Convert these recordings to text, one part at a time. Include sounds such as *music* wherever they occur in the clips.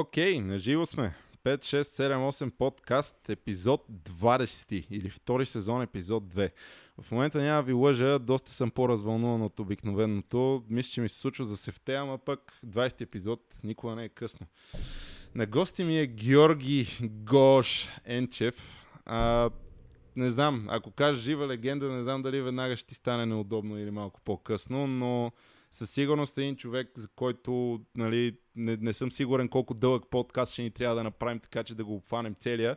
Окей, okay, наживо сме. 5, 6, 7, 8 подкаст, епизод 20 или втори сезон, епизод 2. В момента няма ви лъжа, доста съм по-развълнуван от обикновеното. Мисля, че ми се случва за сефте, ама пък 20 епизод никога не е късно. На гости ми е Георги Гош Енчев. А, не знам, ако кажа жива легенда, не знам дали веднага ще ти стане неудобно или малко по-късно, но със сигурност е един човек, за който нали, не, не съм сигурен колко дълъг подкаст ще ни трябва да направим, така че да го обхванем целия.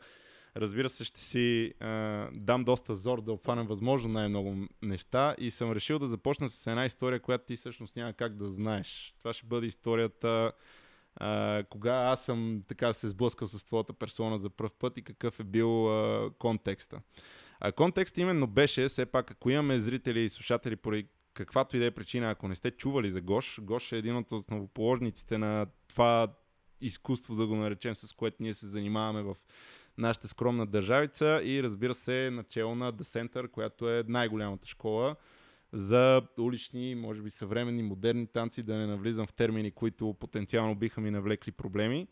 Разбира се, ще си а, дам доста зор да обхванем възможно най-много неща и съм решил да започна с една история, която ти всъщност няма как да знаеш. Това ще бъде историята а, кога аз съм така се сблъскал с твоята персона за първ път и какъв е бил а, контекста. А контекст именно беше, все пак, ако имаме зрители и слушатели поради каквато и да е причина, ако не сте чували за Гош, Гош е един от основоположниците на това изкуство, да го наречем, с което ние се занимаваме в нашата скромна държавица и разбира се начало на The Center, която е най-голямата школа за улични, може би съвременни, модерни танци, да не навлизам в термини, които потенциално биха ми навлекли проблеми.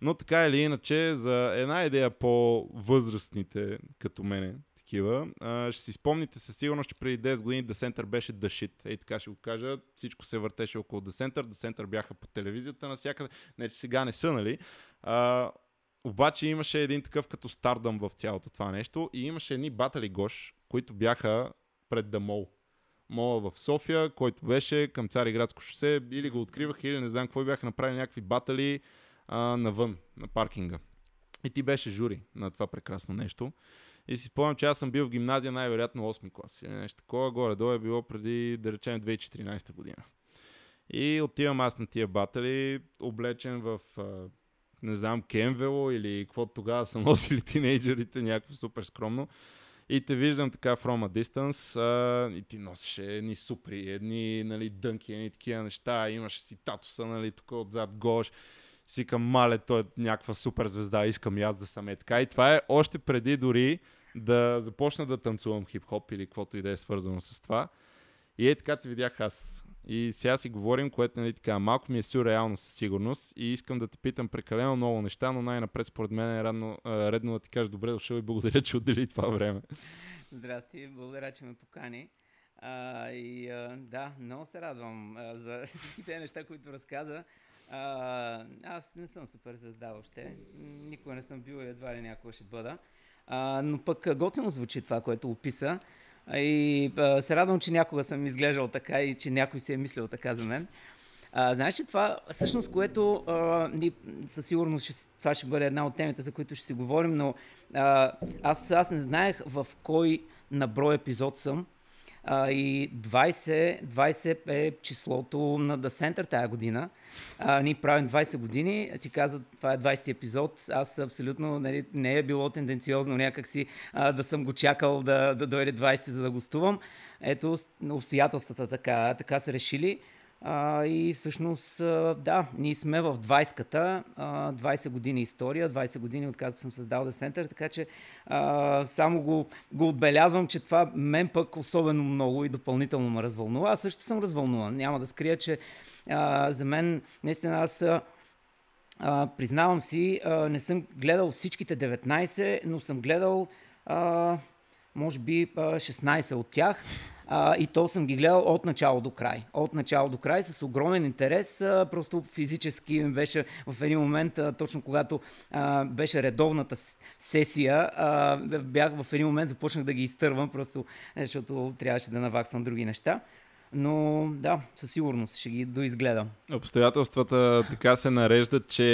Но така или иначе, за една идея по-възрастните като мене, такива. А, ще си спомните със сигурност, че преди 10 години The Center беше The Shit. Ей така ще го кажа. Всичко се въртеше около The Center. The Center бяха по телевизията навсякъде. Не, че сега не са, нали? А, обаче имаше един такъв като стардъм в цялото това нещо и имаше едни батали гош, които бяха пред Mall. Мола в София, който беше към Цариградско шосе, или го откриваха, или не знам какво бяха направили някакви батали а, навън, на паркинга. И ти беше жури на това прекрасно нещо. И си спомням, че аз съм бил в гимназия най-вероятно 8 клас или нещо такова. Горе-долу е било преди, да речем, 2014 година. И отивам аз на тия батали, облечен в, не знам, кенвело или какво тогава са *laughs* носили тинейджерите, някакво супер скромно. И те виждам така from a distance а, и ти носиш едни супри, едни нали, дънки, едни такива неща, имаш си татуса, нали, тук отзад гош си към мале, той е някаква супер звезда, искам и аз да съм е така. И това е още преди дори да започна да танцувам хип-хоп или каквото и да е свързано с това. И е така те видях аз. И сега си говорим, което нали така, малко ми е сюрреално със сигурност и искам да те питам прекалено много неща, но най-напред според мен е редно, редно да ти кажа добре дошъл и благодаря, че отдели това време. Здрасти, благодаря, че ме покани. А, и а, да, много се радвам а, за *laughs* всички тези неща, които разказа. А, аз не съм супер звезда въобще. Никога не съм бил и едва ли някога ще бъда. А, но пък готино звучи това, което описа. И а, се радвам, че някога съм изглеждал така и че някой си е мислил така за мен. А, знаеш ли това, всъщност, което а, ни, със сигурност ще, това ще бъде една от темите, за които ще си говорим, но а, аз, аз не знаех в кой наброй епизод съм. А, и 20, 20 е числото на The Center тая година. А, ние правим 20 години. Ти каза, това е 20 епизод. Аз абсолютно нали, не е било тенденциозно някакси а, да съм го чакал да, да дойде 20 за да гостувам. Ето, обстоятелствата така, така са решили. А, и всъщност, да, ние сме в 20-ката, а, 20 години история, 20 години откакто съм създал The Center, така че а, само го, го отбелязвам, че това мен пък особено много и допълнително ме развълнува. Аз също съм развълнуван. Няма да скрия, че а, за мен наистина аз а, признавам си, а, не съм гледал всичките 19, но съм гледал а, може би 16 от тях. А, и то съм ги гледал от начало до край. От начало до край с огромен интерес. А, просто физически беше в един момент, а, точно когато а, беше редовната сесия, а, бях в един момент започнах да ги изтървам, просто защото трябваше да наваксвам други неща. Но да, със сигурност ще ги доизгледам. Обстоятелствата така се нареждат, че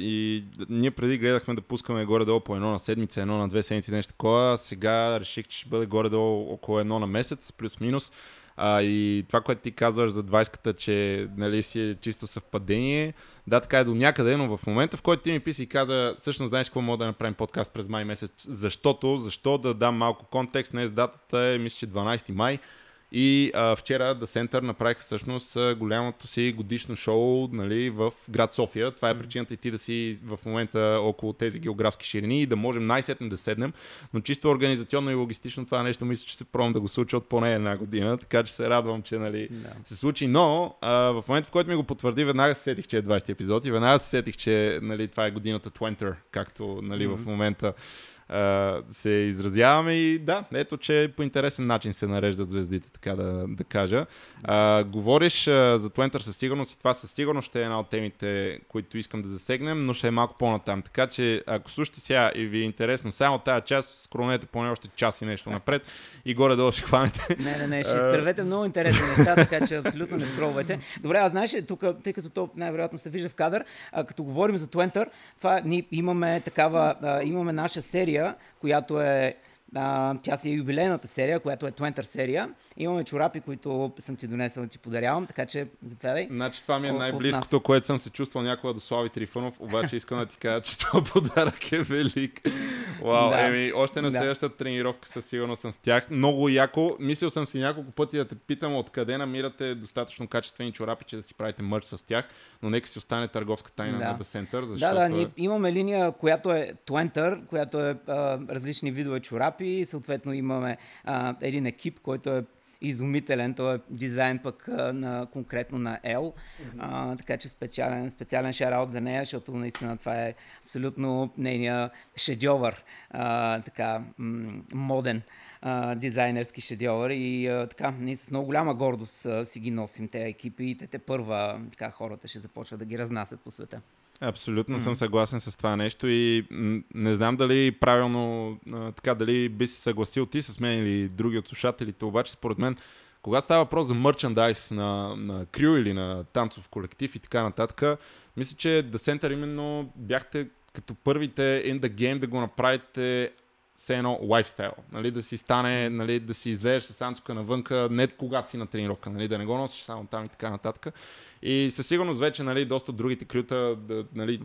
и ние преди гледахме да пускаме горе-долу по едно на седмица, едно на две седмици, нещо такова. Сега реших, че ще бъде горе-долу около едно на месец, плюс-минус. А, и това, което ти казваш за 20-ката, че нали, си е чисто съвпадение, да, така е до някъде, но в момента, в който ти ми писи и каза, всъщност знаеш какво мога да направим подкаст през май месец, защото, защо да дам малко контекст, днес датата е, мисля, че 12 май, И а, вчера The Center направиха всъщност голямото си годишно шоу нали, в град София. Това е причината и ти да си в момента около тези географски ширини и да можем най-сетне да седнем. Но чисто организационно и логистично това нещо мисля, че се пробвам да го случа от поне една година, така че се радвам, че нали, да. се случи. Но а, в момента, в който ми го потвърди, веднага се сетих, че е 20 епизод и веднага се сетих, че нали, това е годината Twenter, както нали, mm-hmm. в момента се изразяваме и да, ето, че по интересен начин се нареждат звездите, така да, да кажа. А, говориш а, за Твентър със сигурност и това със сигурност ще е една от темите, които искам да засегнем, но ще е малко по-натам. Така че ако слушате сега и ви е интересно само тази част, скронете поне още час и нещо напред и горе-долу ще хванете. Не, не, не, ще изтървете много интересни неща, така че абсолютно не скролвайте. Добре, а знаеш, тук, тъй като то най-вероятно се вижда в кадър, а, като говорим за Твентър, това ние имаме такава, а, имаме наша серия, която е а, тя си е юбилейната серия, която е Твентър серия. Имаме чорапи, които съм ти донесъл да ти подарявам, така че заповядай. Значи това ми е най-близкото, което съм се чувствал някога до Слави Трифонов, обаче искам да ти кажа, че този подарък е велик. Вау, да. еми, още на следващата да. тренировка със сигурност съм с тях. Много яко. Мислил съм си няколко пъти да те питам откъде намирате достатъчно качествени чорапи, че да си правите мърч с тях, но нека си остане търговска тайна да. на The Center. Защото... Да, да, ние имаме линия, която е Twenter, която е а, различни видове чорапи и съответно имаме а, един екип, който е изумителен. Той е дизайн пък на, конкретно на L. Mm-hmm. А, така че специален, специален шараут за нея, защото наистина това е абсолютно нейния шедьовър, а, така м- моден а, дизайнерски шедьовър и а, така, ние с много голяма гордост а, си ги носим тези екипи и те, те първа така хората ще започват да ги разнасят по света. Абсолютно mm-hmm. съм съгласен с това нещо и не знам дали правилно, а, така, дали би се съгласил ти с мен или други от слушателите, обаче според мен, когато става въпрос за мерчендайз на, на крю или на танцов колектив и така нататък, мисля, че The Center именно бяхте като първите in the game да го направите все едно лайфстайл, нали, да си стане, нали, да си излезеш с санцука навънка, не когато си на тренировка, нали, да не го носиш само там и така нататък. И със сигурност вече нали, доста от другите клюта, нали,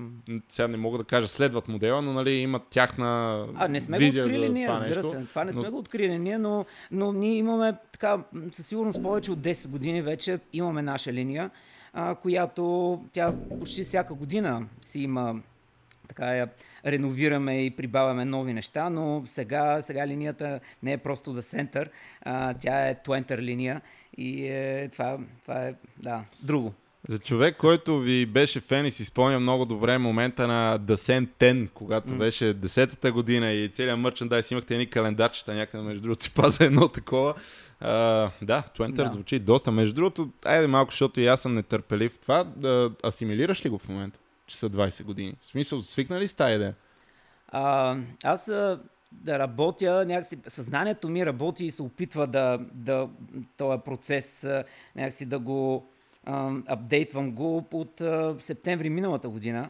сега не мога да кажа следват модела, но нали, имат тяхна А, не сме визия го открили ние, това разбира нещо. се. Това не сме но... го открили ние, но, но ние имаме така, със сигурност повече от 10 години вече имаме наша линия, а, която тя почти всяка година си има така я реновираме и прибавяме нови неща, но сега, сега линията не е просто да център, а, тя е Twenter линия и е, това, това е да, друго. За човек, който ви беше фен и си спомня много добре момента на Descent 10, когато mm. беше 10-та година и целият мърчендайз имахте едни календарчета някъде, между другото си паза едно такова. Uh, да, Twenter да. звучи доста. Между другото, айде малко, защото и аз съм нетърпелив. Това да асимилираш ли го в момента, че са 20 години? В смисъл, свикнали с тази идея? Uh, аз да работя, някакси съзнанието ми работи и се опитва да, да този процес някакси да го апдейтвам го от септември миналата година,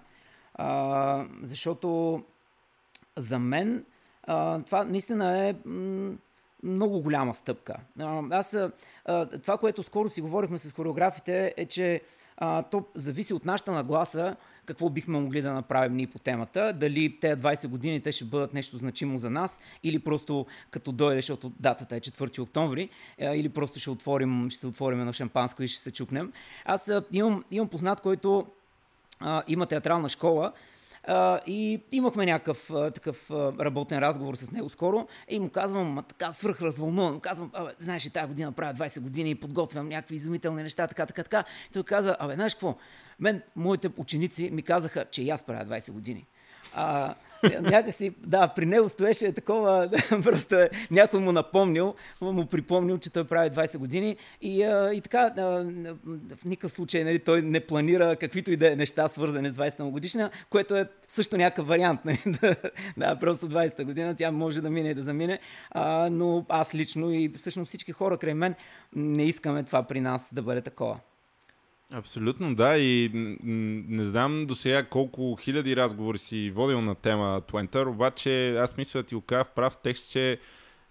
а, защото за мен а, това наистина е много голяма стъпка. А, аз, а, това, което скоро си говорихме с хореографите, е, че а, то зависи от нашата нагласа какво бихме могли да направим ние по темата. Дали тези 20 години те ще бъдат нещо значимо за нас или просто като дойде, защото датата е 4 октомври, или просто ще отворим, ще отворим едно шампанско и ще се чукнем. Аз имам, имам познат, който а, има театрална школа Uh, и имахме някакъв uh, такъв uh, работен разговор с него скоро и му казвам, така свръх развълнуван, казвам, знаеш ли, тази година правя 20 години и подготвям някакви изумителни неща, така, така, така. И той каза, абе, знаеш какво, мен, моите ученици ми казаха, че и аз правя 20 години. А, някакси, да, при него стоеше такова, *laughs* просто е, някой му напомнил, му припомнил, че той прави 20 години и, и така, в никакъв случай нали, той не планира каквито и да е неща, свързани с 20-та годишна, което е също някакъв вариант. *laughs* Нали, да, просто 20-та година, тя може да мине и да замине, а, но аз лично и всъщност всички хора край мен не искаме това при нас да бъде такова. Абсолютно, да. И не знам до сега колко хиляди разговори си водил на тема Twenter, обаче аз мисля да ти го кажа в прав текст, че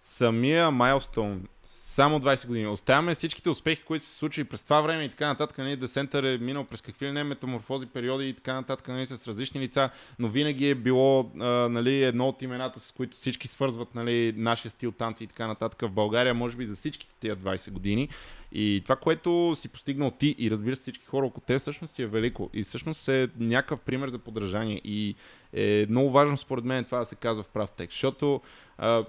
самия Milestone само 20 години. Оставяме всичките успехи, които са се случили през това време и така нататък. Нали, Десентър е минал през какви ли не метаморфози, периоди и така нататък нали, с различни лица, но винаги е било а, нали, едно от имената, с които всички свързват нали, нашия стил танци и така нататък в България, може би за всичките тия 20 години. И това, което си постигнал ти и разбира се всички хора около те, всъщност си е велико. И всъщност е някакъв пример за подражание. И е много важно според мен това да се казва в прав текст, защото а,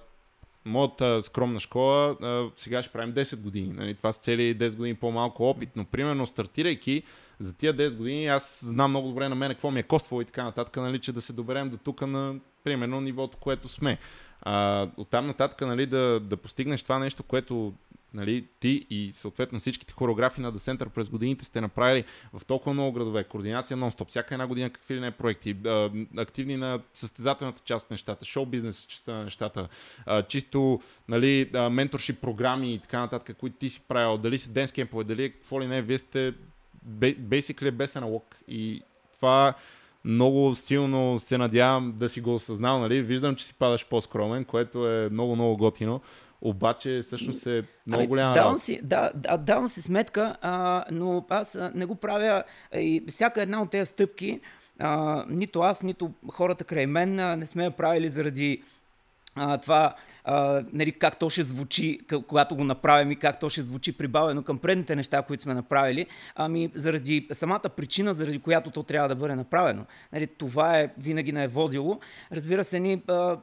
моята скромна школа, а, сега ще правим 10 години. Нали? Това са цели 10 години по-малко опит, но примерно стартирайки за тия 10 години, аз знам много добре на мен какво ми е коствало и така нататък, нали, че да се доберем до тук на примерно нивото, което сме. А, оттам нататък нали, да, да постигнеш това нещо, което нали, ти и съответно всичките хореографи на The Center през годините сте направили в толкова много градове, координация нон-стоп, всяка една година какви ли не проекти, активни на състезателната част от нещата, шоу бизнес частта на нещата, чисто нали, менторшип програми и така нататък, които ти си правил, дали си ден кемпове, дали какво ли не, вие сте basically без аналог и това много силно се надявам да си го осъзнал, нали? Виждам, че си падаш по-скромен, което е много-много готино обаче всъщност е много ами, голяма давам си, да, да, давам си сметка, а, но аз не го правя и всяка една от тези стъпки, а, нито аз, нито хората край мен а, не сме я правили заради а, това а, нали, как то ще звучи, когато го направим и как то ще звучи прибавено към предните неща, които сме направили, ами заради самата причина, заради която то трябва да бъде направено. Нали, това е винаги не е водило. Разбира се, ни, а,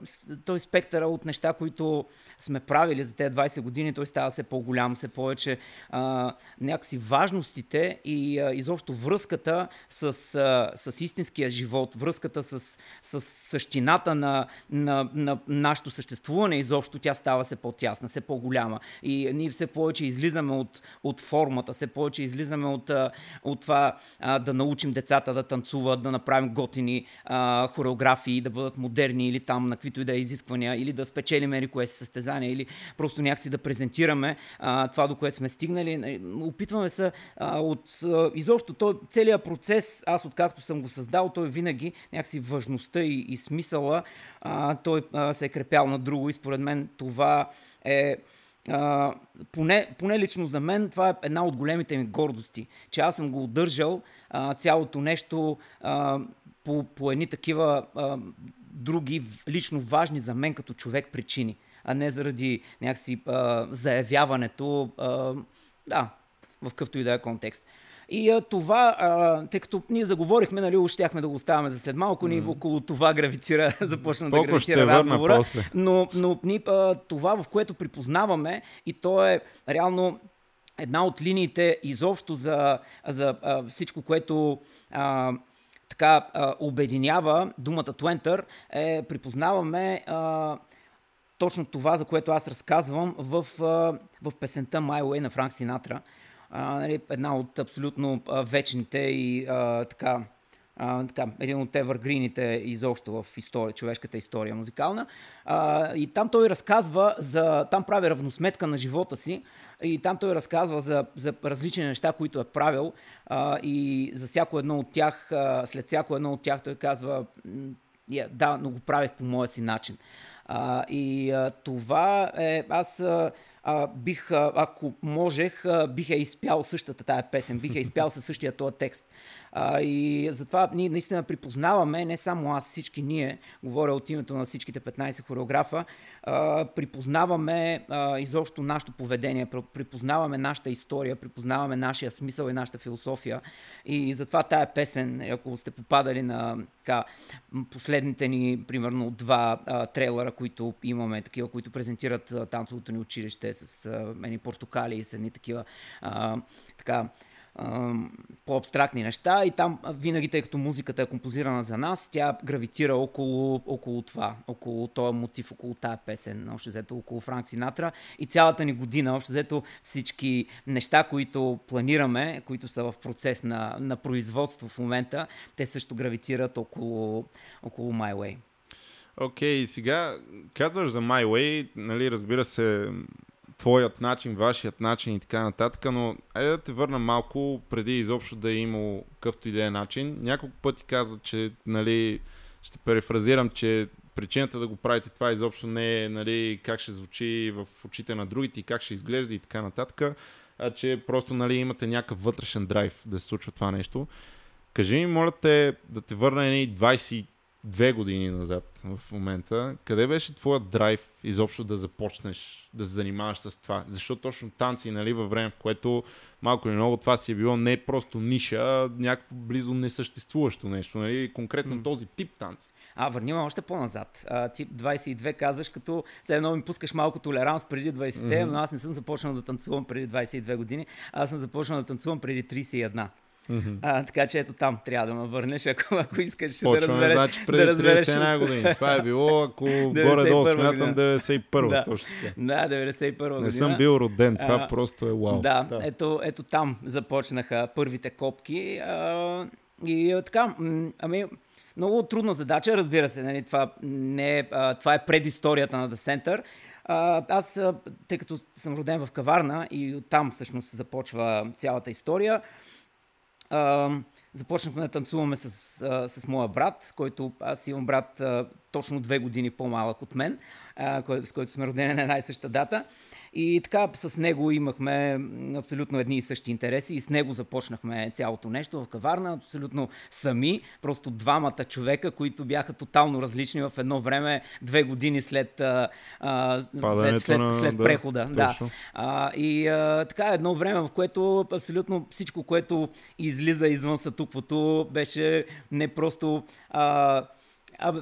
той спектъра от неща, които сме правили за тези 20 години, той става все по-голям, все повече а, някакси важностите и а, изобщо връзката с, а, с истинския живот, връзката с, с същината на, на, на нашето съществуване, изобщо тя става все по-тясна, все по-голяма. И ние все повече излизаме от, от формата, все повече излизаме от, от това а, да научим децата да танцуват, да направим готини а, хореографии, да бъдат модерни или там на каквито и да е изисквания, или да спечелим кое си състезание, или просто някакси да презентираме а, това, до което сме стигнали. Опитваме се а, от а, изобщо той, целият процес, аз откакто съм го създал, той винаги някакси важността и, и смисъла а, той а, се е крепял на друго и според мен това е а, поне, поне лично за мен това е една от големите ми гордости, че аз съм го удържал а, цялото нещо а, по, по едни такива а, други лично важни за мен като човек причини, а не заради някакси а, заявяването, а, да, в какъвто и да е контекст. И а, това, а, тъй като ние заговорихме, нали, щяхме да го оставяме за след малко, mm. ни около това гравитира, *laughs* започна да гравитира разговора. После. Но, но ни, а, това, в което припознаваме, и то е реално една от линиите изобщо за, за а, всичко, което а, така а, обединява думата Твентър, е припознаваме а, точно това, за което аз разказвам в, а, в песента My Way на Франк Синатра нали, една от абсолютно вечните и така, така, един от евъргрините изобщо в история, човешката история музикална. И там той разказва за, там прави равносметка на живота си и там той разказва за, за различни неща, които е правил и за всяко едно от тях, след всяко едно от тях той казва да, но го правих по моя си начин. И това е, аз а, бих, ако можех, а, бих е изпял същата тая песен, бих е изпял със същия този текст. А, и затова ние наистина припознаваме, не само аз, всички ние, говоря от името на всичките 15 хореографа, а, припознаваме а, изобщо нашето поведение, припознаваме нашата история, припознаваме нашия смисъл и нашата философия. И затова тая песен, ако сте попадали на така, последните ни, примерно, два а, трейлера, които имаме, такива, които презентират а, танцовото ни училище с а, едни портокали и с едни такива а, така, по-абстрактни неща и там винаги, тъй като музиката е композирана за нас, тя гравитира около, около това, около този мотив, около тая песен, общо взето около Франк Синатра и цялата ни година, общо взето всички неща, които планираме, които са в процес на, на производство в момента, те също гравитират около, около My Way. Окей, okay, сега казваш за My Way, нали, разбира се, твоят начин, вашият начин и така нататък, но айде да те върна малко преди изобщо да е имало какъвто идея начин. Няколко пъти каза, че, нали, ще перефразирам, че причината да го правите това изобщо не е нали, как ще звучи в очите на другите и как ще изглежда и така нататък, а че просто нали, имате някакъв вътрешен драйв да се случва това нещо. Кажи ми, моля те, да те върна едни 22 години назад в момента. Къде беше твоят драйв изобщо да започнеш да се занимаваш с това? Защо точно танци, нали, във време, в което малко или много това си е било не просто ниша, а някакво близо несъществуващо нещо, нали? Конкретно mm. този тип танци. А, върни ме още по-назад. А, тип 22 казваш, като все едно ми пускаш малко толеранс преди 20-те, mm-hmm. но аз не съм започнал да танцувам преди 22 години, аз съм започнал да танцувам преди 31. Mm-hmm. А, така че ето там трябва да ме върнеш, ако, ако искаш Почваме, да разбереш. Значи преди да разбереш... 31 години. Това е било, ако *laughs* горе-долу смятам 91 да. точно така. Да, 91 година. Не съм бил роден, това а, просто е вау. Да, да. Ето, ето там започнаха първите копки. А, и така, ами, много трудна задача, разбира се. Нали, това, не е, а, това е предисторията на The Center. А, аз, тъй като съм роден в Каварна и оттам всъщност започва цялата история, а, започнахме да танцуваме с, а, с моя брат, който аз имам брат а, точно две години по-малък от мен, а, кой, с който сме родени на една и съща дата. И така с него имахме абсолютно едни и същи интереси и с него започнахме цялото нещо в каварна, абсолютно сами, просто двамата човека, които бяха тотално различни в едно време, две години след, а, след, след, на... след прехода. Да. А, и а, така едно време, в което абсолютно всичко, което излиза извън статуквото, беше не просто а, а,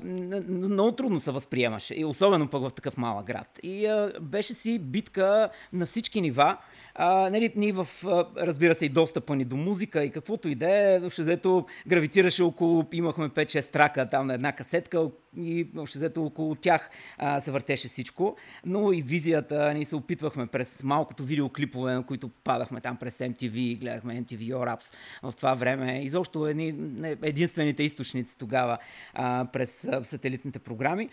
много трудно се възприемаше, и особено пък в такъв малък град. И а, беше си битка на всички нива. А, нали, ние в, разбира се, и достъпа ни до музика и каквото и да е, взето гравитираше около, имахме 5-6 трака там на една касетка и взето около тях а, се въртеше всичко, но и визията ни се опитвахме през малкото видеоклипове, на които падахме там през MTV, гледахме MTV Europe в това време. Изобщо едни, единствените източници тогава а, през сателитните програми.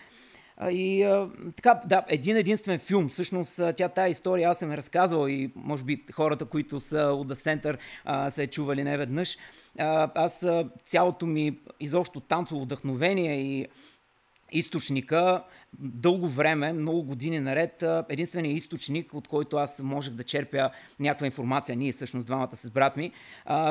И а, така, да, един единствен филм. Всъщност, тя тая история аз съм е разказвал и може би хората, които са от The Center, а, са е чували не веднъж. А, аз цялото ми изобщо танцово вдъхновение и източника дълго време, много години наред, единственият източник, от който аз можех да черпя някаква информация, ние всъщност двамата с брат ми,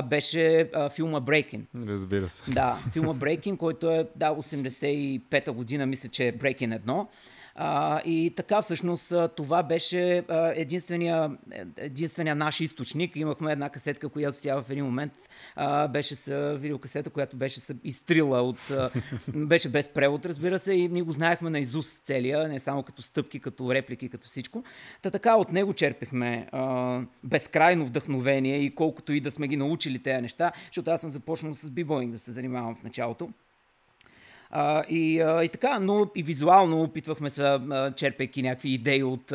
беше филма Breaking. Разбира се. Да, филма Breaking, който е да, 85-та година, мисля, че е Breaking 1. А, и така всъщност това беше единствения, единствения наш източник. Имахме една касетка, която сега в един момент а, беше с видеокасета, която беше с изтрила от... А, *laughs* беше без превод, разбира се, и ние го знаехме на Изус целия, не само като стъпки, като реплики, като всичко. Та така от него черпихме а, безкрайно вдъхновение и колкото и да сме ги научили тези неща, защото аз съм започнал с бибоинг да се занимавам в началото. А, и, а, и така, но и визуално опитвахме се, черпейки някакви идеи от,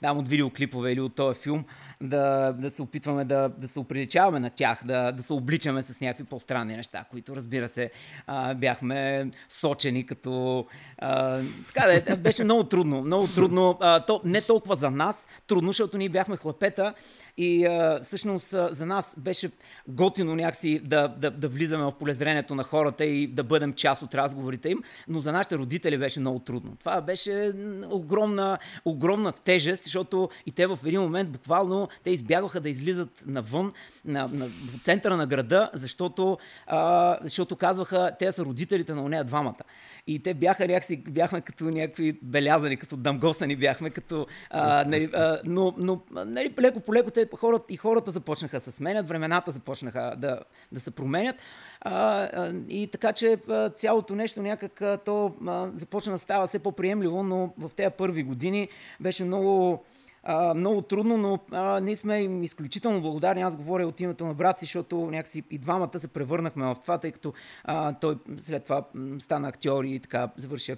там, от видеоклипове или от този филм, да, да се опитваме да, да се оприличаваме на тях, да, да се обличаме с някакви по-странни неща, които разбира се а, бяхме сочени като... А, така да, беше много трудно, много трудно. А, то, не толкова за нас, трудно, защото ние бяхме хлапета и а, всъщност а, за нас беше готино някакси да, да, да влизаме в полезрението на хората и да бъдем част от разговорите им, но за нашите родители беше много трудно. Това беше огромна, огромна тежест, защото и те в един момент буквално те избягваха да излизат навън, на, на, в центъра на града, защото, а, защото казваха, те са родителите на нея двамата. И те бяха някакси, бяхме като някакви белязани, като дамгосани бяхме, като, а, нали, а, но, но нали, леко по леко те хората, и хората започнаха да се сменят, времената започнаха да, да се променят. А, и така, че цялото нещо някак то а, започна да става все по-приемливо, но в тези първи години беше много а, много трудно, но а, ние сме им изключително благодарни. Аз говоря от името на брат си, защото някакси и двамата се превърнахме в това, тъй като а, той след това стана актьор и така завърши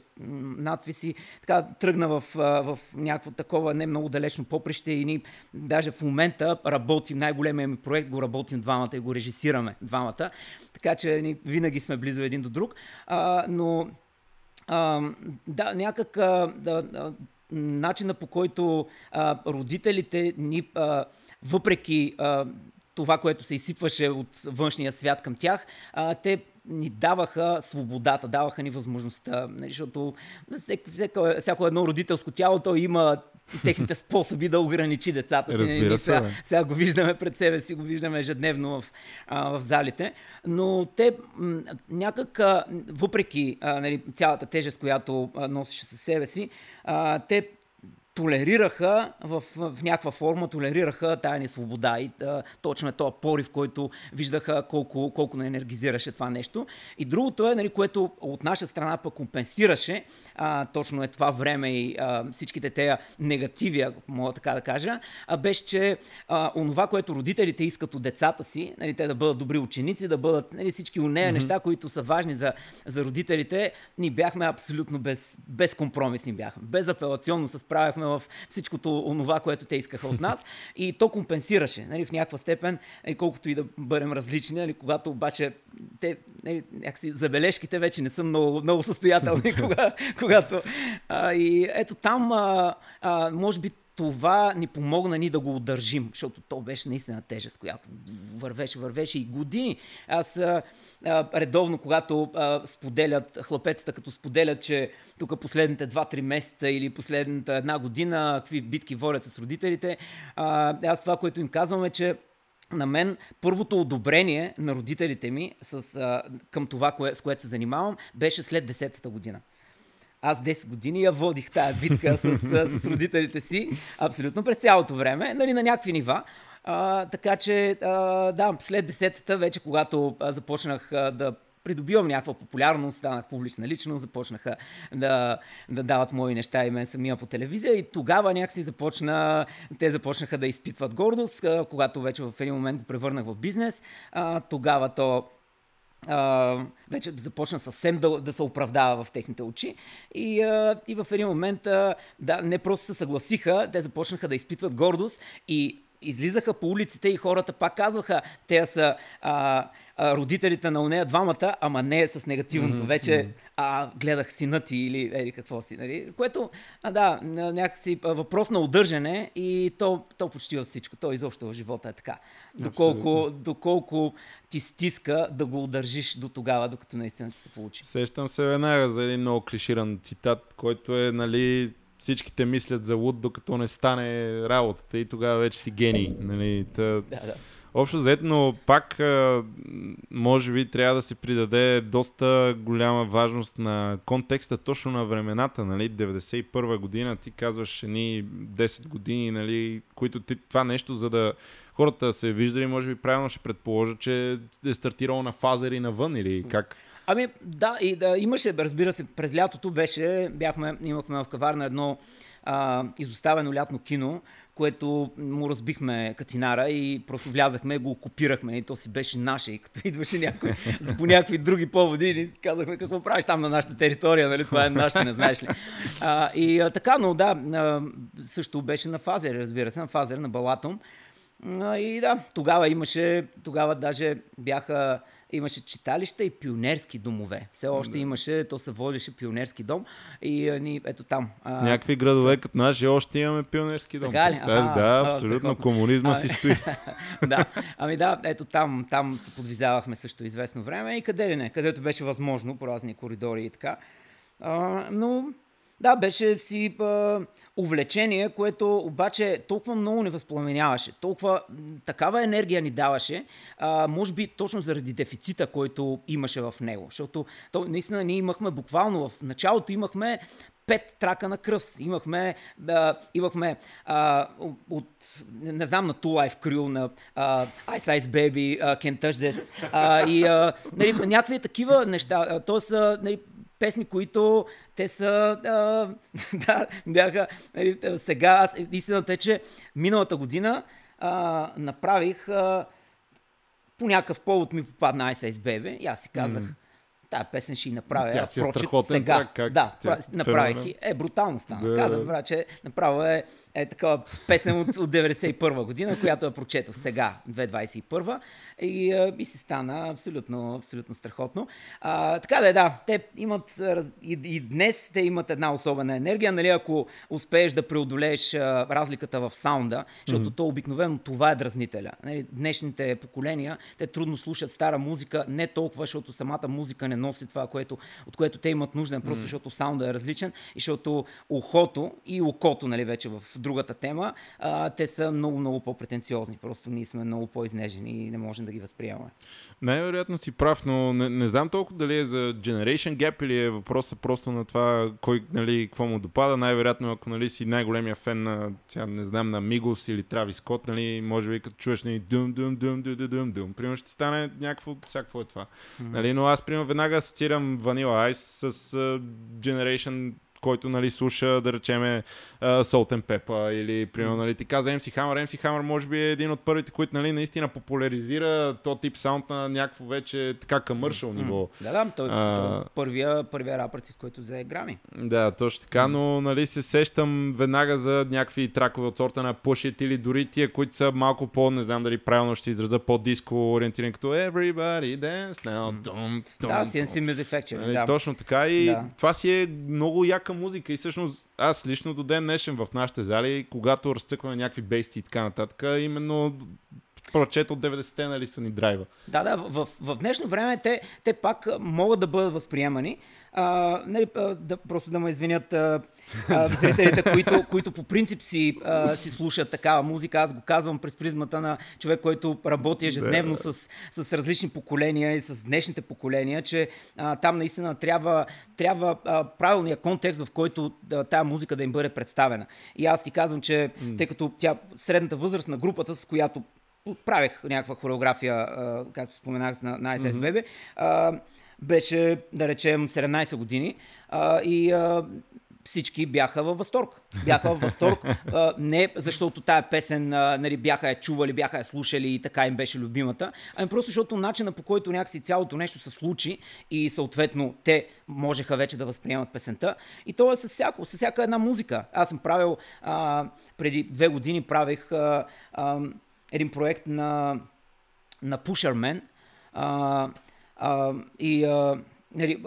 надписи. Така тръгна в, в някакво такова не много далечно поприще и ние даже в момента работим, най-големия ми проект го работим двамата и го режисираме двамата. Така че ние винаги сме близо един до друг. А, но а, да, някак а, да, начина по който а, родителите ни, а, въпреки а, това, което се изсипваше от външния свят към тях, а, те ни даваха свободата, даваха ни възможността, нали, защото всеко, всяко едно родителско тяло, то има техните способи да ограничи децата си. Разбира нали, се, сега, бе. сега го виждаме пред себе си, го виждаме ежедневно в, а, в залите, но те м, някак, а, въпреки а, нали, цялата тежест, която а, носеше със себе си, а, те толерираха в, в някаква форма, толерираха тая ни свобода и а, точно е този порив, който виждаха колко, колко не енергизираше това нещо. И другото е, нали, което от наша страна пък компенсираше а, точно е това време и а, всичките тези негативи, ако мога така да кажа, а, беше, че а, онова, което родителите искат от децата си, нали, те да бъдат добри ученици, да бъдат нали, всички унея mm-hmm. неща, които са важни за, за родителите, ни бяхме абсолютно без, безкомпромисни бяхме. Безапелационно се справяхме в всичкото онова, което те искаха от нас и то компенсираше нали, в някаква степен, нали, колкото и да бъдем различни, нали, когато обаче те, нали, някакси забележките вече не са много, много състоятелни, *laughs* кога, когато... А, и ето там, а, а, може би, това ни помогна ни да го удържим, защото то беше наистина тежест, която вървеше, вървеше и години. Аз редовно, когато споделят хлапетата, като споделят, че тук последните 2-3 месеца или последната една година, какви битки водят с родителите, аз това, което им казвам е, че на мен първото одобрение на родителите ми с, към това, кое, с което се занимавам, беше след 10-та година. Аз 10 години я водих тая битка с, с родителите си, абсолютно през цялото време, нали, на някакви нива. А, така че, а, да, след 10-та вече, когато а, започнах а, да придобивам някаква популярност, станах публична личност, започнаха да, да дават мои неща и мен самия по телевизия и тогава някакси започна, те започнаха да изпитват гордост, а, когато вече в един момент го превърнах в бизнес, а, тогава то Uh, вече започна съвсем да, да се оправдава в техните очи. И, uh, и в един момент, uh, да, не просто се съгласиха, те започнаха да изпитват гордост и излизаха по улиците и хората пак казваха, те са а, а, родителите на нея двамата, ама не с негативното. Mm-hmm. Вече а, гледах сина ти или ери какво си. Нали? Което, а, да, някакси въпрос на удържане и то, то почти във всичко. То изобщо в живота е така. Доколко, доколко ти стиска да го удържиш до тогава, докато наистина ти се получи. Сещам се веднага за един много клиширан цитат, който е, нали, всичките мислят за луд, докато не стане работата и тогава вече си гений. Нали, та... Да, да. Общо взето, но пак може би трябва да се придаде доста голяма важност на контекста, точно на времената, нали, 91 година, ти казваш ни 10 години, нали, които ти, това нещо, за да хората се виждали, може би правилно ще предположа, че е стартирало на фазери навън или как? Ами да, и да, имаше, разбира се, през лятото беше, бяхме, имахме в каварна едно а, изоставено лятно кино, което му разбихме катинара и просто влязахме, го окупирахме и то си беше наше. И като *laughs* идваше някой за по някакви други поводи, и си казахме какво правиш там на нашата територия, нали? това е наше, не знаеш ли. А, и а, така, но да, а, също беше на фазер, разбира се, на фазер, на Балатом. А, и да, тогава имаше, тогава даже бяха имаше читалища и пионерски домове. Все още да. имаше, то се водеше пионерски дом и а, ни, ето там. В някакви градове като наши още имаме пионерски дом. Така ли? Ага, да, абсолютно. А, комунизма а, си стои. *laughs* да, ами да, ето там, там се подвизавахме също известно време и къде ли не, където беше възможно по разни коридори и така. А, но да, беше си а, увлечение, което обаче толкова много не възпламеняваше, толкова такава енергия ни даваше, а, може би точно заради дефицита, който имаше в него. Защото то, наистина ние имахме буквално в началото имахме пет трака на кръс. Имахме, а, имахме а, от, не, знам, на Two Life Crew, на а, Ice Ice Baby, а, Can't Touch This, а, и а, нали, някакви такива неща. Тоест, нали, песни, които те са, а, *laughs* да, бяха, нали, сега, аз, истината е, че миналата година а, направих, а, по някакъв повод ми попадна Ice Ice Baby и аз си казах, mm. тая песен ще и направя. Тя си е страхотен сега. Трак, как да, тя, направих и е брутално стана. Да. Казах, брат, че направо е е такава песен от, от 91 година, която я прочетох сега, 2021 и, а, и си стана абсолютно, абсолютно страхотно. А, така да е, да, те имат и, и днес те имат една особена енергия, нали, ако успееш да преодолееш а, разликата в саунда, защото mm-hmm. то обикновено това е дразнителя. Нали, днешните поколения, те трудно слушат стара музика, не толкова, защото самата музика не носи това, което, от което те имат нужда, просто mm-hmm. защото саунда е различен и защото ухото и окото, нали, вече в другата тема, а, те са много, много по-претенциозни. Просто ние сме много по-изнежени и не можем да ги възприемаме. Най-вероятно си прав, но не, не знам толкова дали е за Generation Gap или е въпросът просто на това кой, нали, какво му допада. Най-вероятно, ако нали, си най-големия фен на, сега, не знам, на Мигос или Трави Скот, нали, може би като чуеш нали, дум, дум, дум, дум, дум, дум, дум, примерно ще стане някакво, всякакво е това. Mm-hmm. Нали, но аз, примерно, веднага асоциирам Vanilla Ice с uh, Generation който нали, слуша, да речеме, uh, Salt and Pepper или, примерно, нали, ти каза MC Hammer. MC Hammer може би е един от първите, които нали, наистина популяризира то тип саунд на някакво вече така къмършъл mm-hmm. ниво. Да, да, той, uh, той първия, първия рапър, с който взе грами. Да, точно така, но нали, се сещам веднага за някакви тракове от сорта на Push или дори тия, които са малко по, не знам дали правилно ще израза, по-диско ориентирани, като Everybody Dance Now. Dum, dum, да, CNC Music Factory. Нали, да. Точно така и да. това си е много яка музика и всъщност аз лично до ден днешен в нашите зали, когато разцъкваме някакви бейсти и така нататък, именно прочет от 90-те нали са ни драйва. Да, да, в, в днешно време те, те пак могат да бъдат възприемани, а, нали, да, просто да ме извинят а, а, зрителите, които, които по принцип си, а, си слушат такава музика. Аз го казвам през призмата на човек, който работи ежедневно с, с различни поколения и с днешните поколения, че а, там наистина трябва, трябва а, правилния контекст, в който а, тая музика да им бъде представена. И аз ти казвам, че тъй като тя средната възраст на групата, с която правех някаква хореография, а, както споменах на, на ISS mm-hmm беше, да речем, 17 години а, и а, всички бяха във възторг. Бяха във възторг. А, не защото тая песен а, нали, бяха я чували, бяха я слушали и така им беше любимата, ами просто защото начина по който някакси цялото нещо се случи и съответно те можеха вече да възприемат песента. И то е с, всяко, с всяка една музика. Аз съм правил, а, преди две години правих а, а, един проект на, на Pusherman, а, а, и а, нали,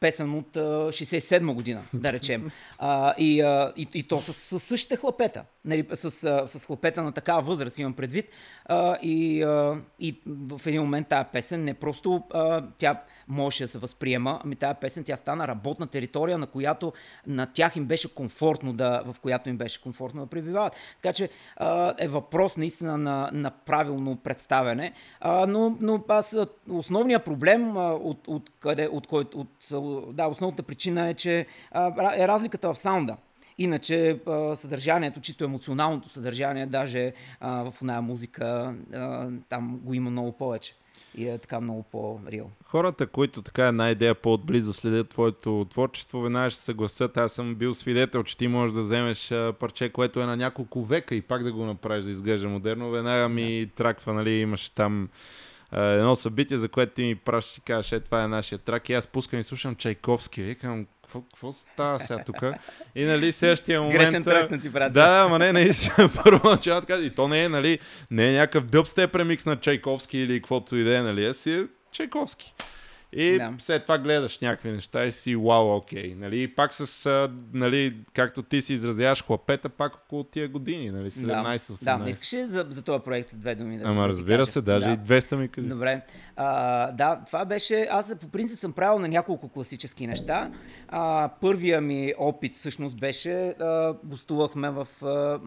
песен от а, 67 година, да речем. *laughs* А, и, а, и, и то с, с същите хлапета. Нали, с, с, хлапета на такава възраст имам предвид. А, и, а, и в един момент тази песен не просто а, тя можеше да се възприема, ами тази песен тя стана работна територия, на която на тях им беше комфортно да, в която им беше комфортно да пребивават. Така че а, е въпрос наистина на, на правилно представяне. А, но, но аз основният проблем а, от, от, къде, от който, от, да, основната причина е, че а, е разликата в саунда. Иначе съдържанието, чисто емоционалното съдържание, даже в една музика там го има много повече и е така много по-рил. Хората, които така една идея по-отблизо следят твоето творчество, веднага ще се съгласят. Аз съм бил свидетел, че ти можеш да вземеш парче, което е на няколко века и пак да го направиш да изглежда модерно. Веднага ми да. траква, нали, имаш там едно събитие, за което ти ми пращаш и кажеш, е, това е нашия трак. И аз пускам и слушам Чайковски. Викам, какво, какво става сега тук? И нали следващия момент... Грешен трък ти брат. Да, ама не, наистина, *laughs* първоначално така. И то не е, нали, не е някакъв дъбстеп премикс на Чайковски или каквото и да е, нали, а си е Чайковски. И да. след това гледаш някакви неща и си вау, окей. Нали? И пак с, нали, както ти си изразяваш хлапета, пак около тия години, нали? 17-18. Да, да искаш ли за, за този проект две думи да Ама разбира се, даже да. и 200 ми кажи. Добре. А, да, това беше... Аз по принцип съм правил на няколко класически неща. А, първия ми опит всъщност беше... А, гостувахме в... А,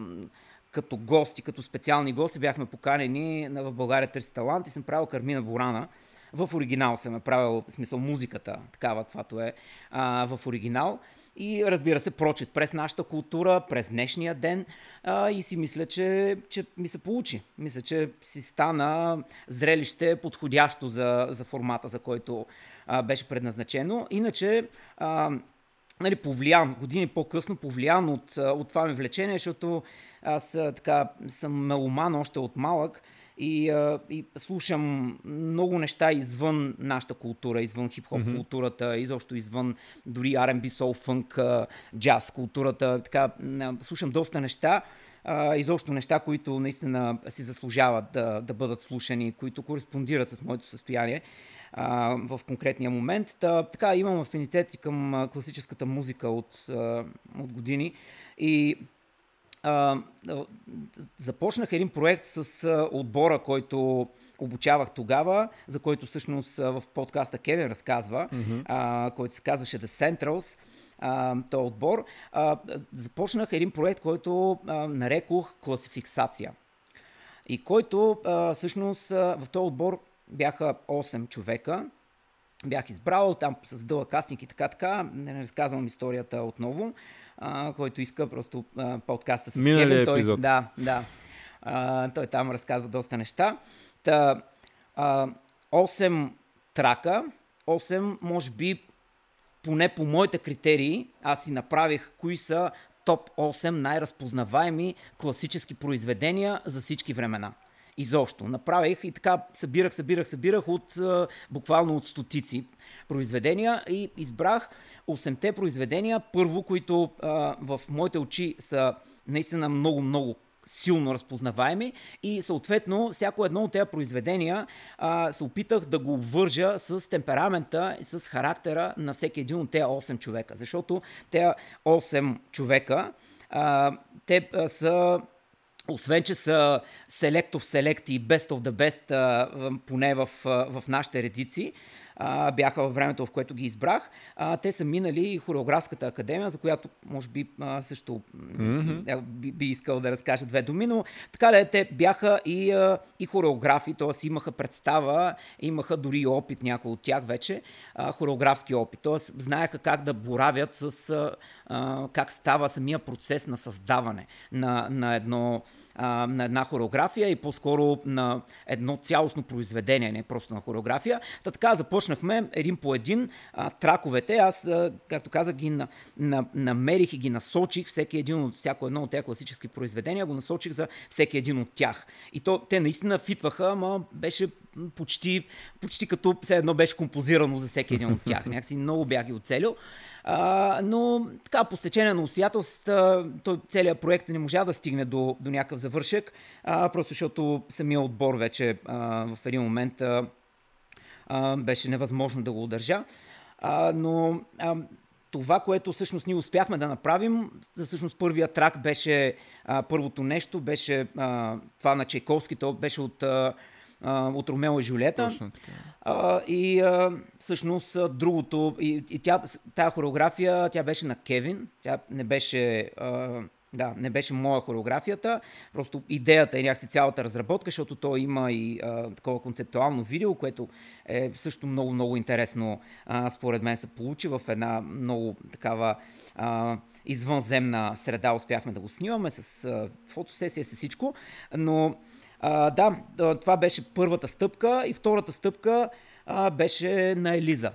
като гости, като специални гости, бяхме поканени в България Търси талант и съм правил Кармина Борана в оригинал съм е правил, в смисъл музиката, такава каквато е, а, в оригинал. И разбира се, прочит през нашата култура, през днешния ден а, и си мисля, че, че ми се получи. Мисля, че си стана зрелище подходящо за, за формата, за който а, беше предназначено. Иначе, а, нали, повлиян, години по-късно, повлиян от, от това ми влечение, защото аз така съм меломан още от малък и, а, и слушам много неща извън нашата култура, извън хип-хоп mm-hmm. културата, изобщо извън дори R&B, soul, funk, джаз културата. Така, слушам доста неща а, изобщо неща, които наистина си заслужават да, да бъдат слушани, които кореспондират с моето състояние а, в конкретния момент. Та, така, имам афинитет към класическата музика от, от години и а, започнах един проект с а, отбора, който обучавах тогава, за който всъщност в подкаста Кевин разказва, mm-hmm. а, който се казваше The Centrals този отбор, а, започнах един проект, който а, нарекох класификсация. И който а, всъщност а, в този отбор бяха 8 човека. Бях избрал там с дълъг кастинг и така, така. Не разказвам историята отново. А, който иска просто а, подкаста с Минали Кевин. Той, епизод. Да, да. А, той там разказва доста неща. Та, а, 8 трака, 8 може би поне по моите критерии, аз си направих кои са топ 8 най-разпознаваеми класически произведения за всички времена. Изобщо. Направих и така събирах, събирах, събирах от буквално от стотици произведения и избрах 8-те произведения, първо, които а, в моите очи са наистина много, много силно разпознаваеми и съответно всяко едно от тези произведения а, се опитах да го обвържа с темперамента и с характера на всеки един от тези 8 човека. Защото тези 8 човека, а, те а, са освен, че са Select of Select и Best of the Best, а, поне в, в нашите редици, а, бяха във времето, в което ги избрах. А, те са минали и хореографската академия, за която може би а, също mm-hmm. би, би искал да разкажа две думи, но така да е, те бяха и, а, и хореографи, т.е. имаха представа, имаха дори опит някои от тях вече, а, хореографски опит, т.е. знаеха как да боравят с а, как става самия процес на създаване на, на едно а, на една хореография и по-скоро на едно цялостно произведение, не просто на хореография. Та така започнахме един по един а, траковете. Аз, а, както казах, ги на, на, намерих и ги насочих, всеки един от всяко едно от тези класически произведения, го насочих за всеки един от тях. И то, те наистина фитваха, ама беше почти, почти като все едно беше композирано за всеки един от тях. *laughs* Някакси много бях ги оцелил. А, но така, по стечение на обстоятелствата, целият проект не можа да стигне до, до някакъв завършек, а, просто защото самия отбор вече а, в един момент а, а, беше невъзможно да го удържа. А, но а, това, което всъщност ние успяхме да направим, всъщност първият трак беше, а, първото нещо беше а, това на Чайковски, то беше от а, а, от Ромео и Жулета. Точно така. А, и а, всъщност другото, и, и тя, тая хореография, тя беше на Кевин, тя не беше... А, да, не беше моя хореографията, просто идеята е някакси цялата разработка, защото то има и а, такова концептуално видео, което е също много, много интересно, а, според мен се получи в една много такава а, извънземна среда, успяхме да го снимаме с а, фотосесия, с всичко, но а, да, това беше първата стъпка и втората стъпка а, беше на Елиза.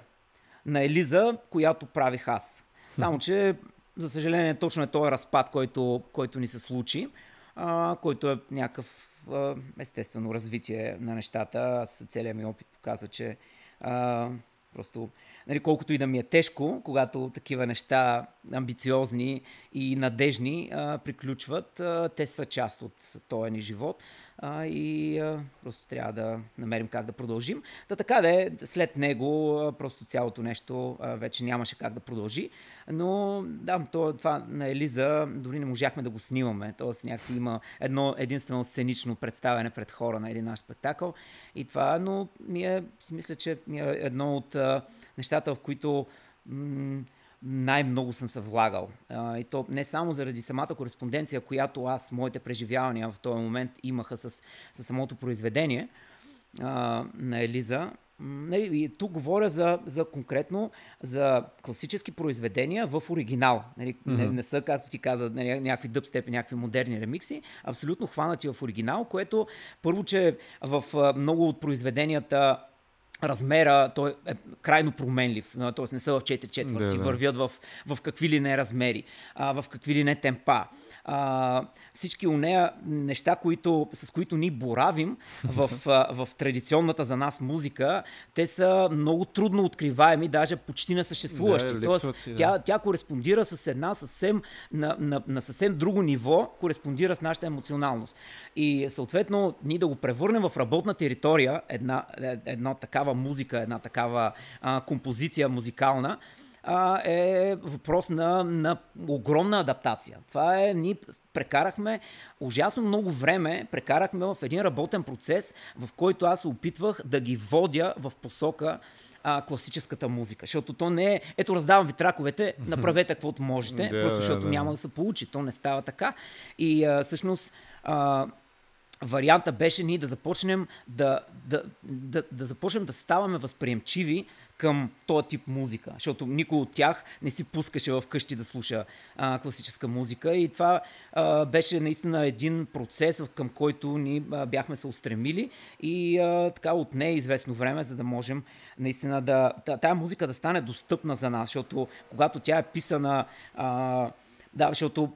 На Елиза, която правих аз. Само, че, за съжаление, точно е този разпад, който, който ни се случи, а, който е някакъв а, естествено развитие на нещата. Аз целият ми опит показва, че а, просто нали, колкото и да ми е тежко, когато такива неща амбициозни и надежни а, приключват, а, те са част от този ни живот а, и а, просто трябва да намерим как да продължим. Та така да е, след него а, просто цялото нещо а, вече нямаше как да продължи, но да, то, това на Елиза дори не можахме да го снимаме, т.е. някакси има едно единствено сценично представяне пред хора на един наш спектакъл и това, но ми е, си мисля, че ми е едно от а, нещата, в които м- най-много съм се влагал. А, и то не само заради самата кореспонденция, която аз, моите преживявания в този момент имаха с, с самото произведение а, на Елиза. Нали, и тук говоря за, за конкретно за класически произведения в оригинал. Нали, mm-hmm. не, не са, както ти каза, нали, някакви дъбстепи, някакви модерни ремикси, абсолютно хванати в оригинал, което първо, че в много от произведенията размера, той е крайно променлив, т.е. не са в 4 четвърти, Да, да. вървят в, в какви ли не размери, а, в какви ли не темпа. А, всички нея неща, които, с които ни боравим *laughs* в, в традиционната за нас музика, те са много трудно откриваеми, даже почти несъществуващи. Да, Тоест, си, да. тя, тя кореспондира с една съвсем, на, на, на съвсем друго ниво, кореспондира с нашата емоционалност. И съответно, ние да го превърнем в работна територия, една, е- една такава музика, една такава а, композиция музикална, а, е въпрос на, на огромна адаптация. Това е, ние прекарахме ужасно много време, прекарахме в един работен процес, в който аз се опитвах да ги водя в посока а, класическата музика. Защото то не е, ето раздавам ви траковете, направете каквото можете, Да, просто да, защото да. няма да се получи. То не става така. И а, всъщност а, варианта беше ние да започнем да, да, да, да започнем да ставаме възприемчиви към този тип музика, защото никой от тях не си пускаше в къщи да слуша а, класическа музика. И това а, беше наистина един процес, към който ни а, бяхме се устремили. И а, така отне известно време, за да можем наистина да, та- тая музика да стане достъпна за нас, защото когато тя е писана а, да, защото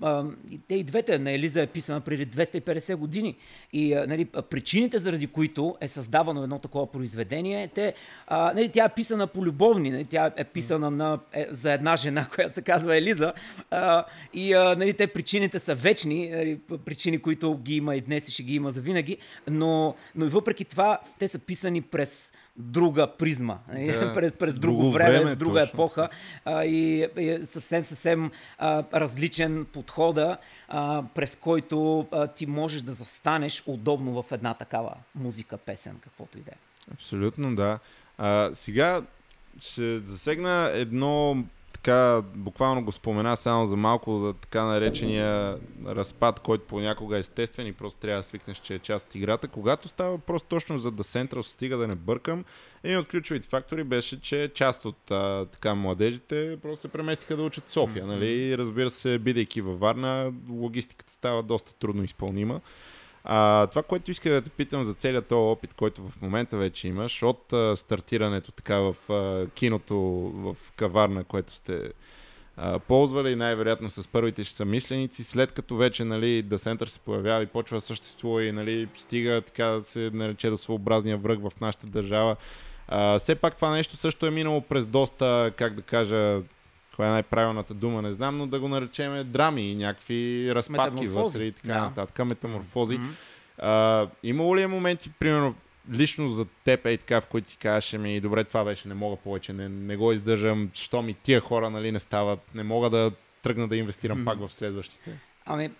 те и двете на Елиза е писана преди 250 години. И нали, причините, заради които е създавано едно такова произведение, те, а, нали, тя е писана по любовни, нали, тя е писана на, е, за една жена, *laughs* която се казва Елиза. А, и а, нали, те причините са вечни, нали, причини, които ги има и днес и ще ги има завинаги, но, но и въпреки това те са писани през друга призма, нали, Да. *laughs* през, през друго, Друго време, време, в друга точно. епоха а, и е съвсем, съвсем а, различен подхода, а, през който а, ти можеш да застанеш удобно в една такава музика, песен, каквото и да е. Абсолютно, да. А, сега ще засегна едно така, буквално го спомена само за малко, да, така наречения разпад, който понякога е естествен и просто трябва да свикнеш, че е част от играта. Когато става просто точно за The Central, стига да не бъркам, един от ключовите фактори беше, че част от а, така младежите просто се преместиха да учат София. Нали? Разбира се, бидейки във Варна, логистиката става доста трудно изпълнима. А, това, което иска да те питам за целият този опит, който в момента вече имаш, от а, стартирането така в а, киното в каварна, което сте а, ползвали, най-вероятно с първите ще са след като вече нали, The Center се появява и почва да съществува и нали, стига така да се нарече до своеобразния връх в нашата държава. А, все пак това нещо също е минало през доста, как да кажа, коя е най-правилната дума, не знам, но да го наречем драми и някакви разпадки вътре и така Да. нататък, метаморфози. Мгм. А, имало ли е моменти, примерно, лично за теб е така, в които си кажеш, ми добре, това беше, не мога повече, не, не го издържам, що ми тия хора нали, не стават, не мога да тръгна да инвестирам Мгм. пак в следващите. Ами,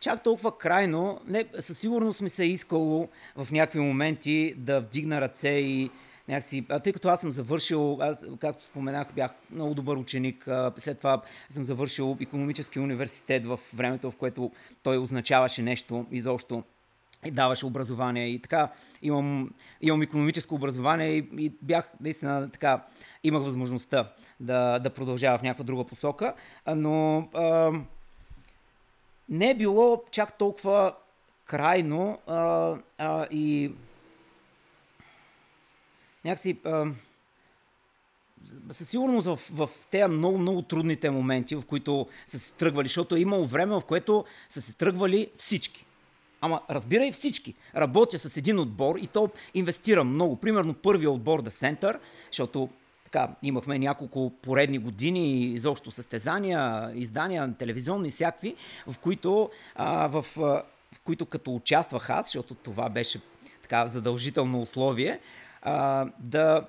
чак толкова крайно, не, със сигурност ми се е искало в някакви моменти да вдигна ръце и някакси, тъй като аз съм завършил, аз, както споменах, бях много добър ученик, след това съм завършил економически университет в времето, в което той означаваше нещо изобщо и даваше образование. И така имам, имам економическо образование и, и бях наистина така, имах възможността да, да продължава в някаква друга посока, но а, не е било чак толкова крайно а, а, и някакси а, със сигурност в, в тези много, много трудните моменти, в които са се тръгвали, защото е имало време, в което са се тръгвали всички. Ама разбирай всички. Работя с един отбор и то инвестира много. Примерно първият отбор да Center, защото така, имахме няколко поредни години изобщо състезания, издания, телевизионни всякакви, в които, а, в, в които като участвах аз, защото това беше така задължително условие, а, да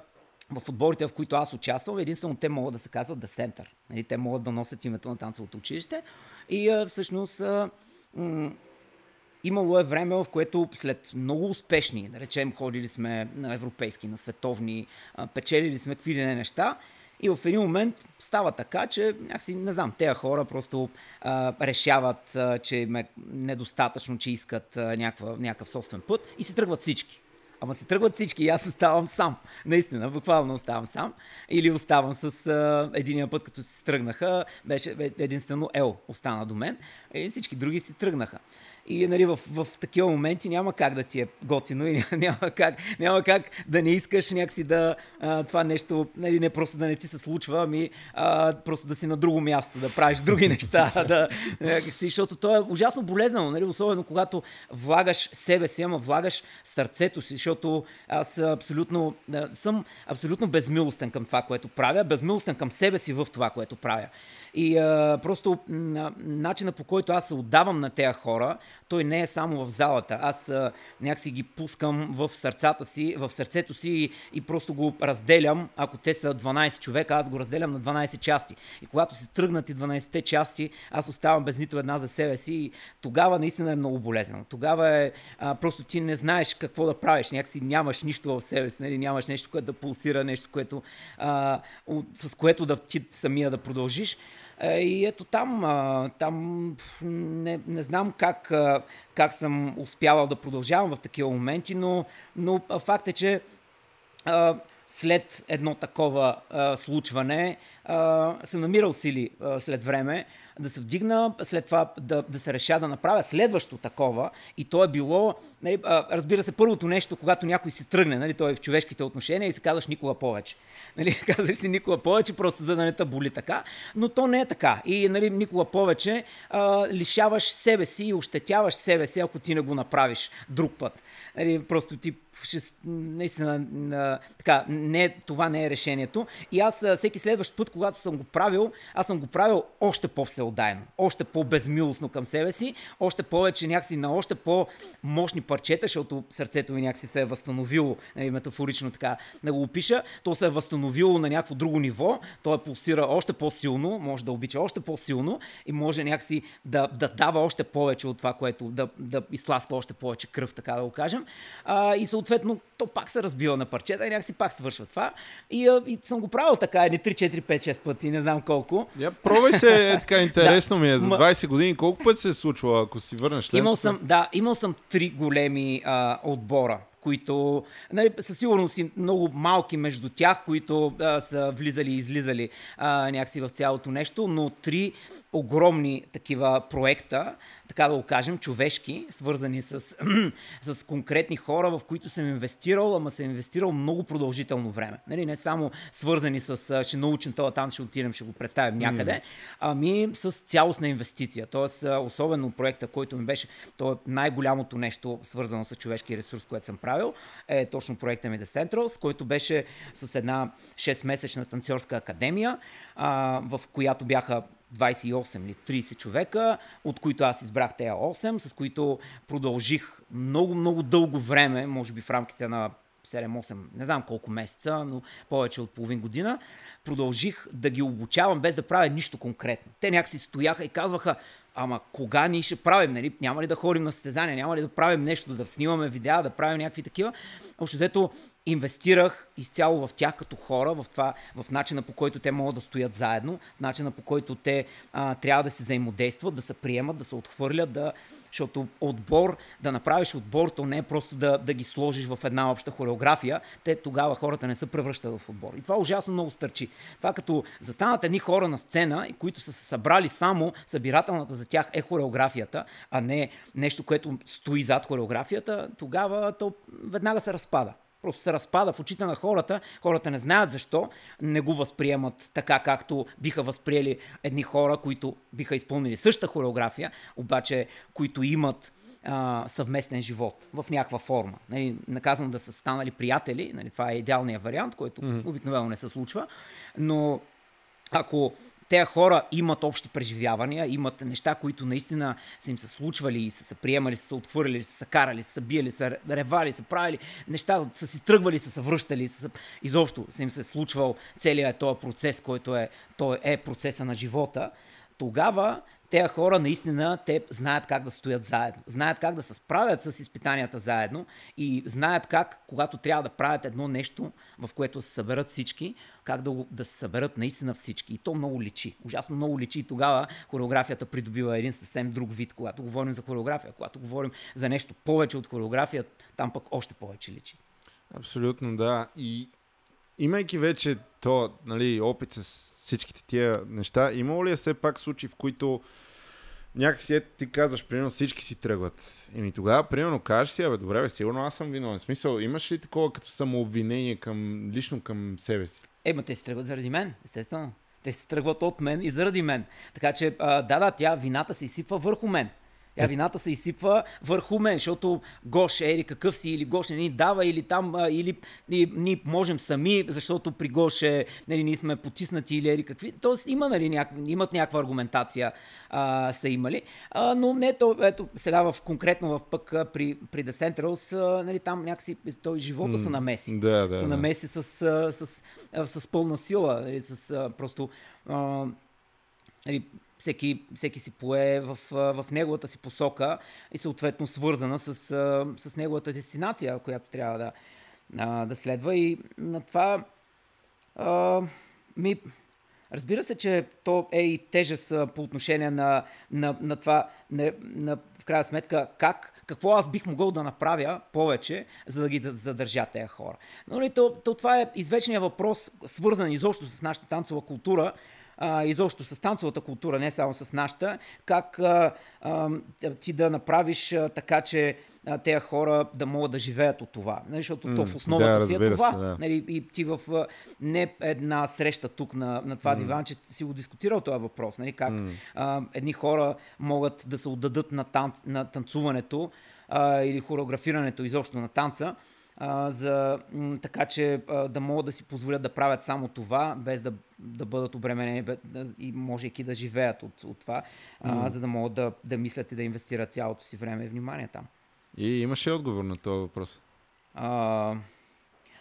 в отборите, в които аз участвам, единствено те могат да се казват The Center. Нали, те могат да носят името на танцовото училище. И а, всъщност а, м- имало е време, в което след много успешни, да речем, ходили сме на европейски, на световни, а, печелили сме какви ли не неща, и в един момент става така, че някакси, не знам, тези хора просто а, решават, а, че им е недостатъчно, че искат а, някаква, някакъв собствен път и се тръгват всички. Ама се тръгват всички и аз оставам сам. Наистина, буквално оставам сам. Или оставам с а, единия път, като си тръгнаха, беше единствено Ел остана до мен и всички други си тръгнаха. И нали, в, в такива моменти няма как да ти е готино и *laughs* няма как, няма как да не искаш някакси да а, това нещо, нали, не просто да не ти се случва, ами а, просто да си на друго място, да правиш други *laughs* неща, да, някакси, защото то е ужасно болезнено, нали, особено когато влагаш себе си, ама влагаш сърцето си, защото аз абсолютно, съм абсолютно безмилостен към това, което правя, безмилостен към себе си в това, което правя. И а, просто начина по който аз се отдавам на тези хора, той не е само в залата. Аз а, някакси ги пускам в сърцата си, в сърцето си и, и просто го разделям. Ако те са 12 човека, аз го разделям на 12 части. И когато се тръгнат и 12-те части, аз оставам без нито една за себе си и тогава наистина е много болезнено. Тогава е а, просто ти не знаеш какво да правиш. Някакси нямаш нищо в себе си, нали? нямаш нещо, което да пулсира, нещо, което, а, с което да ти самия да продължиш. И ето там, там не, не знам как, как съм успявал да продължавам в такива моменти, но, но факт е, че след едно такова случване съм намирал сили след време да се вдигна, след това да, да се реша да направя следващо такова. И то е било, нали, разбира се, първото нещо, когато някой си тръгне, нали, той е в човешките отношения и се казваш никога повече. *laughs* Нали, казваш си никога повече, просто за да не те боли така. Но то не е така. И нали, никога повече а, лишаваш себе си и ощетяваш себе си, ако ти не го направиш друг път. Нали, просто ти наистина, а, така, не, това не е решението. И аз всеки следващ път, когато съм го правил, аз съм го правил още по-всеотдайно, още по-безмилостно към себе си, още повече някакси на още по-мощни парчета, защото сърцето ми някакси се е възстановило, нали, метафорично така да го опиша, то се е възстановило на някакво друго ниво, то е пулсира още по-силно, може да обича още по-силно и може някакси да, да дава още повече от това, което да, да изтласква още повече кръв, така да го кажем. А, и съответно то пак се разбива на парчета и някакси пак свършва това. И, и съм го правил така, едни 3, 4, 5, 6 пъти, не знам колко. Я, пробвай се, е, така *laughs* интересно ми е, за 20 години колко пъти се е случвало, ако си върнеш? Имал съм, да, имал съм три големи а, отбора които нали, със сигурност и много малки между тях, които а, са влизали и излизали а, някакси в цялото нещо, но три огромни такива проекта, така да го кажем, човешки, свързани с, *clears throat* с конкретни хора, в които съм инвестирал, ама съм инвестирал много продължително време. Нали, не само свързани с ще научим това, там ще отидем, ще го представим някъде, mm. ами с цялостна инвестиция. Тоест, особено проекта, който ми беше, то е най-голямото нещо, свързано с човешки ресурс, което съм правил, е точно проекта ми The Centrals, който беше с една 6-месечна танцорска академия, а, в която бяха 28 или 30 човека, от които аз избрах тези 8, с които продължих много, много дълго време, може би в рамките на 7-8, не знам колко месеца, но повече от половин година, продължих да ги обучавам без да правя нищо конкретно. Те някакси стояха и казваха, ама кога ние ще правим, нали? няма ли да ходим на състезания, няма ли да правим нещо, да снимаме видеа, да правим някакви такива. Общо инвестирах изцяло в тях като хора, в, това, в начина по който те могат да стоят заедно, в начина по който те а, трябва да се взаимодействат, да се приемат, да се отхвърлят, да, защото отбор, да направиш отбор, то не е просто да, да ги сложиш в една обща хореография. Те тогава хората не се превръщат в отбор. И това ужасно много стърчи. Това като застанат едни хора на сцена, които са се събрали само, събирателната за тях е хореографията, а не нещо, което стои зад хореографията, тогава то веднага се разпада. Просто се разпада в очите на хората. Хората не знаят защо не го възприемат така, както биха възприели едни хора, които биха изпълнили същата хореография, обаче които имат а, съвместен живот в някаква форма. Нали, наказвам да са станали приятели, нали, това е идеалният вариант, който mm-hmm. обикновено не се случва, но ако тези хора имат общи преживявания, имат неща, които наистина са им се случвали и са се приемали, са се отхвърляли, са се карали, са биели, са ревали, са правили неща, са си тръгвали, са се връщали, са, изобщо са им се случвал целият този процес, който е, той е процеса на живота, тогава тези хора наистина те знаят как да стоят заедно, знаят как да се справят с изпитанията заедно и знаят как, когато трябва да правят едно нещо, в което се съберат всички, как да, да се съберат наистина всички. И то много личи. Ужасно много личи. И тогава хореографията придобива един съвсем друг вид. Когато говорим за хореография, когато говорим за нещо повече от хореография, там пък още повече личи. Абсолютно, да. И имайки вече то, нали, опит с всичките тия неща, имало ли е все пак случаи, в които някакси ето ти казваш, примерно всички си тръгват. Еми тогава, примерно, кажеш си, абе, добре, бе, сигурно аз съм виновен. Смисъл, имаш ли такова като самообвинение към, лично към себе си? Е, ма те се тръгват заради мен, естествено. Те се тръгват от мен и заради мен. Така че, а, да, да, тя вината се изсипва върху мен. Тя вината се изсипва върху мен, защото Гош, ери какъв си, или Гош не ни дава, или там, или ние можем сами, защото при Гош е, нали, ние сме потиснати, или ери какви. Тоест има, нали, няк... имат някаква аргументация, а, са имали. А, но не, то, ето, сега в, конкретно в пък при, при The Centrals, нали, там някакси той живота mm. са намеси. Да, да, са намеси с, с, с, с, с пълна сила, нали, с просто... А, нали, всеки, всеки си пое в, в неговата си посока и съответно свързана с, с неговата дестинация, която трябва да, да следва. И на това а, ми, разбира се, че то е и тежест по отношение на, на, на това, на, на, в крайна сметка, как, какво аз бих могъл да направя повече, за да ги задържа тези хора. Но ли, то, то това е извечният въпрос, свързан изобщо с нашата танцова култура, а, изобщо с танцовата култура, не само с нашата, как а, а, ти да направиш а, така, че тези хора да могат да живеят от това. Нали, защото mm, то в основата да, си е това. Се, да. Нали, и ти в не една среща тук на, на това mm. диван, че си го дискутирал този въпрос. Нали, как mm. а, едни хора могат да се отдадат на, танц, на танцуването а, или хореографирането изобщо на танца, а, за, м, така че а, да могат да си позволят да правят само това, без да, да бъдат обременени и можейки да живеят от, от това, а, mm. за да могат да, да мислят и да инвестират цялото си време и внимание там. И имаше отговор на този въпрос? А,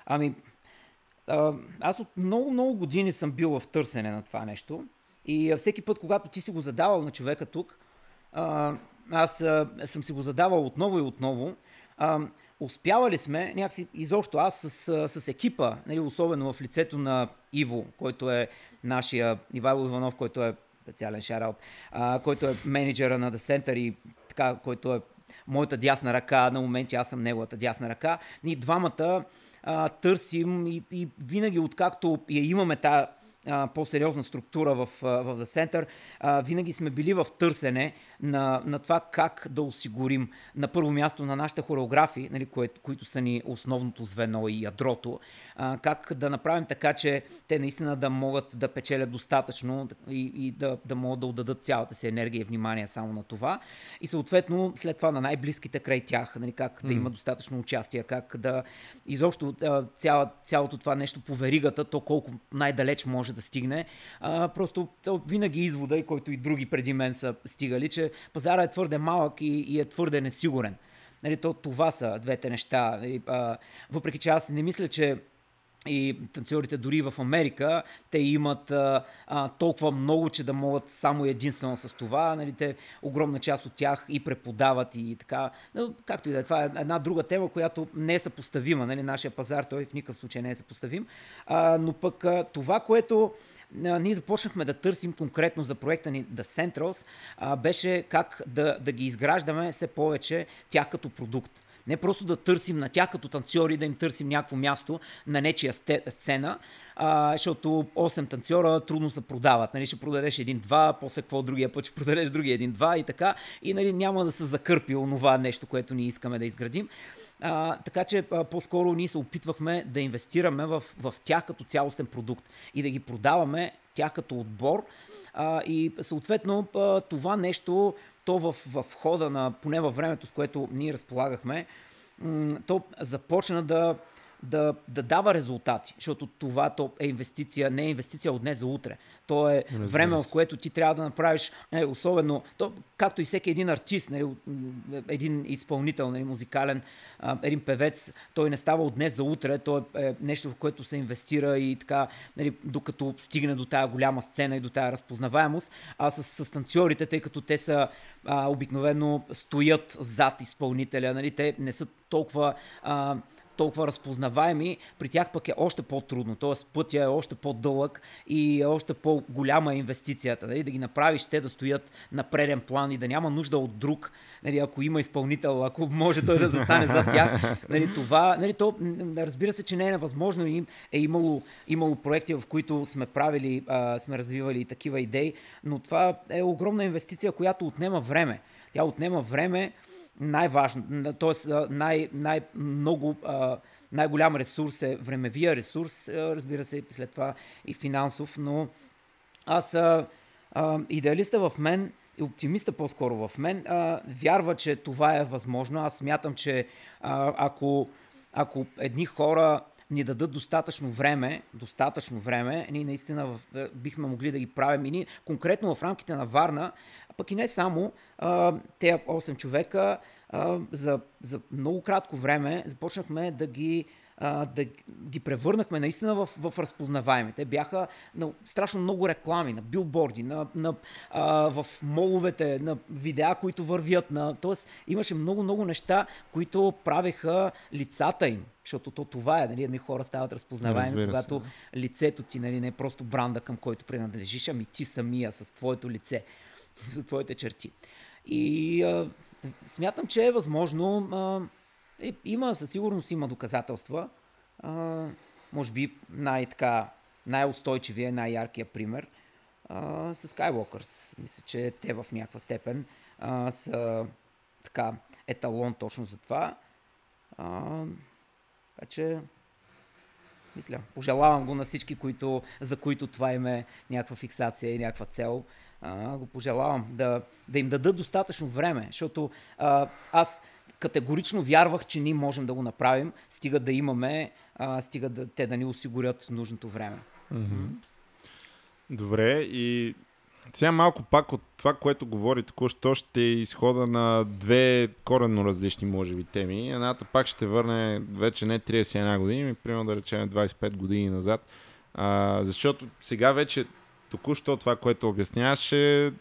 ами, а, аз от много, много години съм бил в търсене на това нещо. И всеки път, когато ти си го задавал на човека тук, а, аз а, съм си го задавал отново и отново. А, успявали сме, някакси изобщо аз с, с екипа, нали, особено в лицето на Иво, който е нашия, Ивайло Иванов, който е специален шараут, който е менеджера на The Center и така, който е моята дясна ръка, на моменти аз съм неговата дясна ръка. Ние двамата а, търсим и, и винаги откакто я имаме тази по-сериозна структура в, в The Center, а, винаги сме били в търсене на, на това как да осигурим на първо място на нашите хореографи, нали, кое, които са ни основното звено и ядрото, а, как да направим така, че те наистина да могат да печелят достатъчно и, и да, да могат да отдадат цялата си енергия и внимание само на това. И съответно след това на най-близките край тях, нали, как да има достатъчно участие, как да изобщо цяло, цялото това нещо по веригата, то колко най-далеч може да стигне. А, просто то, винаги извода, и който и други преди мен са стигали, че пазара е твърде малък и, и е твърде несигурен. Нали, то, това са двете неща. Нали, а, въпреки че аз не мисля, че и танцорите дори в Америка, те имат а, толкова много, че да могат само единствено с това. Нали, те, огромна част от тях и преподават и така. Но, както и да е, това е една друга тема, която не е съпоставима. Нали, нашия пазар, той в никакъв случай не е съпоставим. А, но пък а, това, което ние започнахме да търсим конкретно за проекта ни The Centrals, а, беше как да, да ги изграждаме все повече тях като продукт. Не просто да търсим на тях като танцори, да им търсим някакво място на нечия сцена, а, защото 8 танцора трудно се продават. Нали, ще продадеш един-два, после какво другия път ще продадеш другия един-два и така. И нали, няма да се закърпи онова нещо, което ние искаме да изградим. А, така че а, по-скоро ние се опитвахме да инвестираме в, в тях като цялостен продукт и да ги продаваме тях като отбор. А, и съответно а, това нещо, то в, в хода на, поне във времето, с което ние разполагахме, то започна да, да, да дава резултати, защото това то е инвестиция, не е инвестиция от днес за утре. То е Разбира време, в което ти трябва да направиш, е, особено, то, както и всеки един артист, нали, един изпълнител, нали, музикален, един певец, той не става от днес за утре, то е нещо, в което се инвестира и така, нали, докато стигне до тая голяма сцена и до тая разпознаваемост, а с, с танцорите, тъй като те са а, обикновено стоят зад изпълнителя, нали, те не са толкова а, толкова разпознаваеми, при тях пък е още по-трудно. Тоест пътя е още по-дълъг и е още по-голяма инвестицията. Нали? Да ги направиш те да стоят на преден план и да няма нужда от друг, нали, ако има изпълнител, ако може той да застане зад тях. Нали, това, нали, то, разбира се, че не е невъзможно. Им е имало, имало проекти, в които сме правили, а, сме развивали такива идеи, но това е огромна инвестиция, която отнема време. Тя отнема време, най-важно, т.е. Най, най-много, най-голям ресурс е времевия ресурс, разбира се, след това и финансов, но аз а, а, идеалиста в мен и оптимиста по-скоро в мен а, вярва, че това е възможно. Аз смятам, че а, ако, ако едни хора ни дадат достатъчно време, достатъчно време, ние наистина бихме могли да ги правим. И ние конкретно в рамките на Варна пък и не само, а, те 8 човека а, за, за много кратко време започнахме да ги а, да ги превърнахме наистина в, в разпознаваеми. Те бяха на страшно много реклами, на билборди, на, на, а, в моловете, на видеа, които вървят. На... Тоест имаше много-много неща, които правеха лицата им. Защото то това е, нали, едни хора стават разпознаваеми, когато лицето ти нали, не е просто бранда, към който принадлежиш, ами ти самия с твоето лице. *laughs* за твоите черти. И а, смятам, че е възможно. А, е, има, със сигурност има доказателства. А, може би най-така, най-устойчивия, най-яркия пример а, с Skywalkers. Мисля, че те в някаква степен а, са така еталон точно за това. А, така че, мисля, пожелавам го на всички, които, за които това им е някаква фиксация и някаква цел а, го пожелавам да, да им дадат достатъчно време, защото а, аз категорично вярвах, че ние можем да го направим, стига да имаме, а, стига да, те да ни осигурят нужното време. Добре, и сега малко пак от това, което говори току-що, ще изхода на две коренно различни, може би, теми. Едната пак ще върне вече не 31 години, примерно да речем 25 години назад. А, защото сега вече току-що това, което обясняваше,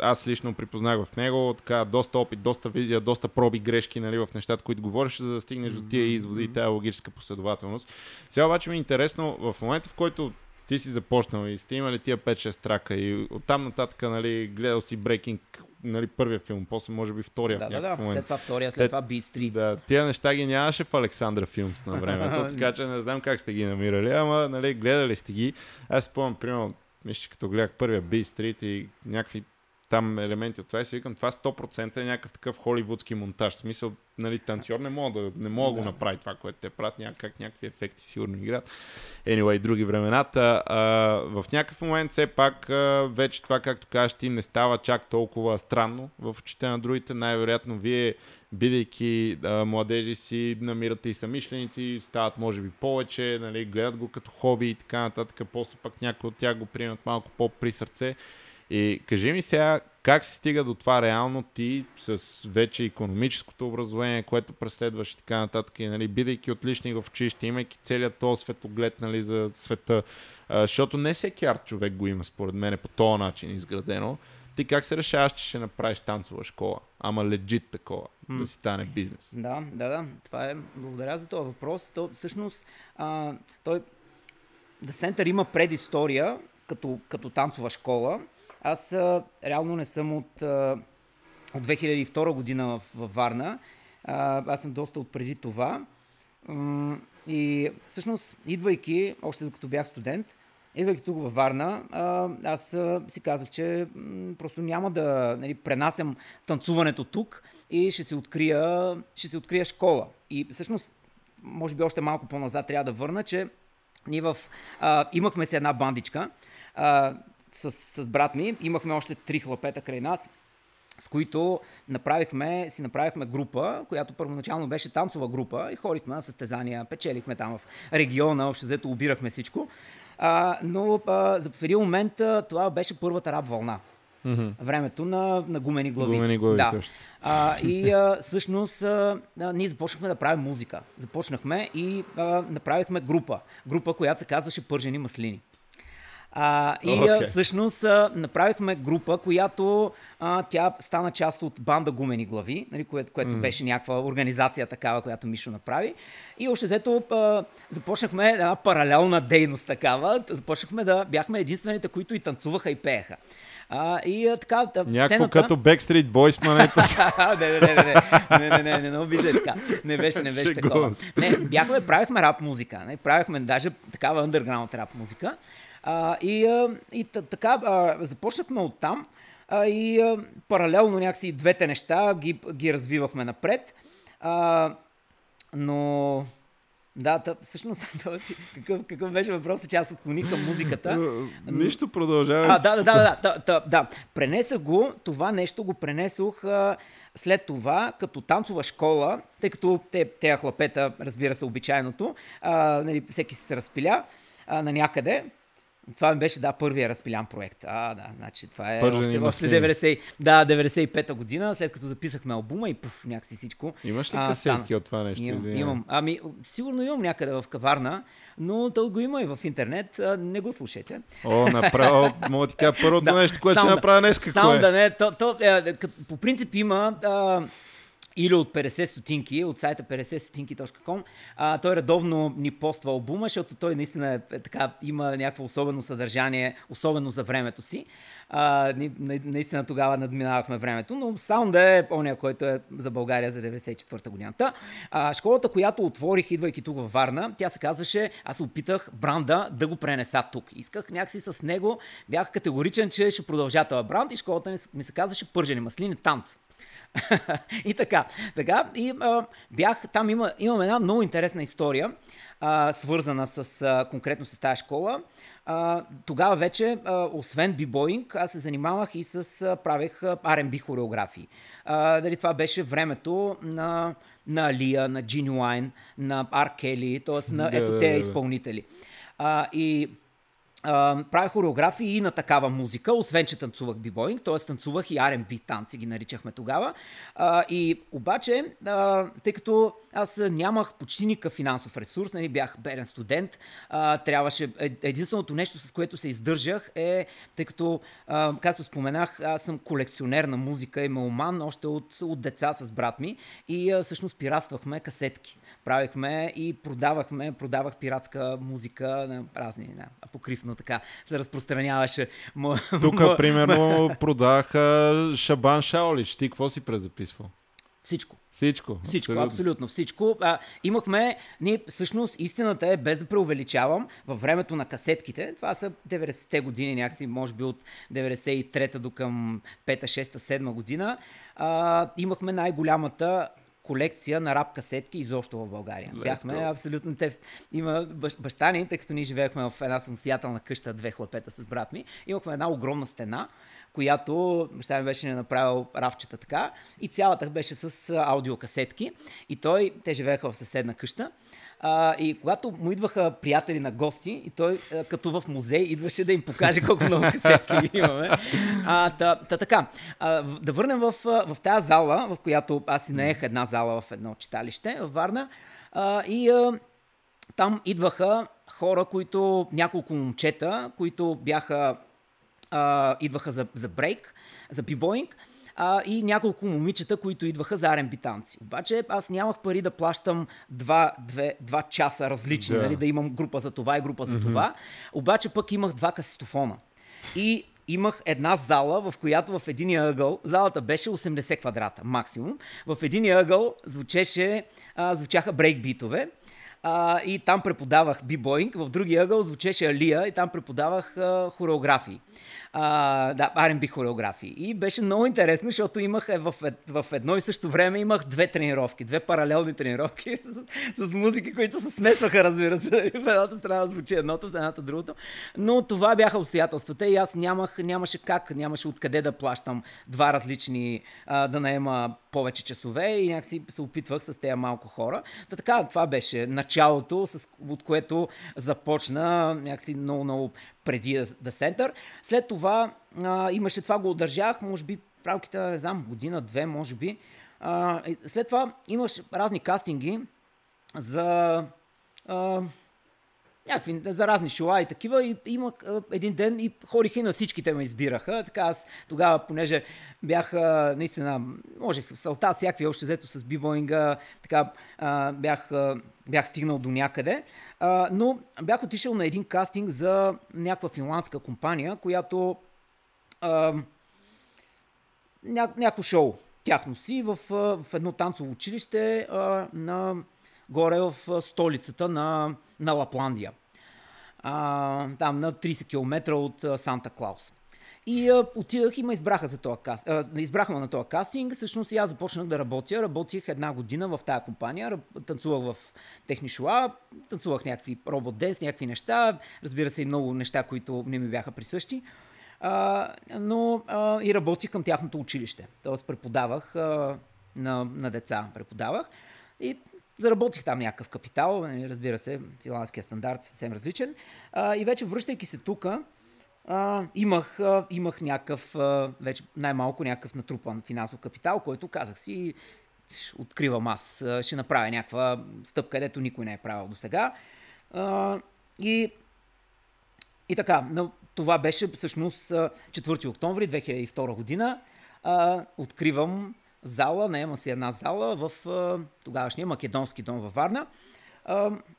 аз лично припознах в него така доста опит, доста визия, доста проби грешки нали, в нещата, които говориш, за да стигнеш до тия изводи и тази логическа последователност. Сега обаче ми е интересно, в момента в който ти си започнал и сте имали тия 5-6 трака и оттам нататък нали, гледал си Breaking нали, първия филм, после може би втория да, в да, да, момент. след това втория, след, след това Street. Да, тия неща ги нямаше в Александра Филмс на времето, *laughs* така че не знам как сте ги намирали, ама нали, гледали сте ги. Аз спомням, примерно, мисля, като гледах първия B Street и някакви там елементи от това и си викам, това 100% е някакъв такъв холивудски монтаж. В смисъл, нали, танцор не мога да, не мога да го направи това, което те правят, някак, някакви ефекти сигурно играят. Anyway, други времената. А, в някакъв момент все пак а, вече това, както кажеш ти, не става чак толкова странно в очите на другите. Най-вероятно вие, бидейки а, младежи си, намирате и самишленици, стават може би повече, нали, гледат го като хоби и така нататък. После пък някои от тях го приемат малко по-при сърце. И кажи ми сега, как се стига до това реално ти с вече економическото образование, което преследваш и така нататък, и, нали, бидейки отлични в училище, имайки целият този светоглед нали, за света, а, защото не всеки арт човек го има, според мен, по този начин изградено. Ти как се решаваш, че ще направиш танцова школа? Ама легит такова, mm. да си стане бизнес. Да, да, да. Това е. Благодаря за този въпрос. То, всъщност, а, той The Center има предистория като, като танцова школа. Аз а, реално не съм от, а, от 2002 година в, в Варна. А, аз съм доста от преди това. И всъщност, идвайки, още докато бях студент, идвайки тук във Варна, аз си казах, че просто няма да нали, пренасям танцуването тук и ще се открия, ще се открия школа. И всъщност, може би още малко по-назад трябва да върна, че ние в, а, имахме си една бандичка. А, с, с брат ми. Имахме още три хлапета край нас, с които направихме, си направихме група, която първоначално беше танцова група и ходихме на състезания, печелихме там в региона, общо взето обирахме всичко. А, но а, в един момент а, това беше първата раб вълна. Mm-hmm. Времето на, на гумени глави. Гумени глави, да. А, и а, всъщност а, ние започнахме да правим музика. Започнахме и а, направихме група. Група, която се казваше Пържени маслини. А, и okay. всъщност а, направихме група, която а, тя стана част от банда Гумени глави, нали, което, което mm. беше някаква организация такава, която Мишо направи. И още взето а, започнахме една паралелна дейност такава. Започнахме да бяхме единствените, които и танцуваха и пееха. А, и а, така, Някакво сцената... като Backstreet Boys, ма *laughs* не, не, не, не, не, не, не, не, не, обижай така. Не беше, не беше такова. Не, бяхме, правихме рап музика. Не, правихме даже такава underground рап музика. А, и, а, и така а, започнахме от там а, и а, паралелно някакси двете неща ги, ги развивахме напред. А, но да, тъп, всъщност, *laughs* какъв, какъв беше въпросът, че аз отклоних към музиката. Нищо продължава. А, да, да, да, да, да, да. Пренесах го, това нещо го пренесох а, след това, като танцова школа, тъй като те, те хлапета, разбира се, обичайното, а, нали, всеки се разпиля а, на някъде. Това ми беше, да, първия разпилян проект. А, да, значи това е Пържени още, още 90, да, 95-та година, след като записахме албума и пуф, някакси всичко. Имаш ли касетки от това нещо? Имам, имам. Ами, сигурно имам някъде в каварна, но то го има и в интернет. А, не го слушайте. О, направо, мога ти кажа *laughs* първото да, нещо, което ще направя днес, само е? да не, то, то, е, по принцип има... А, или от 50 стотинки, от сайта 50стотинки.com. А, той редовно ни поства албума, защото той наистина е, е, така, има някакво особено съдържание, особено за времето си. А, ни, наистина тогава надминавахме времето, но саунда е оня, който е за България за 94-та годината. А, школата, която отворих, идвайки тук във Варна, тя се казваше, аз опитах бранда да го пренеса тук. Исках някакси с него, бях категоричен, че ще продължа този бранд и школата ми се казваше Пържени маслини танц. *laughs* и така. така и, а, бях, там има, имам една много интересна история, а, свързана с, а, конкретно с тази школа. А, тогава вече, а, освен бибоинг, аз се занимавах и с, а, правех R&B хореографии. А, дали това беше времето на, на Алия, на Genuine, на Аркели, т.е. на ето те изпълнители. А, и правя хореографии и на такава музика, освен че танцувах бибоинг, т.е. танцувах и R&B танци, ги наричахме тогава. А, и обаче, а, тъй като аз нямах почти никакъв финансов ресурс, нали, бях беден студент, а, трябваше, е, единственото нещо, с което се издържах е, тъй като, а, както споменах, аз съм колекционер на музика и меломан още от, от деца с брат ми и а, всъщност пиратствахме касетки правихме и продавахме, продавах пиратска музика на разни, на, покривно така се разпространяваше. Тук, примерно, продаха Шабан Шаолич. Ти какво си презаписвал? Всичко. Всичко. Всичко, абсолютно, абсолютно всичко. А, имахме, ние всъщност истината е, без да преувеличавам, във времето на касетките, това са 90-те години, някакси, може би от 93-та до към 5-та, 6-та, 7 година, а, имахме най-голямата колекция на рап касетки изобщо в България. Let's Бяхме go. абсолютно те. Има баща ни, тъй като ние живеехме в една самостоятелна къща, две хлапета с брат ми. Имахме една огромна стена, която баща ми беше направил рафчета така и цялата беше с аудиокасетки. И той, те живееха в съседна къща. А, и когато му идваха приятели на гости, и той а, като в музей идваше да им покаже колко много касетки *laughs* имаме. А, та, та, така, а, да върнем в, в тази зала, в която аз си наех една зала в едно читалище в Варна. А, и а, там идваха хора, които, няколко момчета, които бяха, а, идваха за, за брейк, за бибоинг а, и няколко момичета, които идваха за R&B танци. Обаче аз нямах пари да плащам два, две, два часа различни, да. Нали, да имам група за това и група за mm-hmm. това. Обаче пък имах два касетофона. И имах една зала, в която в единия ъгъл, залата беше 80 квадрата максимум, в единия ъгъл звучеше, а, звучаха брейкбитове, а, и там преподавах бибоинг, в другия ъгъл звучеше Алия и там преподавах а, хореографии а, да, R&B хореографии. И беше много интересно, защото имах е, в, в едно и също време имах две тренировки, две паралелни тренировки *laughs* с, с музики, които се смесваха, разбира се. *laughs* В едната страна звучи едното, в едната другото. Но това бяха обстоятелствата и аз нямах, нямаше как, нямаше откъде да плащам два различни, а, да наема повече часове и някакси се опитвах с тези малко хора. Та така, това беше началото, с, от което започна някакси много, много преди да Center. След това а, имаше това, го удържах, може би в рамките на, не знам, година-две, може би. А, след това имаше разни кастинги за... А, някакви заразни шола и такива. И имах един ден и ходих и на всичките ме избираха. Така аз тогава, понеже бях наистина, можех салта всякакви, още взето с бибоинга, така бях, бях стигнал до някъде. но бях отишъл на един кастинг за някаква финландска компания, която ня, някакво шоу тяхно си в, в едно танцово училище на горе в столицата на, на Лапландия. А, там на 30 км от Санта Клаус. И а, отидах и ме избраха за този каст... а, избрахме на този кастинг. Всъщност и аз започнах да работя. Работих една година в тази компания. Танцувах в техни шоа, танцувах някакви робот денс, някакви неща. Разбира се и много неща, които не ми бяха присъщи. А, но а, и работих към тяхното училище. Тоест преподавах а, на, на деца. Преподавах. И Заработих там някакъв капитал, нали, разбира се, финландския стандарт е съвсем различен. А, и вече връщайки се тук, имах, а, имах някакъв, а, вече най-малко някакъв натрупан финансов капитал, който казах си, откривам аз, ще направя някаква стъпка, където никой не е правил до сега. И, и така, това беше всъщност 4 октомври 2002 година. Откривам зала, наема си една зала в тогавашния македонски дом във Варна.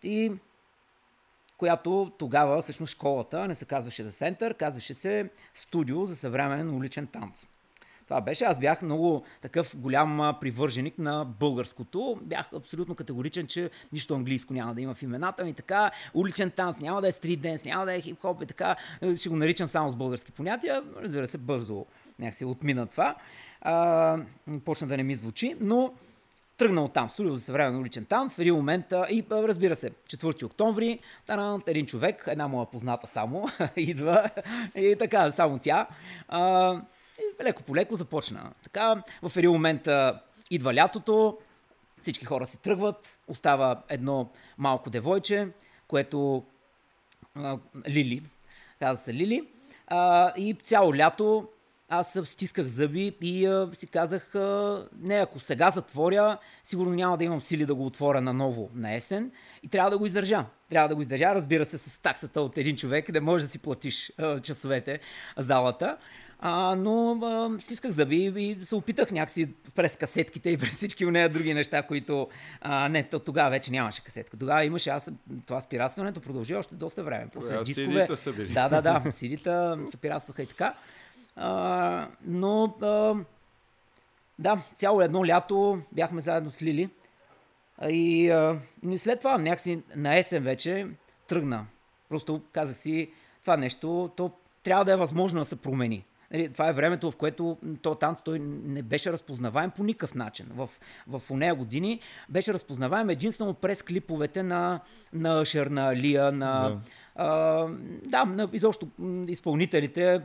И която тогава, всъщност школата, не се казваше The Center, казваше се Студио за съвременен уличен танц. Това беше. Аз бях много такъв голям привърженик на българското. Бях абсолютно категоричен, че нищо английско няма да има в имената ми. Така, уличен танц, няма да е стрит денс, няма да е хип-хоп и така. Ще го наричам само с български понятия. Разбира се, бързо някакси отмина това а, почна да не ми звучи, но тръгнал там, студио за съвременен уличен танц, в един момент, и разбира се, 4 октомври, таран, един човек, една моя позната само, *laughs* идва и така, само тя. А, и леко по леко започна. Така, в един момент идва лятото, всички хора си тръгват, остава едно малко девойче, което а, Лили, казва се Лили, а, и цяло лято аз стисках зъби и а, си казах, а, не, ако сега затворя, сигурно няма да имам сили да го отворя наново на есен и трябва да го издържа. Трябва да го издържа, разбира се, с таксата от един човек, да можеш да си платиш а, часовете, залата. А, но а, стисках зъби и се опитах някакси през касетките и през всички нея други неща, които... А, не, то, тогава вече нямаше касетка. Тогава имаше аз... Това спиратстването продължи още доста време. После дискове... са били. Да, да, да. Сидита се пиратстваха и така. Но а, да, цяло едно лято бяхме заедно с Лили. И, а, и след това някакси на есен вече тръгна. Просто казах си, това нещо, то трябва да е възможно да се промени. Нали, това е времето, в което то танц той не беше разпознаваем по никакъв начин. В, в нея години беше разпознаваем единствено през клиповете на, на Шер, на Лия, на, да. Да, изобщо изпълнителите,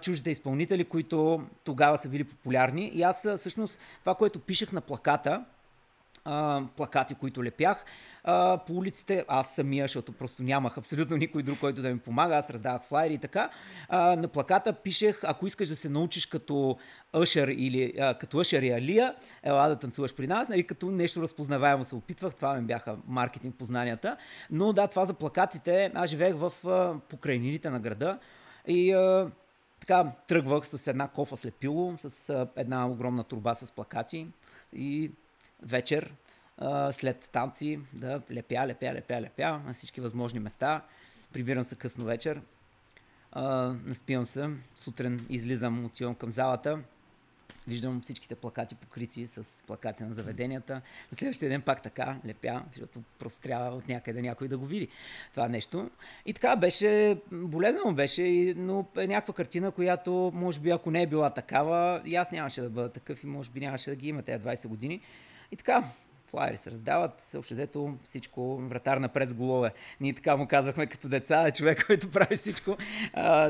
чуждите изпълнители, които тогава са били популярни. И аз всъщност това, което пишех на плаката, плакати, които лепях, а, по улиците, аз самия, защото просто нямах абсолютно никой друг, който да ми помага, аз раздавах флайери и така. А, на плаката пишех, ако искаш да се научиш като Ашер или а, като Ашер и Алия, ела да танцуваш при нас, нали, като нещо разпознаваемо се опитвах, това ми бяха маркетинг познанията. Но да, това за плакатите, аз живеех в покрайнините на града и а, така тръгвах с една кофа слепило, с а, една огромна турба с плакати и вечер след танци да лепя, лепя, лепя, лепя на всички възможни места. Прибирам се късно вечер, а, наспивам се, сутрин излизам, отивам към залата, виждам всичките плакати покрити с плакати на заведенията. На следващия ден пак така лепя, защото просто трябва от някъде някой да го види това нещо. И така беше, болезнено беше, но е някаква картина, която може би ако не е била такава, и аз нямаше да бъда такъв и може би нямаше да ги има тези 20 години. И така, флайери се раздават, се общо взето всичко, вратар напред с голове. Ние така му казахме като деца, човек, който прави всичко,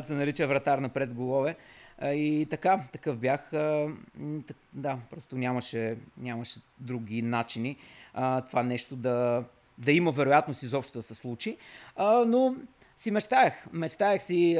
се нарича вратар напред с голове. И така, такъв бях. Да, просто нямаше, нямаше други начини това нещо да, да има вероятност изобщо да се случи. Но си мечтаях. Мечтаях си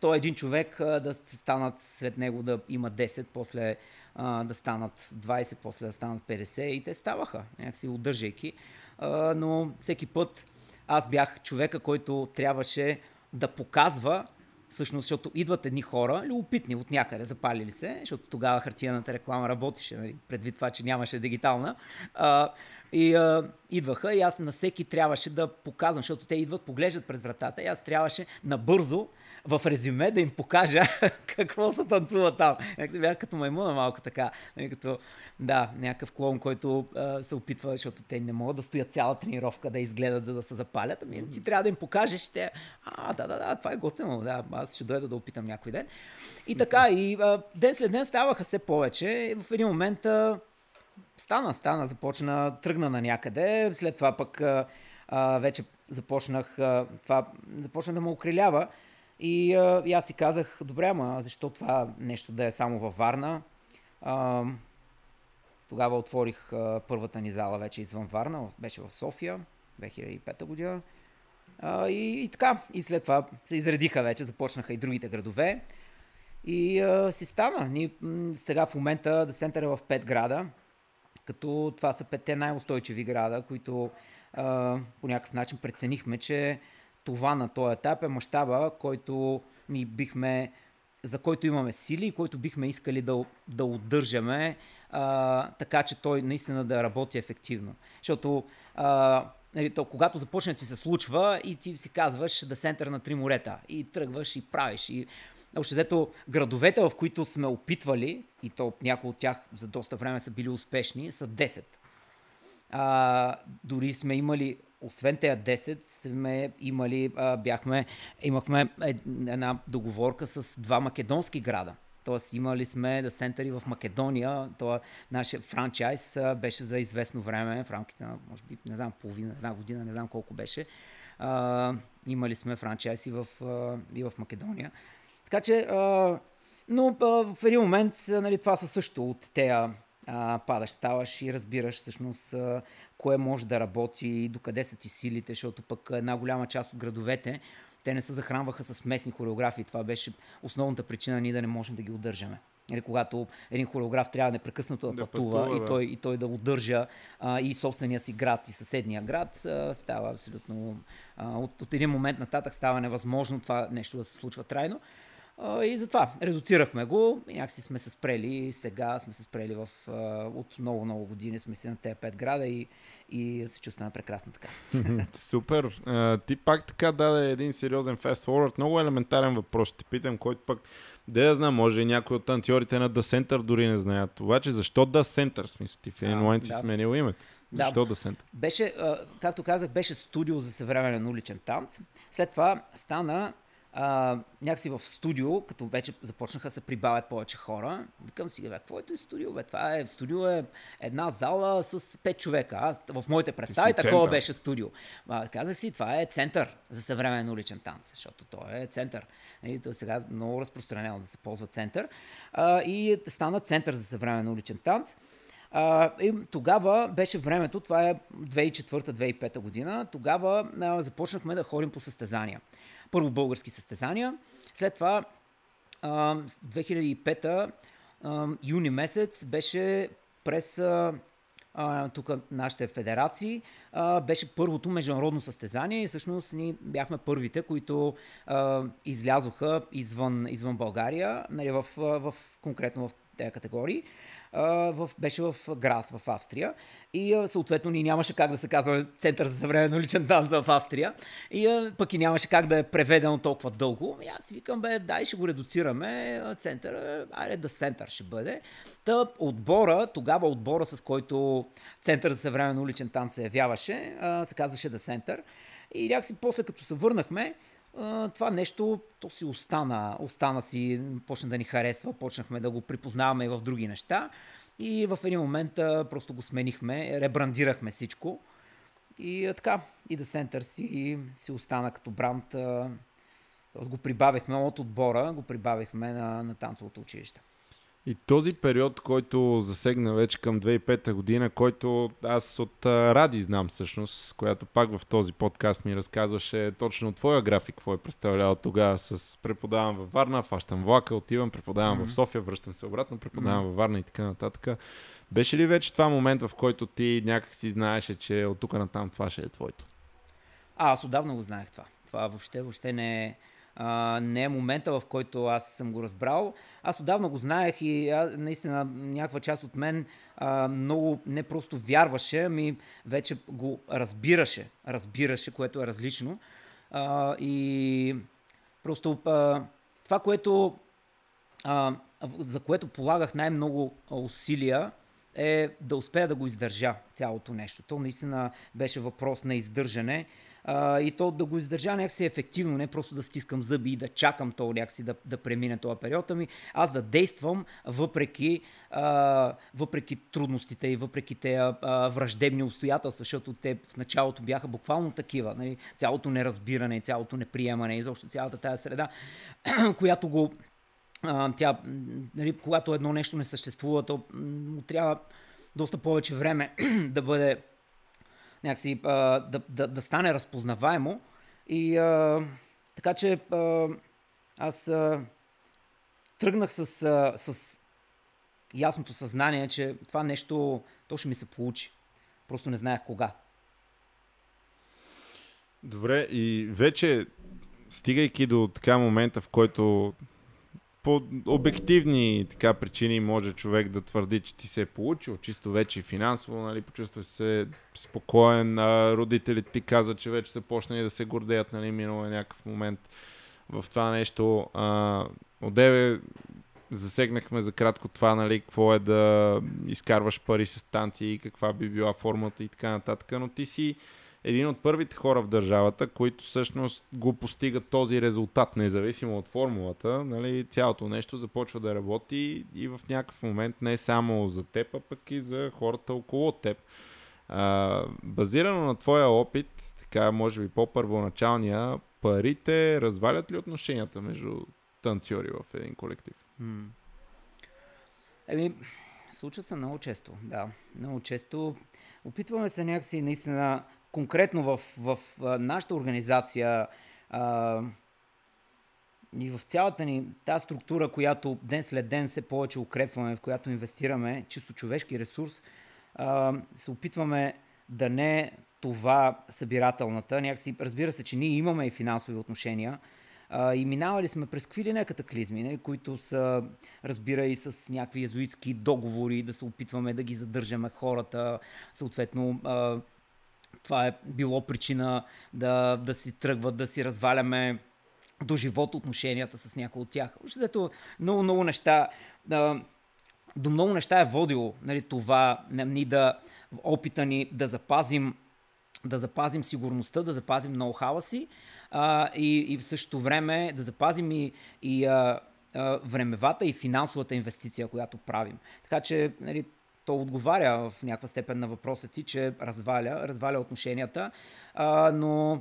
той един човек да станат след него да има 10, после а, да станат 20, после да станат 50 и те ставаха, някакси удържайки. А, но всеки път аз бях човека, който трябваше да показва Всъщност, защото идват едни хора, любопитни от някъде, запалили се, защото тогава хартияната реклама работеше, нали, предвид това, че нямаше дигитална. А, и а, идваха и аз на всеки трябваше да показвам, защото те идват, поглеждат през вратата и аз трябваше набързо в резюме да им покажа *laughs* какво се танцува там. Някак бях като маймуна малко така, нали, като да, някакъв клон, който а, се опитва, защото те не могат да стоят цяла тренировка да изгледат, за да се запалят. Ами ти трябва да им покажеш, те, а, да, да, да, това е готино, да, аз ще дойда да опитам някой ден. И така, и а, ден след ден ставаха все повече. И в един момент а, стана, стана, започна, тръгна на някъде, след това пък а, вече започнах, а, това започна да ме окрилява. И, а, и аз си казах, добре, ама защо това нещо да е само във Варна? А, тогава отворих а, първата ни зала вече извън Варна, беше в София, 2005 година. А, и, и така, и след това се изредиха вече, започнаха и другите градове. И а, си стана. Ние сега в момента да център в 5 града, като това са петте най-устойчиви града, които а, по някакъв начин преценихме, че това на този етап е мащаба, който ми бихме, за който имаме сили и който бихме искали да, да удържаме, а, така че той наистина да работи ефективно. Защото а, нали, то, когато започне ти се случва и ти си казваш да център на три морета и тръгваш и правиш и Общо взето, градовете, в които сме опитвали, и то някои от тях за доста време са били успешни, са 10. А, дори сме имали, освен тези 10, сме имали, бяхме, имахме една договорка с два македонски града. Тоест имали сме да центъри в Македония. Това нашия франчайз беше за известно време, в рамките на, може би, не знам, половина, една година, не знам колко беше. А, имали сме франчайз и в, и в Македония. Така че, а, но а, в един момент нали, това са също от тея а, падаш, ставаш и разбираш всъщност а, кое може да работи и докъде са ти силите, защото пък една голяма част от градовете те не се захранваха с местни хореографии. Това беше основната причина ние да не можем да ги удържаме. Или когато един хореограф трябва непрекъснато да, да пътува, пътува и. Той, и той да удържа а, и собствения си град и съседния град, а, става абсолютно... А, от, от един момент нататък става невъзможно това нещо да се случва трайно. И затова редуцирахме го и някакси сме се спрели. Сега сме се спрели в, от много-много години сме си на тези пет града и, и се чувстваме прекрасно така. *laughs* Супер. ти пак така даде един сериозен fast forward. Много елементарен въпрос ще питам, който пък да я знам, може и някои от танцорите на The Center дори не знаят. Обаче защо The Center? Смисъл, ти в един момент си да. сменил името. Защо да, The Center? Беше, както казах, беше студио за съвременен уличен танц. След това стана а, някакси в студио, като вече започнаха да се прибавят повече хора, викам си, бе, какво е студио? Бе? Това е, студио е една зала с пет човека. Аз в моите представи такова център. беше студио. А, казах си, това е център за съвременен уличен танц, защото то е център. Нали, то е сега много разпространено да се ползва център. А, и стана център за съвременен уличен танц. А, и тогава беше времето, това е 2004-2005 година, тогава а, започнахме да ходим по състезания първо български състезания, след това 2005 юни месец беше през тук нашите федерации, беше първото международно състезание и всъщност ние бяхме първите, които излязоха извън, извън България, нали, в, в, конкретно в тези категории в, беше в Грас, в Австрия. И съответно ни нямаше как да се казва Център за съвременен личен танц в Австрия. И пък и нямаше как да е преведено толкова дълго. И аз викам, бе, дай ще го редуцираме. Център, айде да център ще бъде. Та отбора, тогава отбора, с който Център за съвременен уличен танц се явяваше, се казваше да Център. И някакси после като се върнахме, това нещо, то си остана, остана си, почна да ни харесва, почнахме да го припознаваме и в други неща. И в един момент просто го сменихме, ребрандирахме всичко. И така, и The Center си, си остана като бранд. Тоест го прибавихме от отбора, го прибавихме на, на танцовото училище. И този период, който засегна вече към 2005 година, който аз от Ради знам всъщност, която пак в този подкаст ми разказваше точно твоя график, какво е представлявал тогава с преподавам във Варна, фащам влака, отивам, преподавам mm-hmm. в София, връщам се обратно, преподавам mm-hmm. във Варна и така нататък. Беше ли вече това момент, в който ти някак си знаеше, че от тук натам това ще е твоето? А, аз отдавна го знаех това. Това въобще, въобще не е, а, не е момента, в който аз съм го разбрал. Аз отдавна го знаех и а, наистина някаква част от мен а, много не просто вярваше, ами вече го разбираше. Разбираше, което е различно. А, и просто а, това, което а, за което полагах най-много усилия, е да успея да го издържа цялото нещо. То наистина беше въпрос на издържане а, и то да го издържа някакси ефективно, не просто да стискам зъби и да чакам то някакси да, да премине този период, ами аз да действам въпреки, а, въпреки трудностите и въпреки те враждебни обстоятелства, защото те в началото бяха буквално такива. Нали? Цялото неразбиране, цялото неприемане, изобщо цялата тази среда, *clears throat* която го а, тя, нали, когато едно нещо не съществува, то трябва доста повече време *clears throat* да бъде някакси, а, да, да, да стане разпознаваемо. И а, така че а, аз а, тръгнах с, а, с ясното съзнание, че това нещо, то ще ми се получи. Просто не знаех кога. Добре, и вече стигайки до така момента, в който по обективни така причини може човек да твърди, че ти се е получил, чисто вече финансово, нали, почувства се спокоен, а родителите ти казват, че вече са почнали да се гордеят, нали, минало е някакъв момент в това нещо. А, одеве засегнахме за кратко това, нали, какво е да изкарваш пари с станции, каква би била формата и така нататък, но ти си един от първите хора в държавата, които всъщност го постигат този резултат, независимо от формулата. Нали, цялото нещо започва да работи и в някакъв момент не само за теб, а пък и за хората около теб. А, базирано на твоя опит, така може би по-първоначалния, парите развалят ли отношенията между танцори в един колектив? Еми, случва се много често, да. Много често. Опитваме се някакси наистина конкретно в, в, в нашата организация а, и в цялата ни тази структура, която ден след ден се повече укрепваме, в която инвестираме чисто човешки ресурс, а, се опитваме да не това събирателната. Някакси, разбира се, че ние имаме и финансови отношения, и минавали сме през какви ли не катаклизми, не, които са, разбира и с някакви езуитски договори, да се опитваме да ги задържаме хората, съответно а, това е било причина да, да си тръгват, да си разваляме до живот отношенията с някои от тях. Защото много, много неща, да, до много неща е водило нали, това, ни да, опита ни да запазим, да запазим сигурността, да запазим ноу-хауа си а, и, и в същото време да запазим и, и а, а, времевата и финансовата инвестиция, която правим. Така че нали, то отговаря в някаква степен на въпроса ти, че разваля, разваля отношенията, а, но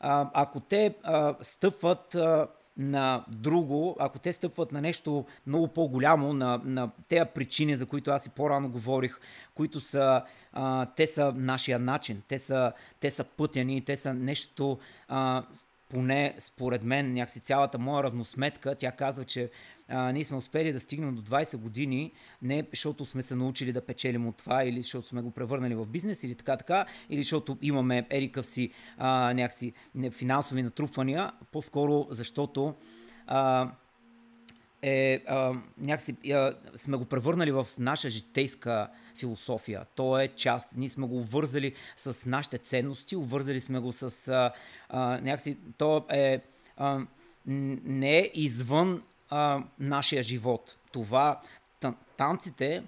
а, ако те а, стъпват а, на друго, ако те стъпват на нещо много по-голямо, на, на тези причини, за които аз и по-рано говорих, които са, а, те са нашия начин, те са, те са пътя те са нещо, а, поне според мен, някакси цялата моя равносметка, тя казва, че а, ние сме успели да стигнем до 20 години, не защото сме се научили да печелим от това, или защото сме го превърнали в бизнес, или така, така, или защото имаме ерикъв си а, някакси финансови натрупвания, по-скоро защото а, е, а, някакси а, сме го превърнали в наша житейска философия. То е част. Ние сме го вързали с нашите ценности, увързали сме го с а, а, някакси. То е а, не е извън а, нашия живот. Това, танците,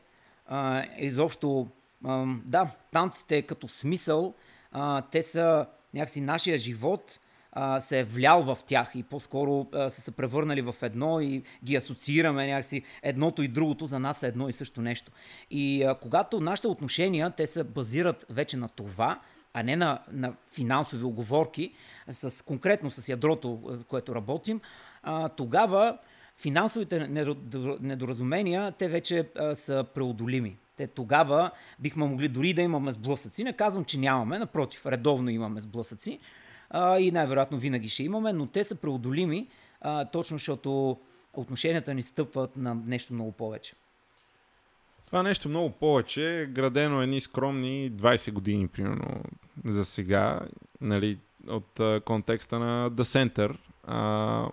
а, изобщо, а, да, танците като смисъл, а, те са някакси нашия живот, а, се е влял в тях и по-скоро а, са се превърнали в едно и ги асоциираме някакси едното и другото за нас е едно и също нещо. И а, когато нашите отношения, те се базират вече на това, а не на, на финансови оговорки, с, конкретно с ядрото, за което работим, а, тогава финансовите недоразумения, те вече а, са преодолими. Те тогава бихме могли дори да имаме сблъсъци. Не казвам, че нямаме, напротив, редовно имаме сблъсъци а, и най-вероятно винаги ще имаме, но те са преодолими, а, точно защото отношенията ни стъпват на нещо много повече. Това нещо много повече е градено едни скромни 20 години, примерно, за сега. Нали, от а, контекста на The Center. А,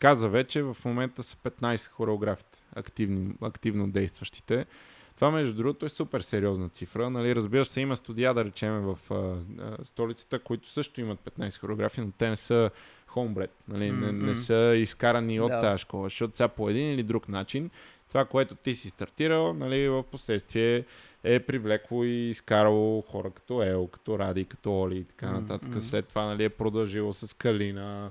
каза вече, в момента са 15 хореографите, активни, активно действащите. Това, между другото, е супер сериозна цифра. Нали, разбира се, има студия, да речем, в а, а, столицата, които също имат 15 хореографии, но те не са хомбред. Нали, mm-hmm. не, не са изкарани от Да. тази школа, защото сега по един или друг начин това, което ти си стартирал, нали, в последствие е привлекло и изкарало хора като Ел, като Ради, като Оли и така нататък. Мгм. След това нали, е продължило с Калина.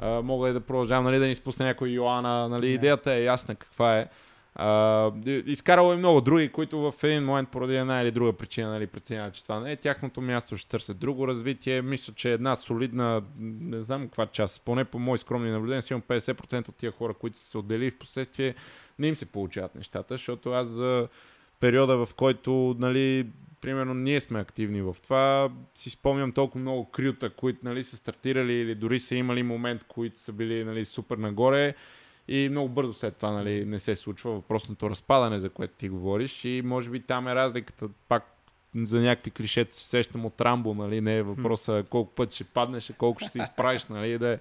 А, мога и да продължавам нали, да ни спусне някой Йоана. Нали, Да. Идеята е ясна каква е. А, изкарало и много други, които в един момент поради една или друга причина нали, преценяват, че това не е тяхното място, ще търсят друго развитие. Мисля, че една солидна, не знам каква част, поне по мои скромни наблюдения, си имам 50% от тия хора, които са се отделили в последствие, не им се получават нещата, защото аз за периода, в който, нали, примерно ние сме активни в това, си спомням толкова много крюта, които нали, са стартирали или дори са имали момент, които са били нали, супер нагоре. И много бързо след това нали, не се случва въпросното разпадане, за което ти говориш. И може би там е разликата. Пак за някакви клишета се сещам от Рамбо, нали, не е въпроса колко път ще паднеш, а колко ще се изправиш, нали, да е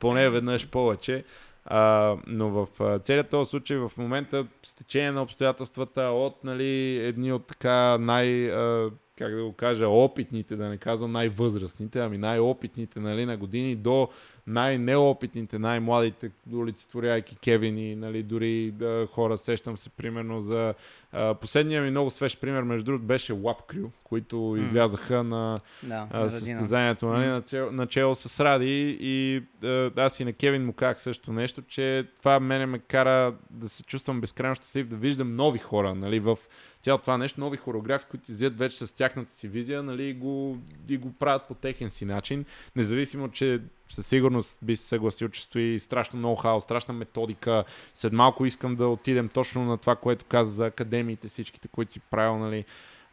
поне веднъж повече. А, но в целият този случай в момента с течение на обстоятелствата от нали, едни от така най, а, как да го кажа, опитните, да не казвам най-възрастните, ами най-опитните нали, на години до най-неопитните, най-младите, олицетворяйки Кевин и нали, дори да, хора, сещам се примерно за а, последния ми много свеж пример, между другото, беше Lab Crew, които излязаха на Да, а, на състезанието нали, начало, начало с Ради. И а, аз и на Кевин му казах също нещо, че това мене ме кара да се чувствам безкрайно щастлив, да виждам нови хора нали, в цялото това нещо, нови хореографи, които излизат вече с тяхната си визия нали, и, го, и го правят по техен си начин, независимо, че със сигурност би се съгласил, че стои страшно хаос, страшна методика. След малко искам да отидем точно на това, което каза за академиите, всичките, които си правил, нали,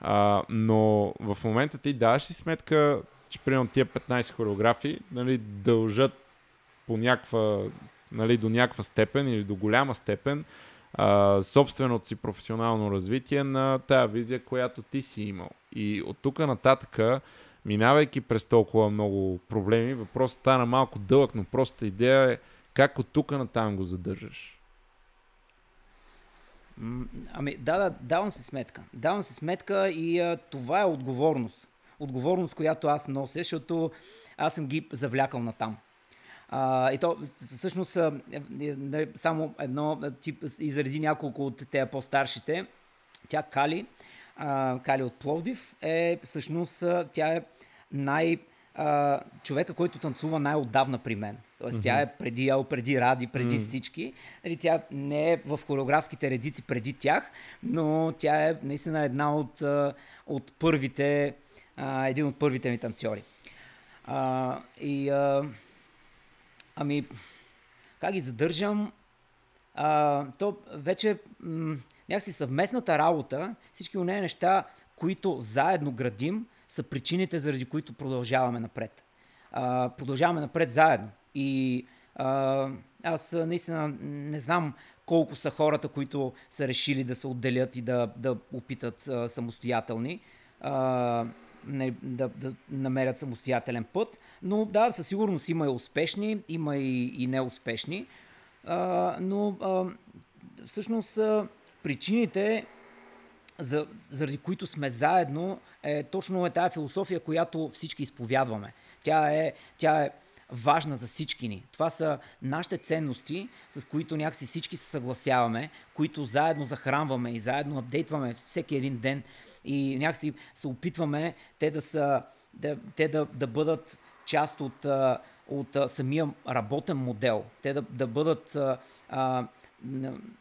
а, но в момента ти даваш си сметка, че примерно тия 15 хореографии нали, дължат по някаква, нали, до някаква степен или до голяма степен а, собственото си професионално развитие на тая визия, която ти си имал. И от тук нататъка, минавайки през толкова много проблеми, въпросът стана малко дълъг, но простата идея е как от тук натам го задържаш. Ами, да, да, давам си сметка. Давам си сметка и а, това е отговорност. Отговорност, която аз нося, защото аз съм ги завлякал на там. И то всъщност е, е, не, само едно, а, тип, изреди няколко от тези по-старшите. Тя Кали, а, Кали от Пловдив, е всъщност, тя е най- а, човека, който танцува най-отдавна при мен. Тоест, mm-hmm. тя е преди Ел, преди Ради, преди mm-hmm. всички. Нали, тя не е в хореографските редици преди тях, но тя е наистина една от, от първите, а, един от първите ми танцори. А, и а, ами, как ги задържам? А, то вече м- някакси съвместната работа, всички от нея неща, които заедно градим, са причините, заради които продължаваме напред. А, продължаваме напред заедно. И а, аз наистина не знам колко са хората, които са решили да се отделят и да, да опитат а, самостоятелни. А, не, да, да намерят самостоятелен път. Но да, със сигурност има и успешни, има и, и неуспешни. А, но а, всъщност а, причините, за, заради които сме заедно, е точно е тая философия, която всички изповядваме. Тя е, тя е важна за всички ни. Това са нашите ценности, с които някакси всички се съгласяваме, които заедно захранваме и заедно апдейтваме всеки един ден и някакси се опитваме те да, са, да, те да, да бъдат част от, от самия работен модел. Те да, да бъдат а,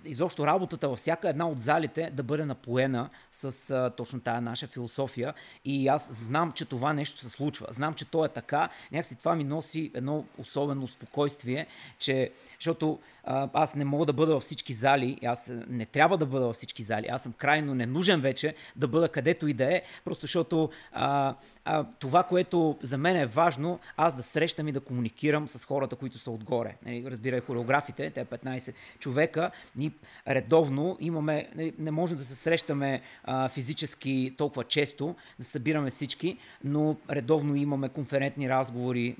изобщо работата във всяка една от залите да бъде напоена с а, точно тая наша философия. И аз знам, че това нещо се случва. Знам, че то е така. Някакси това ми носи едно особено спокойствие, че, защото а, аз не мога да бъда във всички зали, аз не трябва да бъда във всички зали. Аз съм крайно ненужен вече да бъда където и да е, просто защото а, а, това, което за мен е важно, аз да срещам и да комуникирам с хората, които са отгоре. Нали, разбирай хореографите, те 15 човека, човека, ние редовно имаме, не, не можем да се срещаме а, физически толкова често, да събираме всички, но редовно имаме конферентни разговори,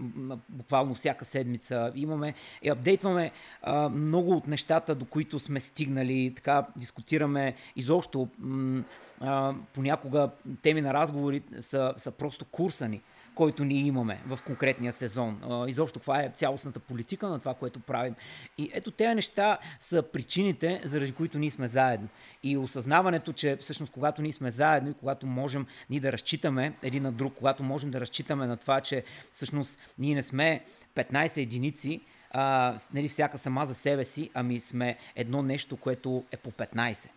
буквално всяка седмица. Имаме и апдейтваме а, много от нещата, до които сме стигнали, така дискутираме изобщо. М- а, понякога теми на разговори са, са просто курсани който ние имаме в конкретния сезон. Изобщо това е цялостната политика на това, което правим. И ето тези неща са причините, заради които ние сме заедно. И осъзнаването, че всъщност когато ние сме заедно и когато можем ние да разчитаме един на друг, когато можем да разчитаме на това, че всъщност ние не сме 15 единици, а, нали, всяка сама за себе си, ами сме едно нещо, което е по 15.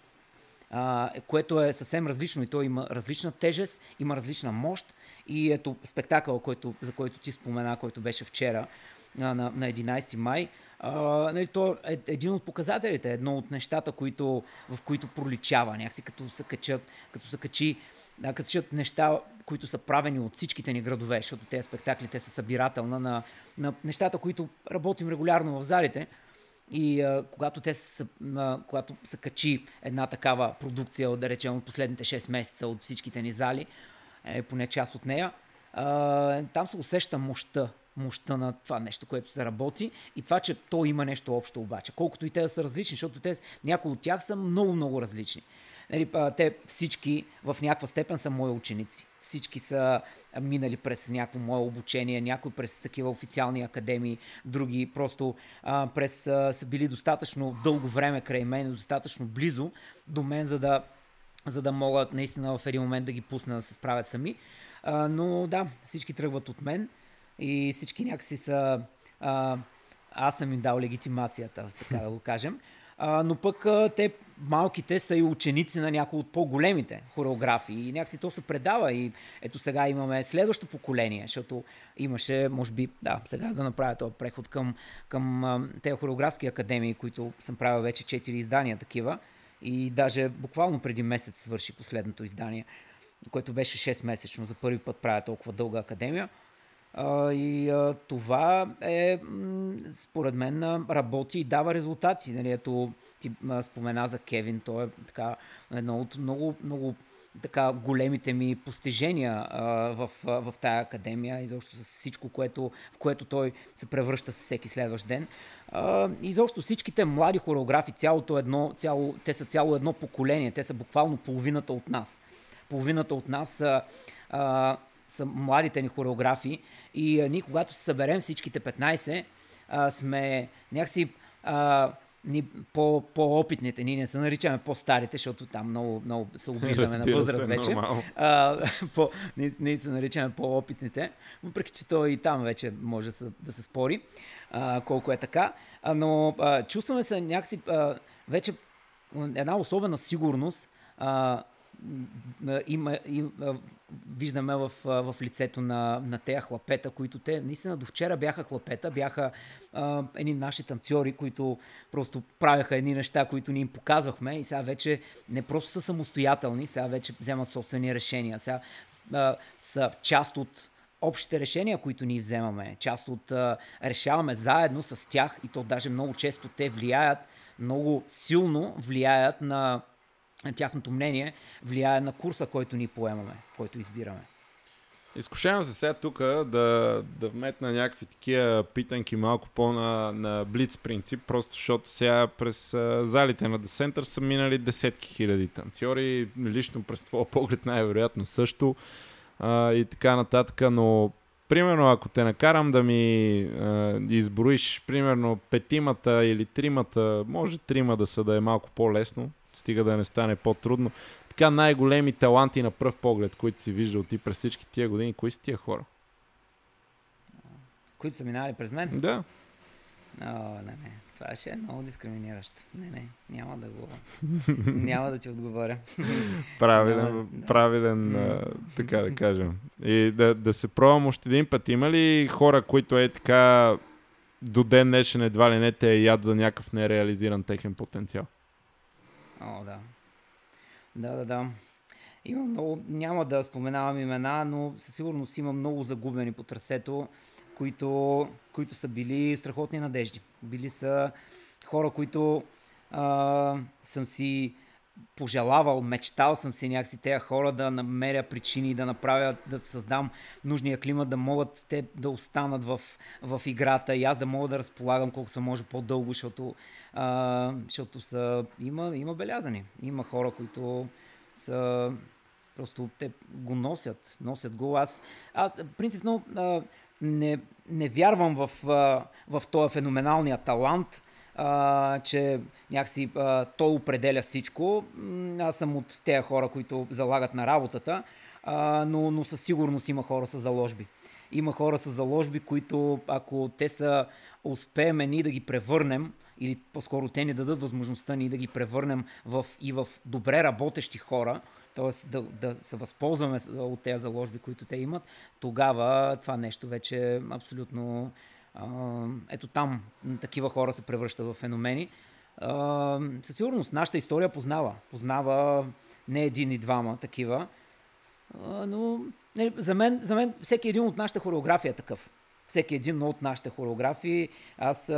А, което е съвсем различно и то има различна тежест, има различна мощ и ето спектакъл, който, за който ти спомена, който беше вчера на, на 11 май, а, нали, то е един от показателите, едно от нещата, които, в които проличава някакси като се, качат, като се качи да, качат неща, които са правени от всичките ни градове, защото тези спектакли те са събирателна на, на нещата, които работим регулярно в залите. И а, когато те са, а, когато се качи една такава продукция, да речем, от последните 6 месеца от всичките ни зали, е, поне част от нея, а, там се усеща мощта, мощта на това нещо, което се работи и това, че то има нещо общо обаче. Колкото и те да са различни, защото те, някои от тях са много-много различни. Нали, те всички в някаква степен са мои ученици. Всички са минали през някакво мое обучение, някои през такива официални академии, други просто а, през а, са били достатъчно дълго време край мен, достатъчно близо до мен, за да за да могат наистина в един момент да ги пусна да се справят сами. А, но да, всички тръгват от мен и всички някакси са... А, аз съм им дал легитимацията, така да го кажем. А, но пък а, те малките са и ученици на някои от по-големите хореографи и някакси то се предава и ето сега имаме следващо поколение, защото имаше, може би, да, сега да направя този преход към, към а, тези хореографски академии, които съм правил вече 4 издания такива и даже буквално преди месец свърши последното издание, което беше 6 месечно. За първи път правя толкова дълга академия. А, и а, това е, според мен, работи и дава резултати. Нали, ето, ти а, спомена за Кевин, той е така, едно от много, много така големите ми постижения а, в, а, в тая академия, изобщо с всичко, което, в което той се превръща с всеки следващ ден. А, изобщо всичките млади хореографи, цялото едно, цяло, те са цяло едно поколение, те са буквално половината от нас. Половината от нас са, а, са младите ни хореографи и а, ние, когато се съберем всичките 15, а, сме някакси а, ни по, по-опитните, ние не се наричаме по-старите, защото там много, много се обиждаме на възраст вече. А, *laughs* по, ние, ние се наричаме по-опитните, въпреки че то и там вече може да се, да се спори а, колко е така. А, но а, чувстваме се някакси а, вече една особена сигурност а, има, има, виждаме в, в лицето на, на тези хлапета, които те наистина до вчера бяха хлапета, бяха а, едни наши танцори, които просто правяха едни неща, които ни им показвахме и сега вече не просто са самостоятелни, сега вече вземат собствени решения, сега а, са част от общите решения, които ние вземаме, част от а, решаваме заедно с тях и то даже много често те влияят, много силно влияят на тяхното мнение влияе на курса, който ни поемаме, който избираме. Изкушавам се сега тук да, да вметна някакви такива питанки малко по на, блиц принцип, просто защото сега през залите на Center са минали десетки хиляди танцори, лично през твоя поглед най-вероятно също а, и така нататък, но примерно ако те накарам да ми а, изброиш примерно петимата или тримата, може трима да са да е малко по-лесно, стига да не стане по-трудно. Така най-големи таланти на пръв поглед, които си виждал ти през всички тия години, кои са тия хора? Които са минали през мен? Да. О, не, не. Това ще е много дискриминиращо. Не, не, няма да го... *laughs* няма да ти отговоря. правилен, да. правилен а, така да кажем. И да, да се пробвам още един път. Има ли хора, които е така до ден днешен едва ли не те е яд за някакъв нереализиран техен потенциал? О, да. Да, да, да. Има много, няма да споменавам имена, но със сигурност има много загубени по трасето, които, които са били страхотни надежди. Били са хора, които а, съм си пожелавал, мечтал съм си някакси тези хора да намеря причини да направя, да създам нужния климат, да могат те да останат в, в играта и аз да мога да разполагам колко се може по-дълго, защото, а, защото са, има, има белязани. Има хора, които са просто те го носят, носят го. Аз, аз принципно а, не, не вярвам в, а, в този феноменалния талант, а, че някакси а, той определя всичко. Аз съм от тези хора, които залагат на работата, а, но, но със сигурност има хора с заложби. Има хора с заложби, които ако те са успеем ние да ги превърнем, или по-скоро те ни дадат възможността ни да ги превърнем в, и в добре работещи хора, т.е. Да, да се възползваме от тези заложби, които те имат, тогава това нещо вече е абсолютно ето там такива хора се превръщат в феномени. Със сигурност нашата история познава. Познава не един и двама такива. Но нали, за мен, за мен всеки един от нашата хореография е такъв. Всеки един от нашите хореографии, аз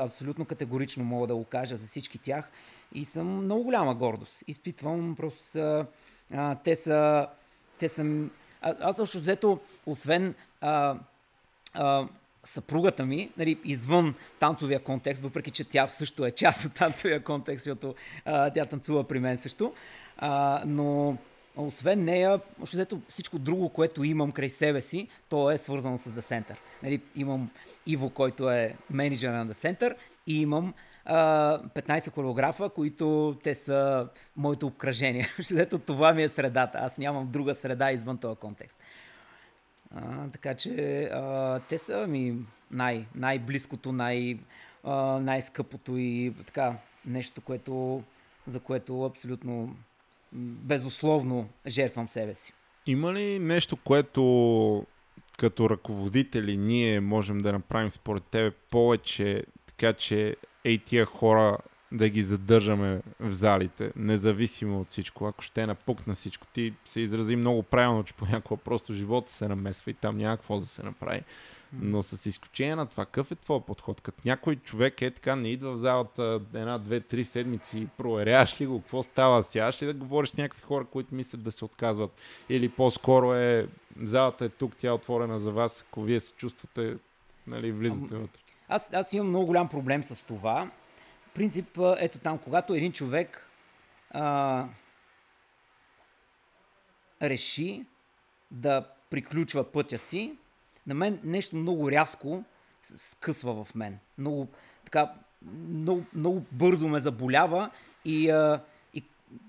абсолютно категорично мога да го кажа за всички тях и съм много голяма гордост. Изпитвам просто... А, те са... Те са а, аз също взето, освен а, а, съпругата ми, нали, извън танцовия контекст, въпреки че тя също е част от танцовия контекст, защото а, тя танцува при мен също. А, но освен нея, още всичко друго, което имам край себе си, то е свързано с The Center. Нали, имам Иво, който е менеджер на The Center и имам а, 15 хореографа, които те са моето обкръжение. *laughs* Още това ми е средата. Аз нямам друга среда извън този контекст. А, така че а, те са ми най, най-близкото, най, а, най-скъпото и така нещо, което, за което абсолютно безусловно жертвам себе си. Има ли нещо, което като ръководители ние можем да направим според тебе повече, така че ей тия хора да ги задържаме в залите, независимо от всичко. Ако ще е напук на всичко, ти се изрази много правилно, че понякога просто живота се намесва и там няма какво да се направи. Но с изключение на това, какъв е твой подход? Като някой човек е така, не идва в залата една, две, три седмици, проверяваш ли го, какво става, сядаш ли да говориш с някакви хора, които мислят да се отказват? Или по-скоро е, залата е тук, тя е отворена за вас, ако вие се чувствате, нали, влизате вътре. Аз, аз имам много голям проблем с това принцип, ето там, когато един човек а, реши да приключва пътя си, на мен нещо много рязко скъсва в мен. Много, така, много, много бързо ме заболява и, а, и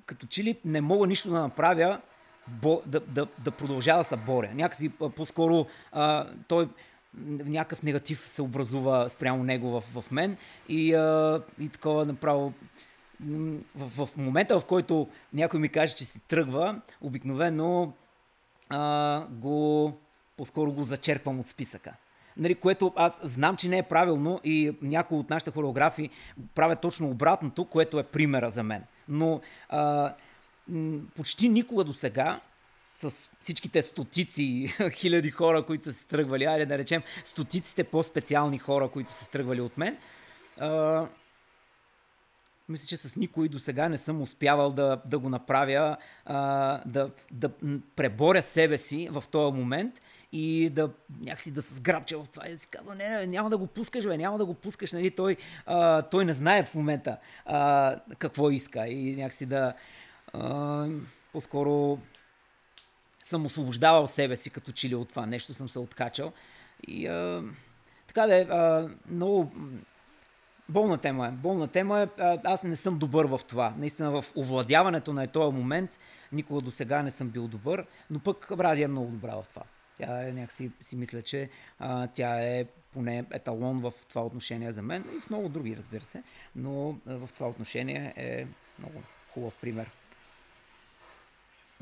като че ли не мога нищо да направя, бо, да, да, да продължава да се боря. Някакси по-скоро а, той някакъв негатив се образува спрямо него в, в мен и, а, и такова направо в, в момента, в който някой ми каже, че си тръгва, обикновено а, го, по-скоро го зачерпвам от списъка. Нали, което аз знам, че не е правилно и някои от нашите хореографи правят точно обратното, което е примера за мен. Но а, почти никога до сега с всичките стотици *laughs* хиляди хора, които са се тръгвали, айде да речем стотиците по-специални хора, които са се тръгвали от мен, а, мисля, че с никой до сега не съм успявал да, да го направя, а, да, да преборя себе си в този момент и да някакси да се сграбча в това и да си казва, не, не, няма да го пускаш, бе, няма да го пускаш, нали, той, а, той не знае в момента а, какво иска и някакси да а, по-скоро съм освобождавал себе си като чили от това нещо, съм се откачал. И а, така да е, а, много болна тема е. Болна тема е, а, аз не съм добър в това. Наистина в овладяването на този момент никога до сега не съм бил добър, но пък Радия е много добра в това. Тя е някакси си мисля, че а, тя е поне еталон в това отношение за мен и в много други, разбира се, но в това отношение е много хубав пример.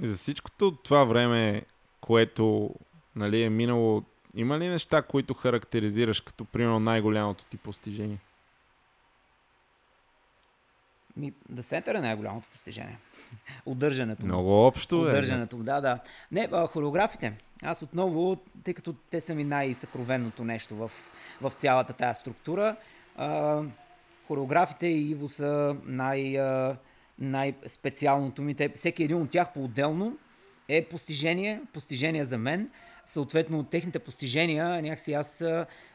За всичкото това време, което нали, е минало, има ли неща, които характеризираш като примерно най-голямото ти постижение? Ми, да Center е най-голямото постижение. Удържането. Много общо е. Удържането, да, да. Не, а, хореографите. Аз отново, тъй като те са ми най-съкровенното нещо в, в цялата тази структура, а, хореографите и Иво са най, а, най-специалното ми. Те, всеки един от тях по-отделно е постижение, постижение за мен. Съответно, от техните постижения, някакси аз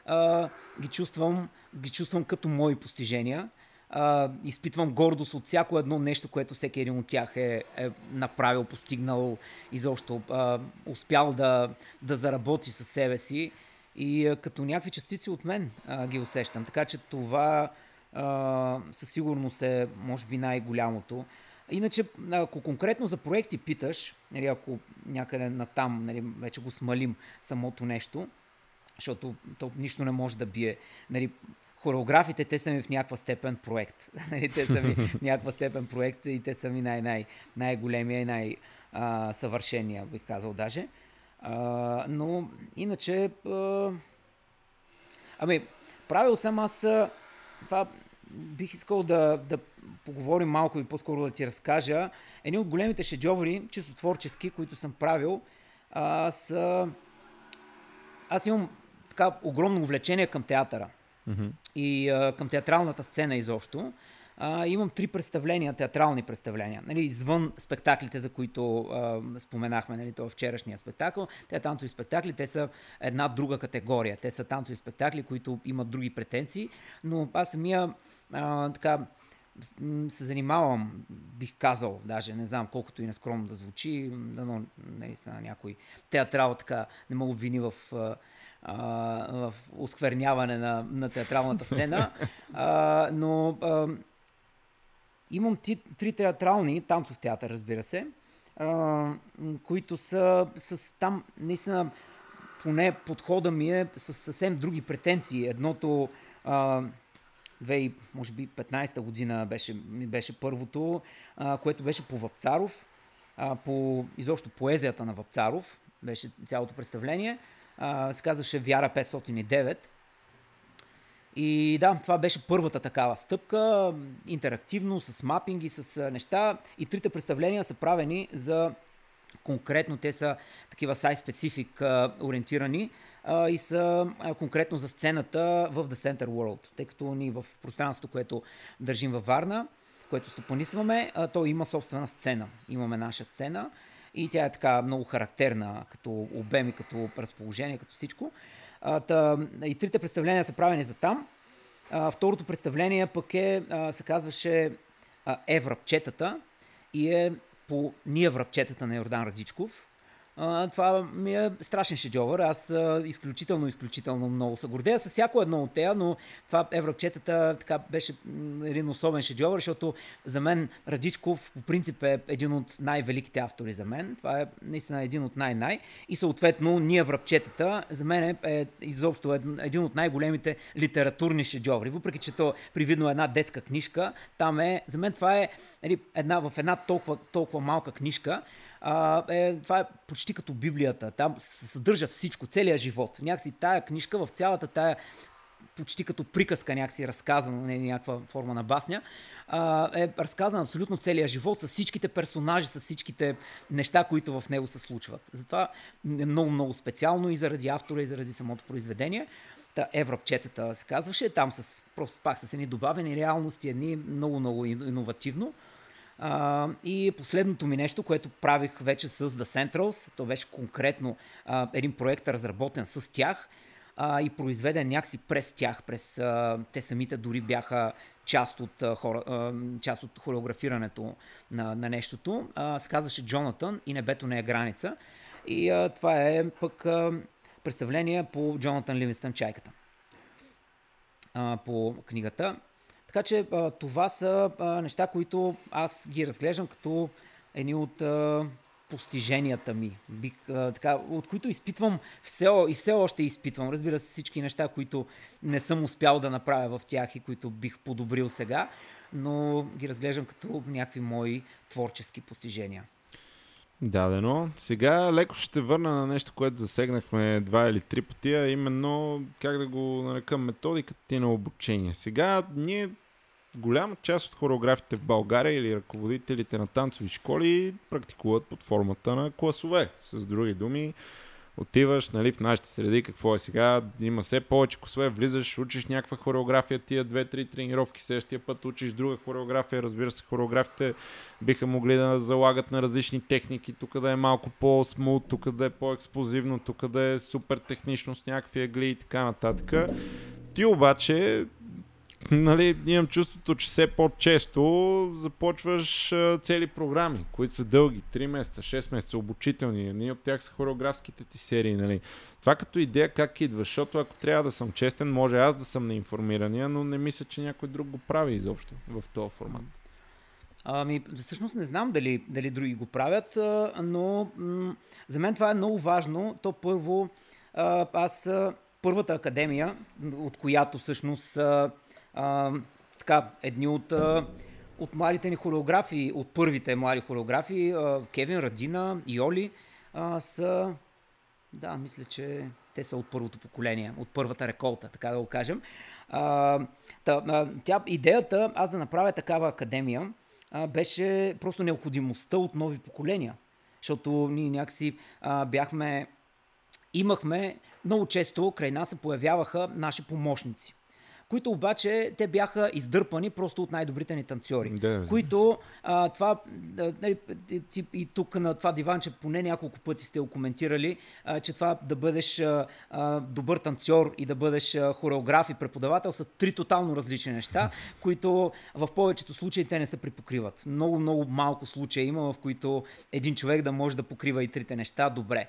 а, ги, чувствам, ги чувствам като мои постижения. А, изпитвам гордост от всяко едно нещо, което всеки един от тях е, е направил, постигнал, изобщо а, успял да, да заработи със себе си. И а, като някакви частици от мен а, ги усещам. Така че това а, със сигурност е, може би, най-голямото. Иначе, ако конкретно за проекти питаш, нали, ако някъде натам нали, вече го смалим самото нещо, защото то нищо не може да бие. Нали, хореографите, те са ми в някаква степен проект. *laughs* Нали, те са ми *laughs* в някаква степен проект и те са ми най- най- най-големия и най-съвършения, бих казал даже. А, но иначе, а, ами, правил съм аз това бих искал да, да поговорим малко и по-скоро да ти разкажа. Едни от големите шедьоври, чисто творчески, които съм правил, а, са... Аз имам така огромно увлечение към театъра mm-hmm. и а, към театралната сцена изобщо. А, имам три представления, театрални представления, нали, извън спектаклите, за които а, споменахме, нали, това вчерашния спектакъл. Те танцови спектакли, те са една друга категория. Те са танцови спектакли, които имат други претенции, но аз самия а, така, се занимавам, бих казал, даже не знам колкото и нескромно да звучи, дано наистина някой театрал така не мога вини в, а, в оскверняване на, на театралната сцена, а, но а, имам ти, три театрални, танцов театър, разбира се, а, които са с там наистина поне подхода ми е с съвсем други претенции. Едното а, 2015 може би 15 година беше, беше първото, а, което беше по Вапцаров, а, по изобщо поезията на Вапцаров, беше цялото представление. А, се казваше Вяра 509. И да, това беше първата такава стъпка, интерактивно, с мапинги, с неща. И трите представления са правени за конкретно, те са такива сайт-специфик ориентирани, и са конкретно за сцената в The Center World, тъй като ни в пространството, което държим във Варна, което стопанисваме, то има собствена сцена. Имаме наша сцена и тя е така много характерна като обем и като разположение, като всичко. И трите представления са правени за там. Второто представление пък е, се казваше а, Евръпчетата и е по Ние връбчетата на Йордан Радичков това ми е страшен шедьовър. Аз а, изключително, изключително много се гордея с всяко едно от тея, но това Еврочетата така беше един особен шедьовър, защото за мен Радичков по принцип е един от най-великите автори за мен. Това е наистина един от най-най. И съответно ние Връбчетата за мен е, е изобщо един от най-големите литературни шедьоври. Въпреки, че то привидно е една детска книжка, там е, за мен това е нали, една, в една толкова, толкова малка книжка, а, е, това е почти като Библията. Там се съдържа всичко, целият живот. Някакси тая книжка в цялата тая почти като приказка някакси разказана, не някаква форма на басня, а, е разказан абсолютно целият живот с всичките персонажи, с всичките неща, които в него се случват. Затова е много, много специално и заради автора, и заради самото произведение. Та Еврапчетата се казваше, там с, просто пак с едни добавени реалности, едни много, много иновативно. А, и последното ми нещо, което правих вече с The Centrals, то беше конкретно а, един проект разработен с тях а, и произведен някакси през тях, през а, те самите дори бяха част от, а, хора, а, част от хореографирането на, на нещото. А, се казваше Джонатан и небето не е граница. И а, това е пък а, представление по Джонатан Ливинстън Чайката. А, по книгата. Така че а, това са а, неща, които аз ги разглеждам като едни от а, постиженията ми, би, а, така, от които изпитвам все, и все още изпитвам. Разбира се, всички неща, които не съм успял да направя в тях и които бих подобрил сега, но ги разглеждам като някакви мои творчески постижения. Дадено. Сега леко ще върна на нещо, което засегнахме два или три пъти, а именно как да го нарека методиката ти на обучение. Сега ние голяма част от хореографите в България или ръководителите на танцови школи практикуват под формата на класове. С други думи, Отиваш, нали, в нашите среди, какво е сега, има все повече косове, влизаш, учиш някаква хореография, тия две-три тренировки, следващия път учиш друга хореография, разбира се, хореографите биха могли да залагат на различни техники, тук да е малко по-смут, тук да е по-експлозивно, тук да е супер технично с някакви агли и така нататък. Ти обаче *laughs* нали, имам чувството, че все по-често започваш цели програми, които са дълги, 3 месеца, 6 месеца, обучителни. Ние от тях са хореографските ти серии. Нали. Това като идея как идва, защото ако трябва да съм честен, може аз да съм неинформирания, но не мисля, че някой друг го прави изобщо в този формат. Ами, всъщност не знам дали, дали други го правят, но м- за мен това е много важно. То първо, аз първата академия, от която всъщност така, едни от, а, от младите ни хореографи, от първите млади хореографи, а, Кевин Радина и Оли, а, са, да, мисля, че те са от първото поколение, от първата реколта, така да го кажем. А, та, а, тя, идеята аз да направя такава академия а, беше просто необходимостта от нови поколения. Защото ние някакси а, бяхме, имахме, много често край нас се появяваха наши помощници които обаче те бяха издърпани просто от най-добрите ни танцори. Да, които а, това, а, нали, и тук на това диванче поне няколко пъти сте го коментирали, а, че това да бъдеш а, а, добър танцор и да бъдеш а, хореограф и преподавател са три тотално различни неща, *laughs* които в повечето случаи те не се припокриват. Много, много малко случаи има, в които един човек да може да покрива и трите неща добре.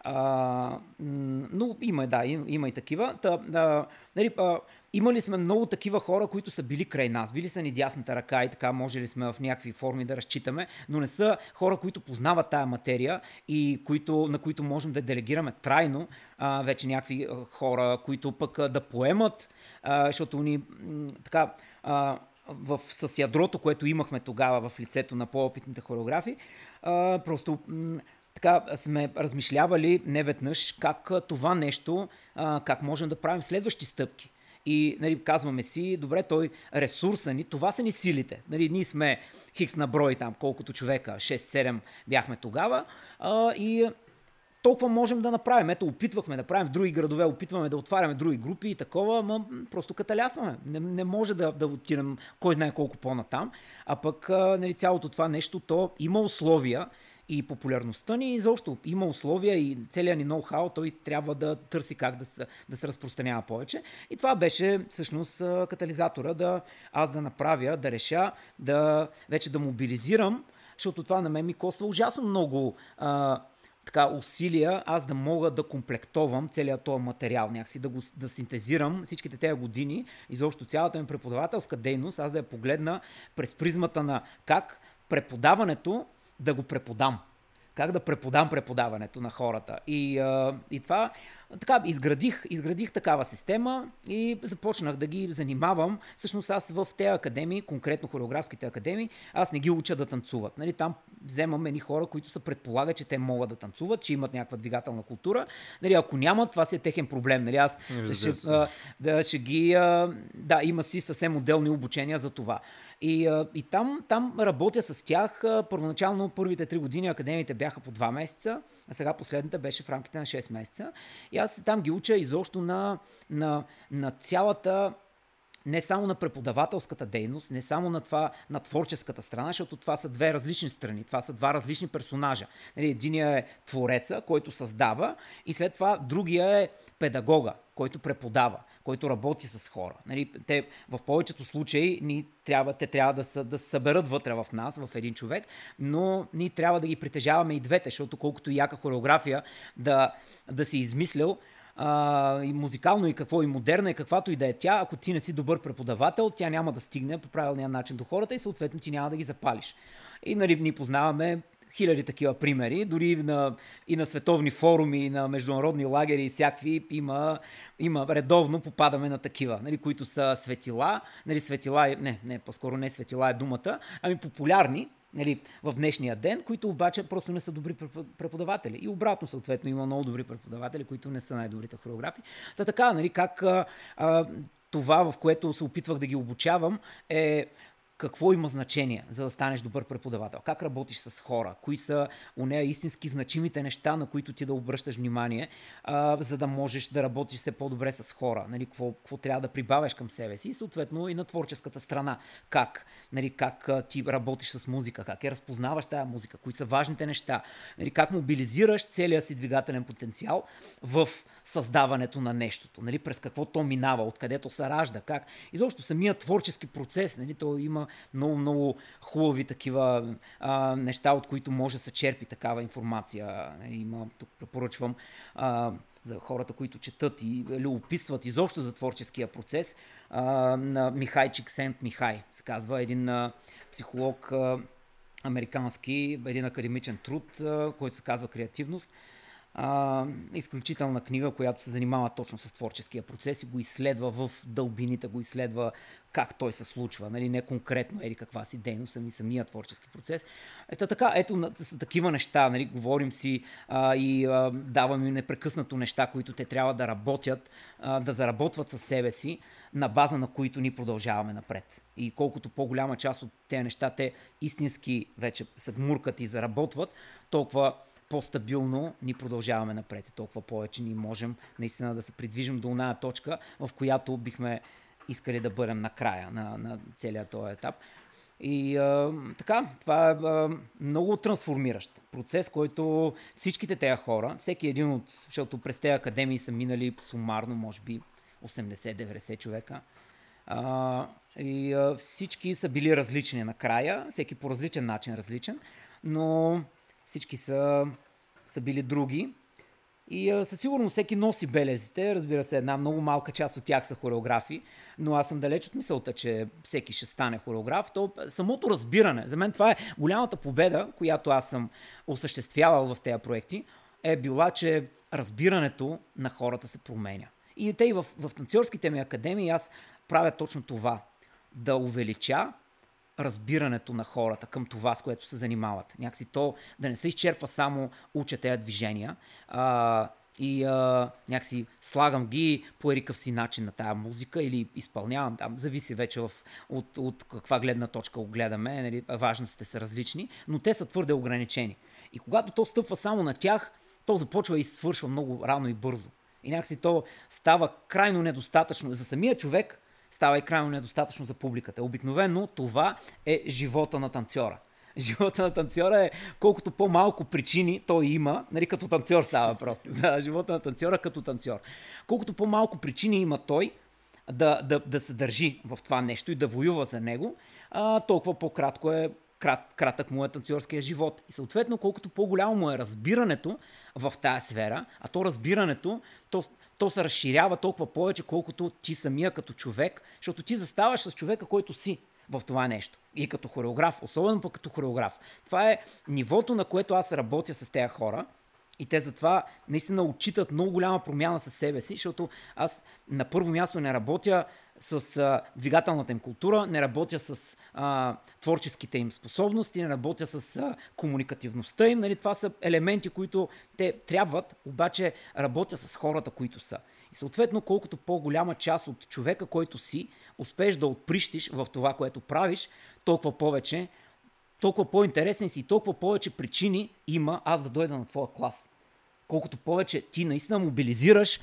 А, но има, да, има, има и такива. Та, а, нали, а, Имали сме много такива хора, които са били край нас, били са ни дясната ръка и така може ли сме в някакви форми да разчитаме, но не са хора, които познават тая материя и които, на които можем да делегираме трайно а, вече някакви хора, които пък да поемат, а, защото ни така а, в, с ядрото, което имахме тогава в лицето на по-опитните хореографи, а, просто м- така сме размишлявали неведнъж как това нещо, а, как можем да правим следващи стъпки. И нали, казваме си, добре, той ресурса ни, това са ни силите. Нали, ние сме хикс на брой там, колкото човека, 6-7 бяхме тогава. А, и толкова можем да направим. Ето, опитвахме да правим в други градове, опитваме да отваряме други групи и такова, но просто каталясваме. Не, не може да, да отидем кой знае колко по-натам. А пък нали, цялото това нещо, то има условия, и популярността ни изобщо има условия и целият ни ноу-хау, той трябва да търси как да се, да се разпространява повече. И това беше всъщност катализатора да аз да направя, да реша, да вече да мобилизирам, защото това на мен ми коства ужасно много а, така, усилия аз да мога да комплектовам целият този материал, някакси да го да синтезирам всичките тези години, изобщо цялата ми преподавателска дейност, аз да я погледна през призмата на как преподаването да го преподам. Как да преподам преподаването на хората. И, а, и това така, изградих, изградих такава система и започнах да ги занимавам. Всъщност аз в тези академии, конкретно хореографските академии, аз не ги уча да танцуват. Нали, там вземам едни хора, които се предполага, че те могат да танцуват, че имат някаква двигателна култура. Нали, ако нямат, това си е техен проблем. Нали, аз ще, а, да, ще ги... А, да, има си съвсем отделни обучения за това. И, и там, там работя с тях. Първоначално първите три години академиите бяха по два месеца, а сега последната беше в рамките на 6 месеца. И аз там ги уча изобщо на, на, на цялата не само на преподавателската дейност, не само на това, на творческата страна, защото това са две различни страни, това са два различни персонажа. Нали, единия е твореца, който създава и след това другия е педагога, който преподава който работи с хора. Нали, те в повечето случаи ни трябва, те трябва да, са, да съберат вътре в нас, в един човек, но ние трябва да ги притежаваме и двете, защото колкото и яка хореография да, да си измислил, а, и музикално, и какво, и модерна, и каквато и да е тя, ако ти не си добър преподавател, тя няма да стигне по правилния начин до хората и съответно ти няма да ги запалиш. И нали, ни познаваме хиляди такива примери, дори на, и на световни форуми, и на международни лагери и всякакви има, има редовно попадаме на такива, нали, които са светила, нали, светила, не, не, по-скоро не светила е думата, ами популярни, нали, в днешния ден, които обаче просто не са добри преподаватели. И обратно, съответно, има много добри преподаватели, които не са най-добрите хореографи. Та така, нали, как а, а, това, в което се опитвах да ги обучавам, е какво има значение, за да станеш добър преподавател? Как работиш с хора? Кои са у нея истински значимите неща, на които ти да обръщаш внимание, а, за да можеш да работиш все по-добре с хора? Нали, какво, какво трябва да прибавяш към себе си? И съответно и на творческата страна. Как? Нали, как ти работиш с музика? Как я разпознаваш тази музика? Кои са важните неща? Нали, как мобилизираш целия си двигателен потенциал в създаването на нещото, нали, през какво то минава, откъдето се ражда, как. Изобщо самия творчески процес, нали, то има много, много хубави такива а, неща, от които може да се черпи такава информация. Има, тук препоръчвам а, за хората, които четат и или описват изобщо за творческия процес, а, на Михайчик Сент Михай, се казва един а, психолог а, американски, един академичен труд, а, който се казва Креативност а, изключителна книга, която се занимава точно с творческия процес и го изследва в дълбините, го изследва как той се случва, нали, не конкретно ели каква си дейност, ами самия творчески процес. Ето така, ето са такива неща, нали, говорим си а, и а, даваме непрекъснато неща, които те трябва да работят, а, да заработват със себе си, на база на които ни продължаваме напред. И колкото по-голяма част от тези неща те истински вече се гмуркат и заработват, толкова по-стабилно ни продължаваме напред и толкова повече ни можем наистина да се придвижим до една точка, в която бихме искали да бъдем накрая на, на целият този етап. И а, така, това е а, много трансформиращ процес, който всичките тези хора, всеки един от, защото през тези академии са минали сумарно, може би 80-90 човека, а, и а, всички са били различни накрая, всеки по различен начин различен, но всички са, са били други. И със сигурност всеки носи белезите, разбира се, една много малка част от тях са хореографи, но аз съм далеч от мисълта, че всеки ще стане хореограф. То, самото разбиране, за мен това е голямата победа, която аз съм осъществявал в тези проекти, е била, че разбирането на хората се променя. И те и в, в танцорските ми академии аз правя точно това. Да увелича разбирането на хората към това, с което се занимават. Някакси то да не се изчерпва само уча тези движения а, и а, някакси слагам ги по ерикъв си начин на тая музика или изпълнявам, там зависи вече в, от, от каква гледна точка го гледаме, нали, важностите са различни, но те са твърде ограничени. И когато то стъпва само на тях, то започва и свършва много рано и бързо. И някакси то става крайно недостатъчно. За самия човек става и крайно недостатъчно за публиката. Обикновено това е живота на танцора. *laughs* Живота на танцора е колкото по-малко причини той има, нали, като танцор става въпрос. *laughs* Да, живота на танцора като танцор. Колкото по-малко причини има той да, да, да се държи в това нещо и да воюва за него, а, толкова по-кратко е крат, кратък му е танцорския живот. И съответно, колкото по-голямо му е разбирането в тази сфера, а то разбирането, то то се разширява толкова повече, колкото ти самия като човек, защото ти заставаш с човека, който си в това нещо. И като хореограф, особено пък като хореограф. Това е нивото, на което аз работя с тези хора. И те затова наистина отчитат много голяма промяна със себе си, защото аз на първо място не работя с а, двигателната им култура, не работя с а, творческите им способности, не работя с а, комуникативността им. Нали, това са елементи, които те трябват, обаче работя с хората, които са. И съответно, колкото по-голяма част от човека, който си, успееш да отприщиш в това, което правиш, толкова повече, толкова по-интересен си и толкова повече причини има аз да дойда на твоя клас. Колкото повече ти наистина мобилизираш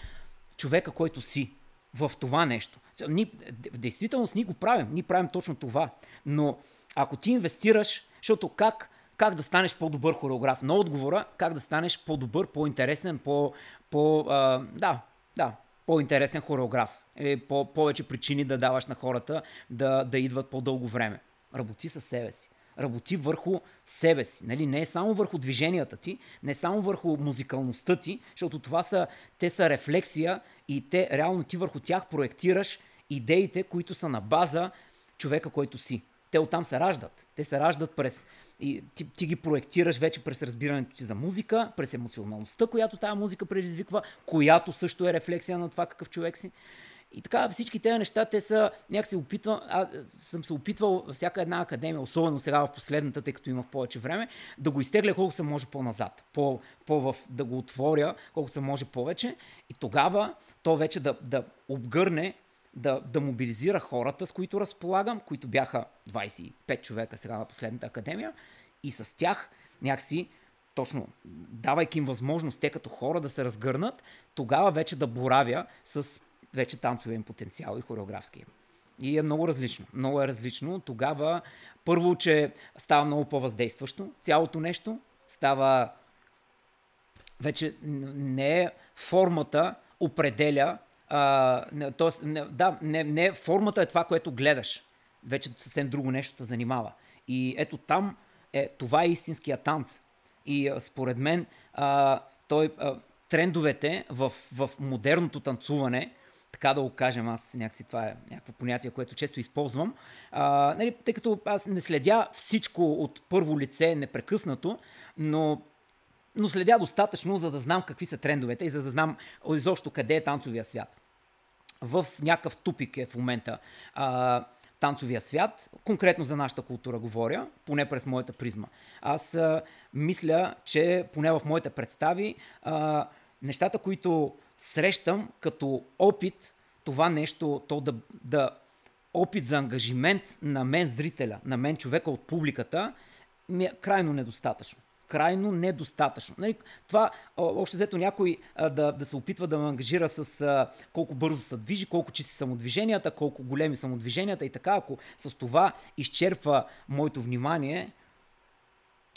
човека, който си в това нещо. Ние, в действителност ние го правим. Ние правим точно това. Но ако ти инвестираш, защото как, как да станеш по-добър хореограф? На отговора, как да станеш по-добър, по-интересен, по, по а, да, да, по-интересен хореограф. Или по- повече причини да даваш на хората да, да идват по-дълго време. Работи със себе си работи върху себе си. Нали? Не е само върху движенията ти, не е само върху музикалността ти, защото това са, те са рефлексия и те реално ти върху тях проектираш идеите, които са на база човека, който си. Те оттам се раждат. Те се раждат през и ти, ти ги проектираш вече през разбирането ти за музика, през емоционалността, която тази музика предизвиква, която също е рефлексия на това какъв човек си. И така всички тези неща, те са, някак се опитвам, аз съм се опитвал във всяка една академия, особено сега в последната, тъй като имах повече време, да го изтегля колко се може по-назад, по, по в, да го отворя колкото се може повече и тогава то вече да, да обгърне да, да мобилизира хората, с които разполагам, които бяха 25 човека сега на последната академия, и с тях някакси, точно давайки им възможност те като хора да се разгърнат, тогава вече да боравя с вече танцовия им потенциал и хореографския. И е много различно. Много е различно. Тогава, първо, че става много по-въздействащо цялото нещо, става вече не е формата определя, а, тоест, не, да, не, не, формата е това, което гледаш. Вече съвсем друго нещо те занимава. И ето там е, това е истинския танц. И според мен а, той, а, трендовете в, в модерното танцуване, така да го кажем, аз някакси това е някакво понятие, което често използвам, а, нали, тъй като аз не следя всичко от първо лице непрекъснато, но но следя достатъчно, за да знам какви са трендовете и за да знам изобщо къде е танцовия свят. В някакъв тупик е в момента а, танцовия свят, конкретно за нашата култура говоря, поне през моята призма. Аз а, мисля, че поне в моите представи, а, нещата, които срещам като опит, това нещо, то да, да опит за ангажимент на мен зрителя, на мен човека от публиката, ми е крайно недостатъчно крайно недостатъчно. Нали, това, още взето някой а, да, да се опитва да ме ангажира с а, колко бързо се движи, колко чисти самодвиженията, колко големи самодвиженията и така, ако с това изчерпва моето внимание,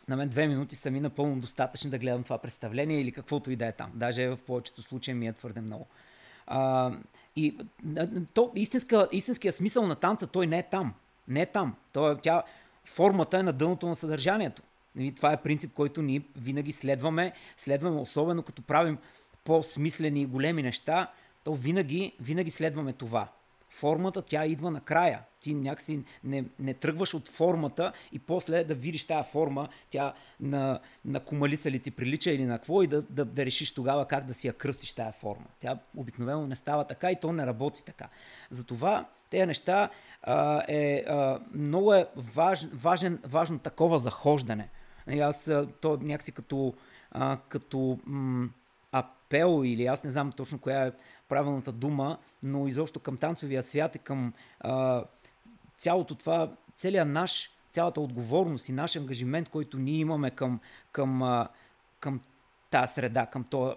на мен две минути са ми напълно достатъчни да гледам това представление или каквото и да е там. Даже в повечето случаи ми е твърде много. А, и то, истинска, истинския смисъл на танца, той не е там. Не е там. Той, тя, формата е на дъното на съдържанието. Нали, това е принцип, който ние винаги следваме. Следваме, особено като правим по-смислени и големи неща, то винаги, винаги следваме това. Формата, тя идва накрая. Ти някакси не, не тръгваш от формата и после да видиш тази форма, тя на, на кумалиса ли ти прилича или на какво и да, да, да решиш тогава как да си я кръстиш тази форма. Тя обикновено не става така и то не работи така. Затова тези неща а, е а, много е важ, важен, важно такова захождане. Нали, аз то някакси като, а, като м- апел или аз не знам точно коя е правилната дума, но изобщо към танцовия свят и към а, цялото това, целият наш, цялата отговорност и наш ангажимент, който ние имаме към, към, към тази среда, към този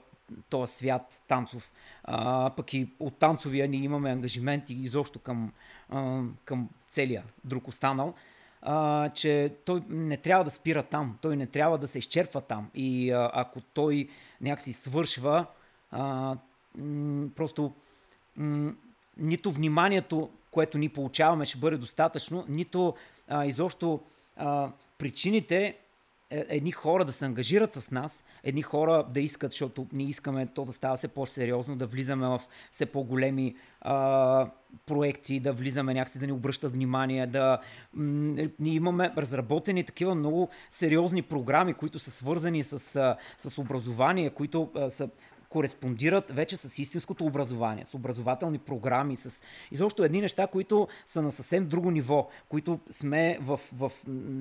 този свят танцов. А, пък и от танцовия ние имаме ангажимент и изобщо към, а, към целия друг останал а, че той не трябва да спира там, той не трябва да се изчерпва там. И а, ако той някакси свършва, а, м- просто м- нито вниманието, което ни получаваме, ще бъде достатъчно, нито а, изобщо а, причините едни хора да се ангажират с нас, едни хора да искат, защото ние искаме то да става все по-сериозно, да влизаме в все по-големи а, проекти, да влизаме някакси, да ни обръщат внимание, да ние имаме разработени такива много сериозни програми, които са свързани с, с образование, които са кореспондират вече с истинското образование, с образователни програми, с изобщо едни неща, които са на съвсем друго ниво, които сме в, в,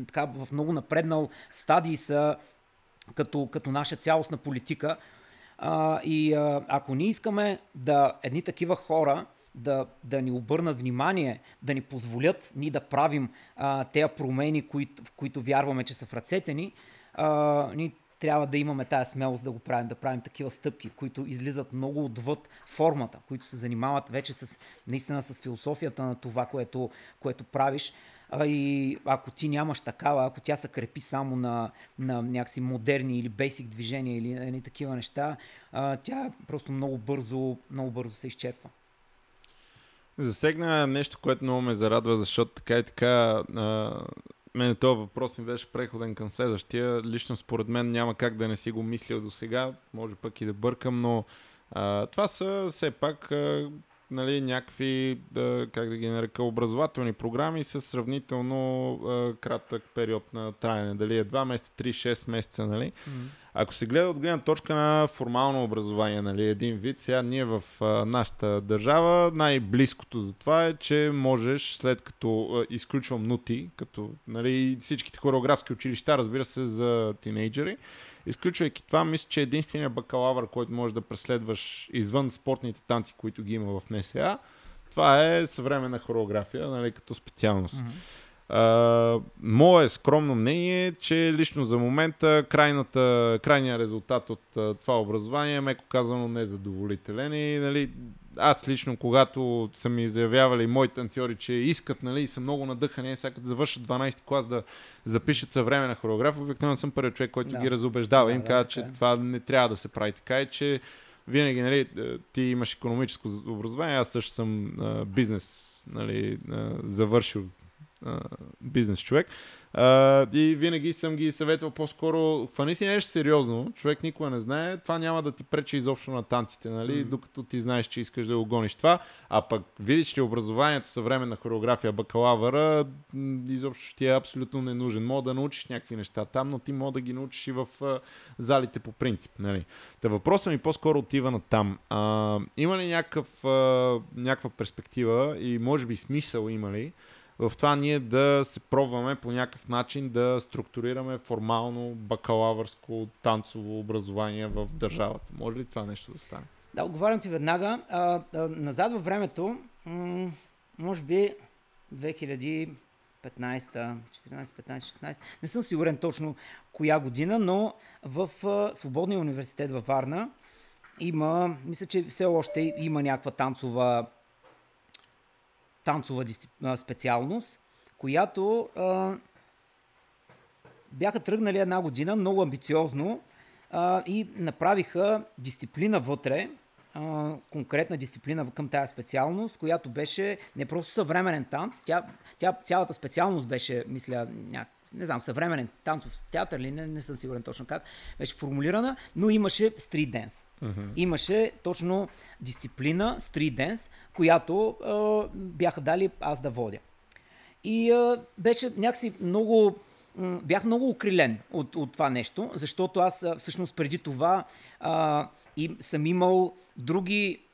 така, в много напреднал стадий са като, като наша цялостна политика. А, и а, ако ние искаме да едни такива хора да, да ни обърнат внимание, да ни позволят ние да правим тези промени, които, в които вярваме, че са в ръцете ни, а, ние трябва да имаме тази смелост да го правим, да правим такива стъпки, които излизат много отвъд формата, които се занимават вече с, наистина с философията на това, което, което правиш. А и ако ти нямаш такава, ако тя се крепи само на, на някакси модерни или бейсик движения или, или такива неща, а, тя просто много бързо, много бързо се изчерпва. Засегна нещо, което много ме зарадва, защото така и така а, Мене този въпрос ми беше преходен към следващия. Лично според мен няма как да не си го мислил до сега. Може пък и да бъркам, но а, това са все пак а, нали, някакви, да, как да ги нарека, образователни програми с сравнително а, кратък период на траяне. Дали е 2 месеца, 3-6 месеца, нали? Mm-hmm. Ако се гледа от гледна точка на формално образование, нали, един вид, сега ние в а, нашата държава, най-близкото до това е, че можеш, след като а, изключвам нути, като нали, всичките хореографски училища, разбира се, за тинейджери, изключвайки това, мисля, че единственият бакалавър, който можеш да преследваш извън спортните танци, които ги има в НСА, това е съвременна хореография, нали, като специалност. Mm-hmm. Uh, мое скромно мнение е, че лично за момента крайната, крайният резултат от uh, това образование е меко казано незадоволителен и нали, аз лично, когато са ми заявявали мои танцори, че искат нали, и са много надъхани, сега като завършат 12 клас да запишат съвременна хореография, обикновено съм първият човек, който да. ги разобеждава. Да, им да, казва, че е. това не трябва да се прави така и че винаги, нали, ти имаш економическо образование, аз също съм а, бизнес, нали, а, завършил а, бизнес човек. А, и винаги съм ги съветвал по-скоро, хвани си нещо сериозно, човек никога не знае, това няма да ти пречи изобщо на танците, нали, mm. докато ти знаеш, че искаш да го гониш това, а пък видиш ли образованието, съвременна хореография, бакалавъра, изобщо ти е абсолютно ненужен. Мога да научиш някакви неща там, но ти мога да ги научиш и в а, залите по принцип. Нали. Та въпросът ми по-скоро отива на там. А, има ли някакъв, а, някаква перспектива и може би смисъл има ли, в това ние да се пробваме по някакъв начин да структурираме формално бакалавърско танцово образование в държавата. Може ли това нещо да стане? Да, отговарям ти веднага. А, а, назад във времето, м- може би 2015, 14, 15, 16, не съм сигурен точно коя година, но в Свободния университет във Варна има, мисля, че все още има някаква танцова танцова специалност, която а, бяха тръгнали една година много амбициозно а, и направиха дисциплина вътре, а, конкретна дисциплина към тази специалност, която беше не просто съвременен танц, тя, тя цялата специалност беше, мисля, няк, не знам, съвременен танцов театър или не, не съм сигурен точно как, беше формулирана, но имаше стрит денс. Uh-huh. Имаше точно дисциплина, стрит денс, която а, бяха дали аз да водя. И а, беше някакси много бях много укрилен от, от това нещо, защото аз всъщност преди това а, и съм имал други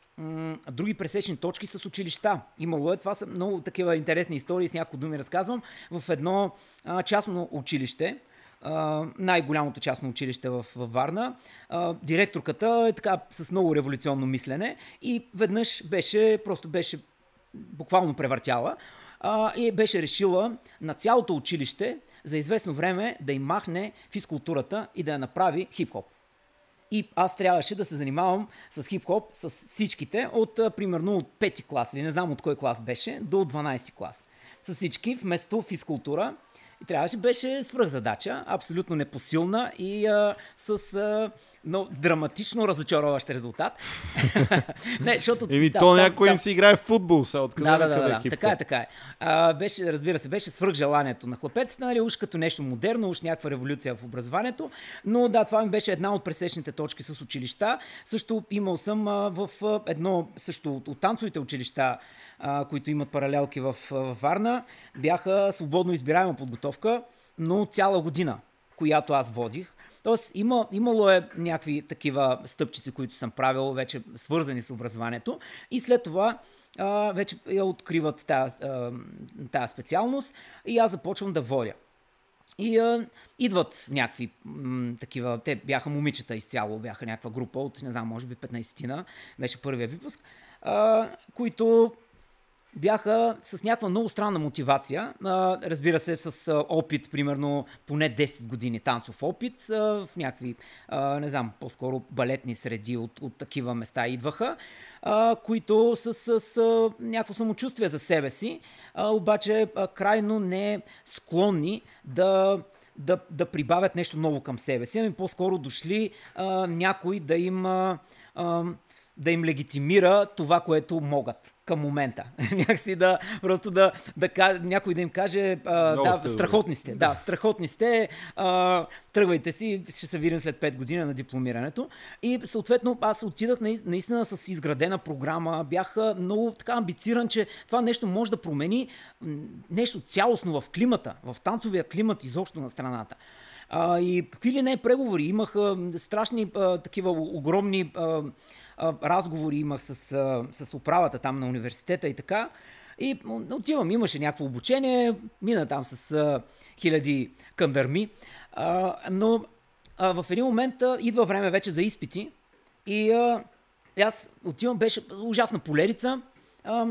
други пресечни точки с училища. Имало е. Това са много такива интересни истории, с някои думи разказвам. В едно а, частно училище, а, най-голямото частно училище в, в Варна, а, директорката е така с много революционно мислене и веднъж беше, просто беше буквално превъртяла а, и беше решила на цялото училище за известно време да им махне физкултурата и да я направи хип-хоп. И аз трябваше да се занимавам с хип-хоп с всичките от примерно от пети клас или не знам от кой клас беше до 12 клас. С всички вместо физкултура и трябваше, беше свръхзадача, абсолютно непосилна и а, с а, но драматично разочароващ резултат. *laughs* не, защото, Еми да, то да, някой да, им си играе в футбол, сега откъде да, да, да, да, така е, така е. А, беше, разбира се, беше свръх желанието на хлапеците, нали, уж като нещо модерно, уж някаква революция в образованието, но да, това ми беше една от пресечните точки с училища. Също имал съм а, в а, едно, също от, от танцовите училища, които имат паралелки в, в Варна, бяха свободно избираема подготовка, но цяла година, която аз водих. Тоест, има, имало е някакви такива стъпчици, които съм правил, вече свързани с образованието. И след това а, вече я откриват тази, тази специалност и аз започвам да водя. И а, идват някакви м, такива, те бяха момичета изцяло, бяха някаква група от, не знам, може би 15-тина, беше първия випуск, а, които бяха с някаква много странна мотивация. Разбира се, с опит, примерно поне 10 години танцов опит, в някакви, не знам, по-скоро балетни среди от, от такива места идваха, които с, с, с някакво самочувствие за себе си, обаче крайно не склонни да да, да прибавят нещо ново към себе си, ами по-скоро дошли а, някой да им а, а, да им легитимира това, което могат към момента. *laughs* Някакси да, просто да, да, някой да им каже, а, да, сте страхотни сте, да, страхотни сте, а, тръгвайте си, ще се видим след 5 години на дипломирането. И съответно аз отидах наистина с изградена програма, бях много така амбициран, че това нещо може да промени нещо цялостно в климата, в танцовия климат изобщо на страната. А, и какви ли не преговори, имаха страшни а, такива огромни а, разговори имах с, с управата там на университета и така. И отивам, имаше някакво обучение, мина там с а, хиляди кандърми, а, но а, в един момент а, идва време вече за изпити и а, аз отивам, беше ужасна полерица а,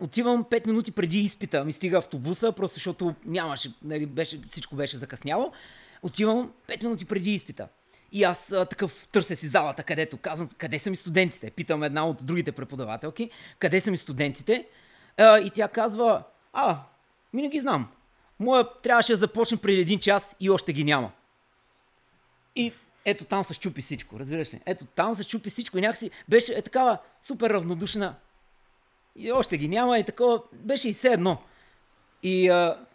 отивам 5 минути преди изпита. Ми стига автобуса, просто защото нямаше, нали, беше, всичко беше закъсняло. Отивам 5 минути преди изпита. И аз а, такъв търся си залата, където казвам, къде са ми студентите? Питам една от другите преподавателки, къде са ми студентите? А, и тя казва, а, ми не ги знам. Моя трябваше да започне преди един час и още ги няма. И ето там се щупи всичко, разбираш ли? Ето там се щупи всичко и някакси беше е такава супер равнодушна. И още ги няма и такова, беше и все едно. И, а,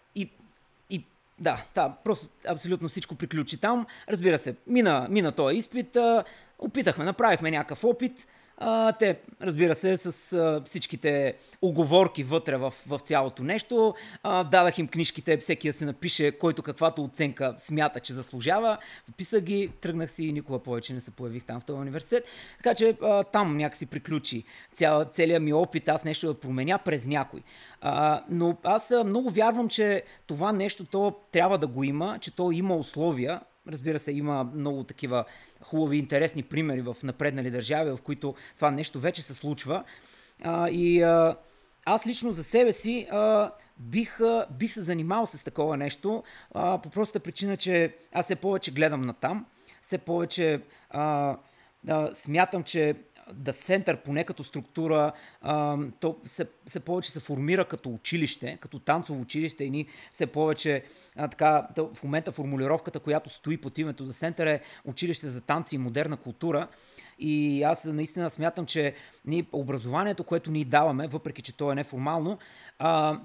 да, да, просто абсолютно всичко приключи там. Разбира се, мина, мина този изпит, опитахме, направихме някакъв опит, а, те, разбира се, с а, всичките оговорки вътре в, в цялото нещо. А, дадах им книжките, всеки да се напише, който каквато оценка смята, че заслужава. Подписах ги, тръгнах си и никога повече не се появих там в този университет. Така че а, там някакси приключи цял, целият ми опит, аз нещо да променя през някой. А, но аз много вярвам, че това нещо то трябва да го има, че то има условия, Разбира се, има много такива хубави, интересни примери в напреднали държави, в които това нещо вече се случва. А, и а, аз лично за себе си а, бих, а, бих се занимавал с такова нещо, а, по простата причина, че аз все повече гледам на там, все повече а, а, смятам, че да център, поне като структура, а, то се, се повече се формира като училище, като танцово училище и ни все повече а, така, в момента формулировката, която стои под името за център е училище за танци и модерна култура. И аз наистина смятам, че ние, образованието, което ние даваме, въпреки че то е неформално, а,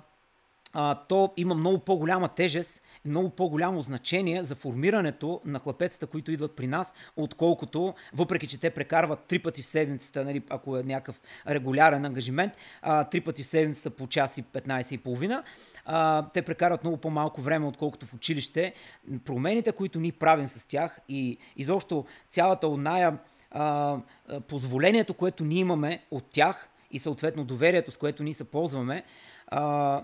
а, то има много по-голяма тежест, много по-голямо значение за формирането на хлапецата, които идват при нас, отколкото, въпреки че те прекарват три пъти в седмицата, нали, ако е някакъв регулярен ангажимент, а, три пъти в седмицата по час и 15 и половина, а, те прекарват много по-малко време, отколкото в училище. Промените, които ние правим с тях и изобщо цялата оная а, позволението, което ние имаме от тях и съответно доверието, с което ние се ползваме, а,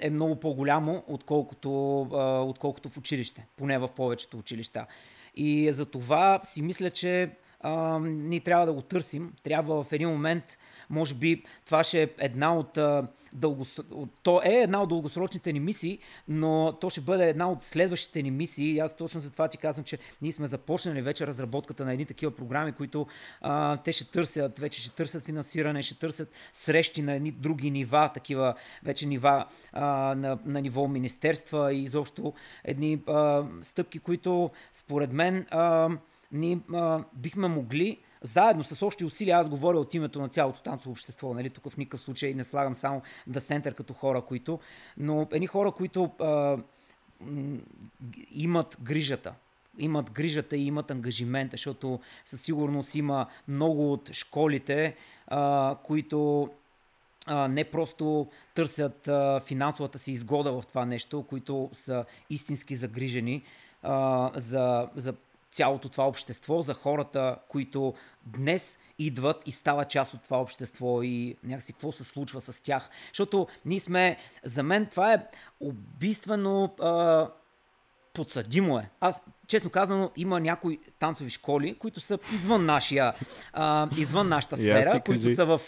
е много по-голямо, отколкото, а, отколкото в училище, поне в повечето училища. И за това си мисля, че а, ние трябва да го търсим. Трябва в един момент, може би, това ще е една от дългос... То е една от дългосрочните ни мисии, но то ще бъде една от следващите ни мисии. Аз точно за това ти казвам, че ние сме започнали вече разработката на едни такива програми, които а, те ще търсят, вече ще търсят финансиране, ще търсят срещи на едни други нива, такива вече нива а, на, на ниво министерства и изобщо едни а, стъпки, които според мен а, ние а, бихме могли заедно с още усилия, аз говоря от името на цялото танцово общество, нали? тук в никакъв случай не слагам само да център като хора, които, но едни хора, които а, имат грижата, имат грижата и имат ангажимента, защото със сигурност има много от школите, а, които а, не просто търсят а, финансовата си изгода в това нещо, които са истински загрижени а, за, за цялото това общество, за хората, които днес идват и стават част от това общество и някакси какво се случва с тях. Защото ние сме, за мен това е убийствено а, подсъдимо е. Аз, честно казано, има някои танцови школи, които са извън, нашия, а, извън нашата *laughs* сфера, които са в,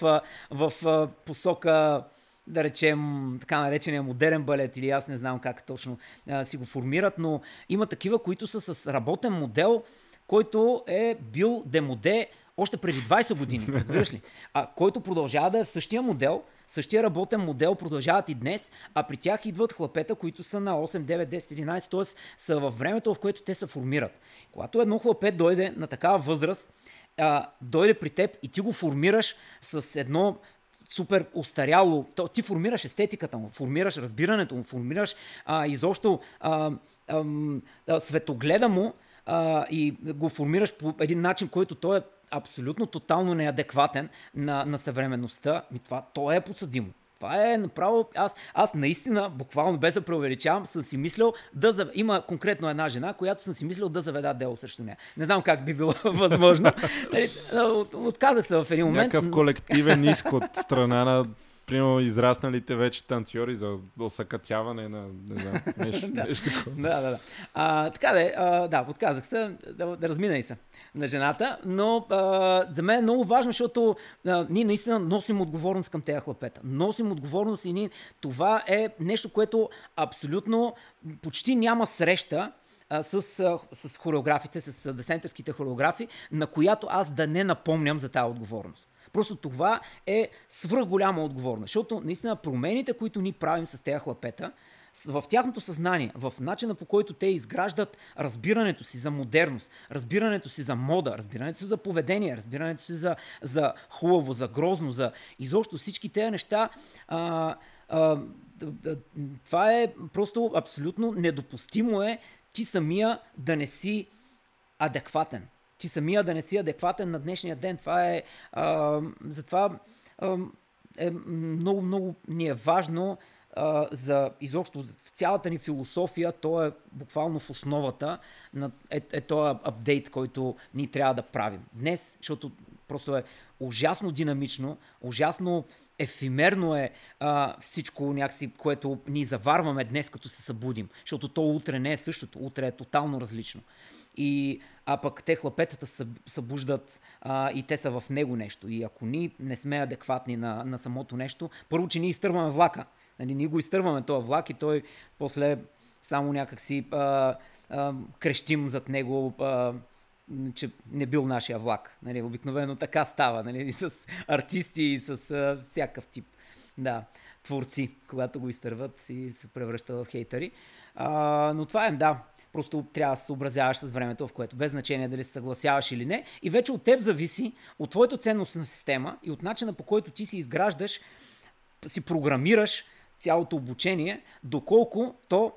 в, в посока да речем, така наречения модерен балет или аз не знам как точно а, си го формират, но има такива, които са с работен модел, който е бил демоде още преди 20 години, *laughs* разбираш ли? А който продължава да е в същия модел, същия работен модел продължават и днес, а при тях идват хлапета, които са на 8, 9, 10, 11, т.е. са във времето, в което те се формират. Когато едно хлапе дойде на такава възраст, а, дойде при теб и ти го формираш с едно супер устаряло. То, ти формираш естетиката му, формираш разбирането му, формираш а, изобщо а, а, а, светогледа му а, и го формираш по един начин, който той е абсолютно тотално неадекватен на, на съвременността. Ми това, то е подсъдимо. Това е направо. Аз, аз наистина, буквално без да преувеличавам, съм си мислил да. Зав... Има конкретно една жена, която съм си мислил да заведа дело срещу нея. Не знам как би било *laughs* възможно. Нали, от, отказах се в един момент. Някакъв колективен иск от страна на примерно израсналите вече танцори за осъкатяване на не знам, *laughs* нещо, Да. нещо такова. Да, да, да. А, така да, е, а, да, подказах се, да, да разминай се на жената, но а, за мен е много важно, защото а, ние наистина носим отговорност към тези хлапета. Носим отговорност и ние, това е нещо, което абсолютно почти няма среща с, с хореографите, с десентерските хореографи, на която аз да не напомням за тази отговорност. Просто това е свръх голяма отговорност, защото наистина промените, които ние правим с тези хлапета, в тяхното съзнание, в начина по който те изграждат разбирането си за модерност, разбирането си за мода, разбирането си за поведение, разбирането си за, за хубаво, за грозно, за изобщо всички тези неща. А, а, това е просто абсолютно недопустимо е ти самия да не си адекватен. Ти самия да не си адекватен на днешния ден. Това е. А, затова а, е много, много ни е важно а, за изобщо в цялата ни философия, то е буквално в основата на е, е този апдейт, който ние трябва да правим. Днес, защото просто е ужасно динамично, ужасно ефимерно е а, всичко някакси, което ни заварваме днес, като се събудим. Защото то утре не е същото, утре е тотално различно. И, а пък те хлапетата съб, събуждат а, и те са в него нещо. И ако ние не сме адекватни на, на самото нещо, първо, че ние изтърваме влака. Нали, ние го изтърваме този влак и той после само някак си а, крещим зад него, а, че не бил нашия влак. Нали, обикновено така става, нали, и *laughs* с артисти и с а, всякакъв тип да, творци, когато го изтърват и се превръщат в хейтери. А, но това е, да, просто трябва да се съобразяваш с времето, в което без значение дали се съгласяваш или не. И вече от теб зависи, от твоята ценностна система и от начина по който ти си изграждаш, си програмираш цялото обучение, доколко то,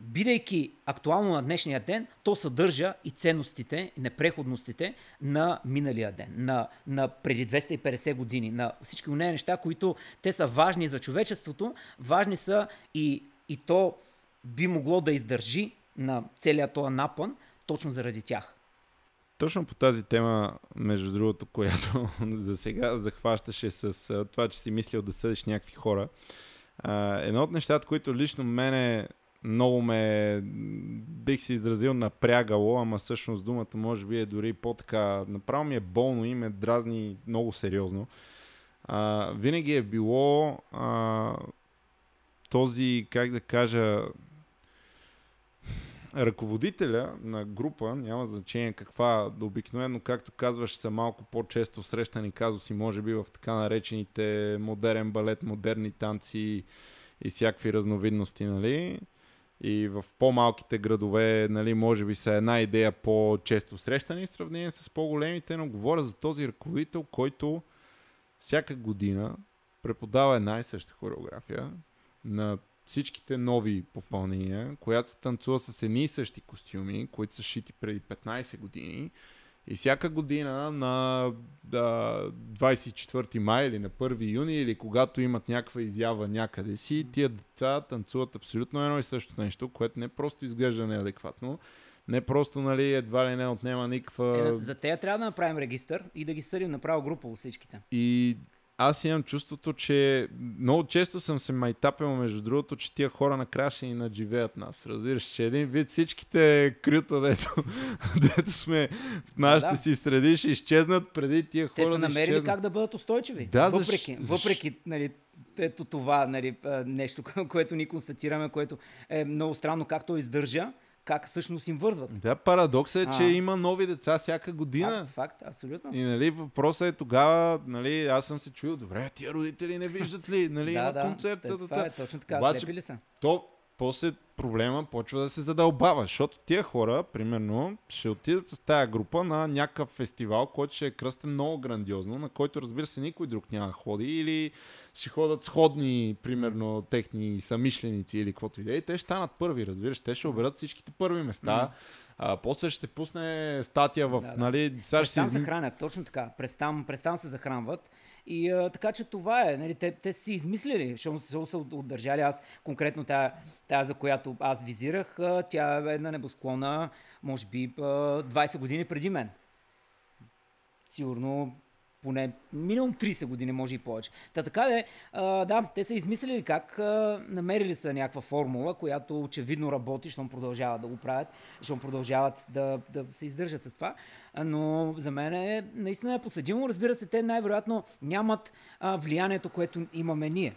бидейки актуално на днешния ден, то съдържа и ценностите, и непреходностите на миналия ден, на, на преди 250 години, на всички от неща, които те са важни за човечеството, важни са и, и то би могло да издържи на целият този напън, точно заради тях. Точно по тази тема, между другото, *laughs* която за сега захващаше с това, че си мислил да съдиш някакви хора. Едно от нещата, които лично мене много ме, бих се изразил, напрягало, ама всъщност думата може би е дори по-така, направо ми е болно и ме дразни много сериозно. А, винаги е било а, този, как да кажа, ръководителя на група, няма значение каква, обикновено, както казваш, са малко по-често срещани казуси, може би в така наречените модерен балет, модерни танци и всякакви разновидности, нали? И в по-малките градове, нали, може би са една идея по-често срещани в сравнение с по-големите, но говоря за този ръководител, който всяка година преподава една и съща хореография на всичките нови попълнения, която се танцува с едни и същи костюми, които са шити преди 15 години. И всяка година на да, 24 май или на 1 юни или когато имат някаква изява някъде си, тия деца танцуват абсолютно едно и също нещо, което не просто изглежда неадекватно, не просто нали, едва ли не отнема никаква... Е, за тея трябва да направим регистър и да ги съдим направо групово всичките. И аз имам чувството, че много често съм се майтапил, между другото, че тия хора накрая ще ни надживеят нас. Разбираш, че един вид всичките крюта, *laughs* дето, дето сме в нашите да. си среди, ще изчезнат преди тия Те хора са да намерили изчезнат. как да бъдат устойчиви. Да, защ- въпреки, въпреки нали, ето това нали, нещо, *laughs* което ни констатираме, което е много странно как то издържа, как всъщност им вързват. Да, парадоксът е, че А. има нови деца всяка година. Факт, факт, абсолютно. И нали, въпросът е тогава, нали, аз съм се чуил, добре, тия родители не виждат ли, нали, да, има да, концерт, та, това та. е точно така, Обаче- слепи ли са? то после проблема почва да се задълбава, защото тия хора, примерно, ще отидат с тая група на някакъв фестивал, който ще е кръстен много грандиозно, на който разбира се никой друг няма да ходи или ще ходят сходни, примерно, техни самишленици или каквото и да е. Те ще станат първи, разбираш, те ще оберат всичките първи места. А, после ще пусне статия в, Да, нали, сега ще там се хранят, точно така. През там, през там се захранват. И а, така че това е. Нали, те, те си измислили, защото са, отдържали. Аз конкретно тая, тая, за която аз визирах, тя е на небосклона, може би, а, 20 години преди мен. Сигурно поне минимум 30 години, може и повече. Та така де, а, да, те са измислили как, а, намерили са някаква формула, която очевидно работи, щом продължават да го правят, щом продължават да, да се издържат с това. Но за мен е наистина е подсъдимо. Разбира се, те най-вероятно нямат а, влиянието, което имаме ние,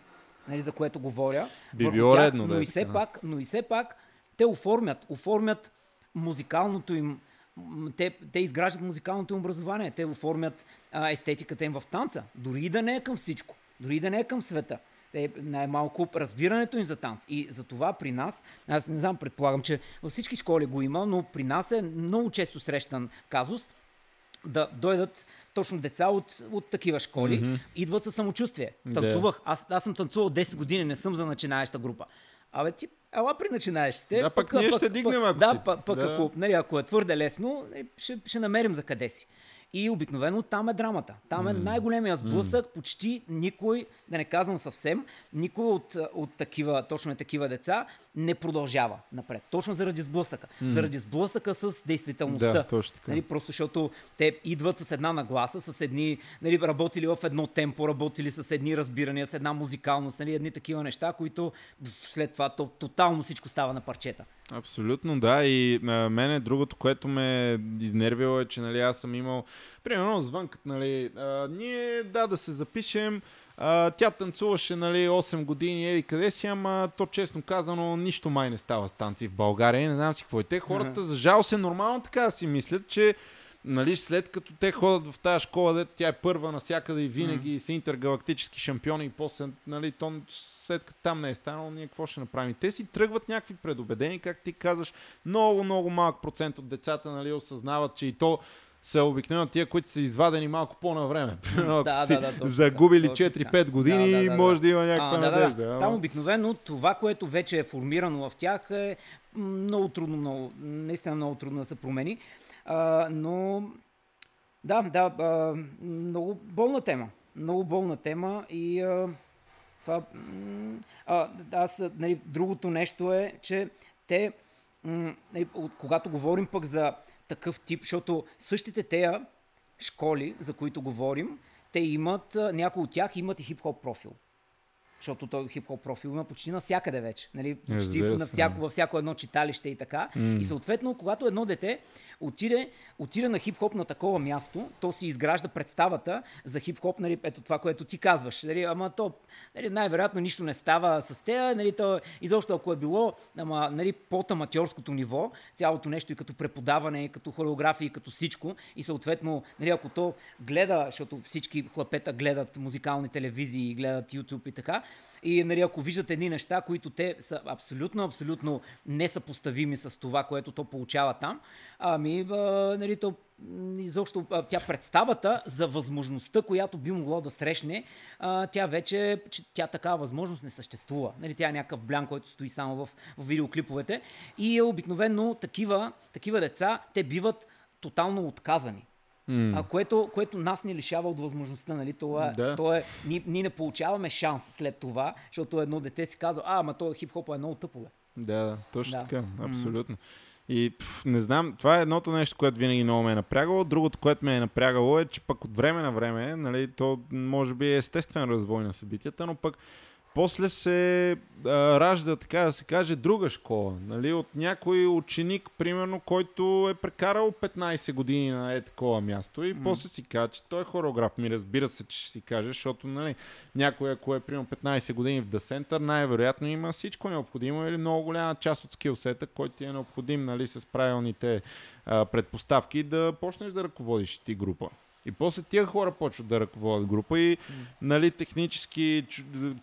нали, за което говоря. Би било тях, редно да но е и все пак, но и все пак те оформят, оформят музикалното им те, те изграждат музикалното им образование, те оформят а, естетиката им в танца, дори и да не е към всичко, дори и да не е към света. Те най-малко разбирането им за танц. И за това при нас, аз не знам, предполагам, че във всички школи го има, но при нас е много често срещан казус да дойдат точно деца от, от такива школи, mm-hmm. идват със самочувствие. Танцувах. Аз, аз съм танцувал 10 години, не съм за начинаеща група. Абе, ти, ела при начинаещите. Да, пък ние ще дигнем, ако Да, пък, пък Да. ако, нали, ако е твърде лесно, нали, ще, ще намерим за къде си. И обикновено там е драмата. Там е най-големия сблъсък. Почти никой, да не казвам съвсем, никой от, от такива, точно такива деца не продължава напред. Точно заради сблъсъка. Заради сблъсъка с действителността. Да, точно така. Нали, просто защото те идват с една нагласа, с едни, нали, работили в едно темпо, работили с едни разбирания, с една музикалност, нали, едни такива неща, които след това то, тотално всичко става на парчета. Абсолютно, да. И а, мене другото, което ме изнервило е, че нали, аз съм имал, примерно, звънкът, нали, а, ние, да, да се запишем, а, тя танцуваше, нали, 8 години, еди къде си, ама то честно казано, нищо май не става с танци в България, не знам си какво. И те хората, за жал се, нормално така си мислят, че Нали, след като те ходят в тази школа, де тя е първа навсякъде и винаги са интергалактически шампиони и после, нали, то, след като там не е станало, ние какво ще направим? Те си тръгват някакви предубедени, как ти казваш, много, много малък процент от децата, нали, осъзнават, че и то са обикновено тия, които са извадени малко по-навреме. Примерно, ако Да, си да, да, загубили така, точно 4-5 така. години, Да, да, да, да. може да има някаква А, да, да, надежда. да. ама- Там обикновено това, което вече е формирано в тях е много трудно, много, наистина много трудно да се промени. А, но да, да, а, много болна тема. Много болна тема и а, това... А, аз, нали, другото нещо е, че те, м, нали, когато говорим пък за такъв тип, защото същите тея школи, за които говорим, те имат, някои от тях имат и хип-хоп профил. Защото той хип-хоп профил има почти навсякъде вече. Нали? Почти на всяко, във всяко едно читалище и така. И съответно, когато едно дете отиде, отиде на хип-хоп на такова място, то си изгражда представата за хип-хоп, нали, ето това, което ти казваш. Нали, ама то нали, най-вероятно нищо не става с тея. Нали, то, изобщо ако е било ама, нали, под аматьорското ниво, цялото нещо и като преподаване, и като хореография, и като всичко. И съответно, нали, ако то гледа, защото всички хлапета гледат музикални телевизии, гледат YouTube и така, и нали, ако виждат едни неща, които те са абсолютно, абсолютно несъпоставими с това, което то получава там, ами, нали, то изобщо тя представата за възможността, която би могло да срещне, тя вече, че тя такава възможност не съществува. Нали, тя е някакъв блян, който стои само в, в видеоклиповете. И е обикновено такива, такива деца, те биват тотално отказани. А, което, което нас ни лишава от възможността, нали? Това, Да. то е, ние, ние не получаваме шанс след това, защото едно дете си казва, а, ама то хип-хоп е много тъпо, бе. Да, да, точно Да. така, абсолютно. И пф, не знам, това е едното нещо, което винаги много ме е напрягало. Другото, което ме е напрягало е, че пък от време на време, нали, то може би е естествен развой на събитията, но пък после се а, ражда, така да се каже, друга школа. Нали, от някой ученик, примерно, който е прекарал 15 години на е такова място и после си каже, че той е хореограф. Ми разбира се, че ще си каже, защото нали, някой, ако е примерно 15 години в The Center, най-вероятно има всичко необходимо или много голяма част от скилсета, който ти е необходим нали, с правилните а, предпоставки да почнеш да ръководиш ти група. И после тия хора почват да ръководят група и нали, технически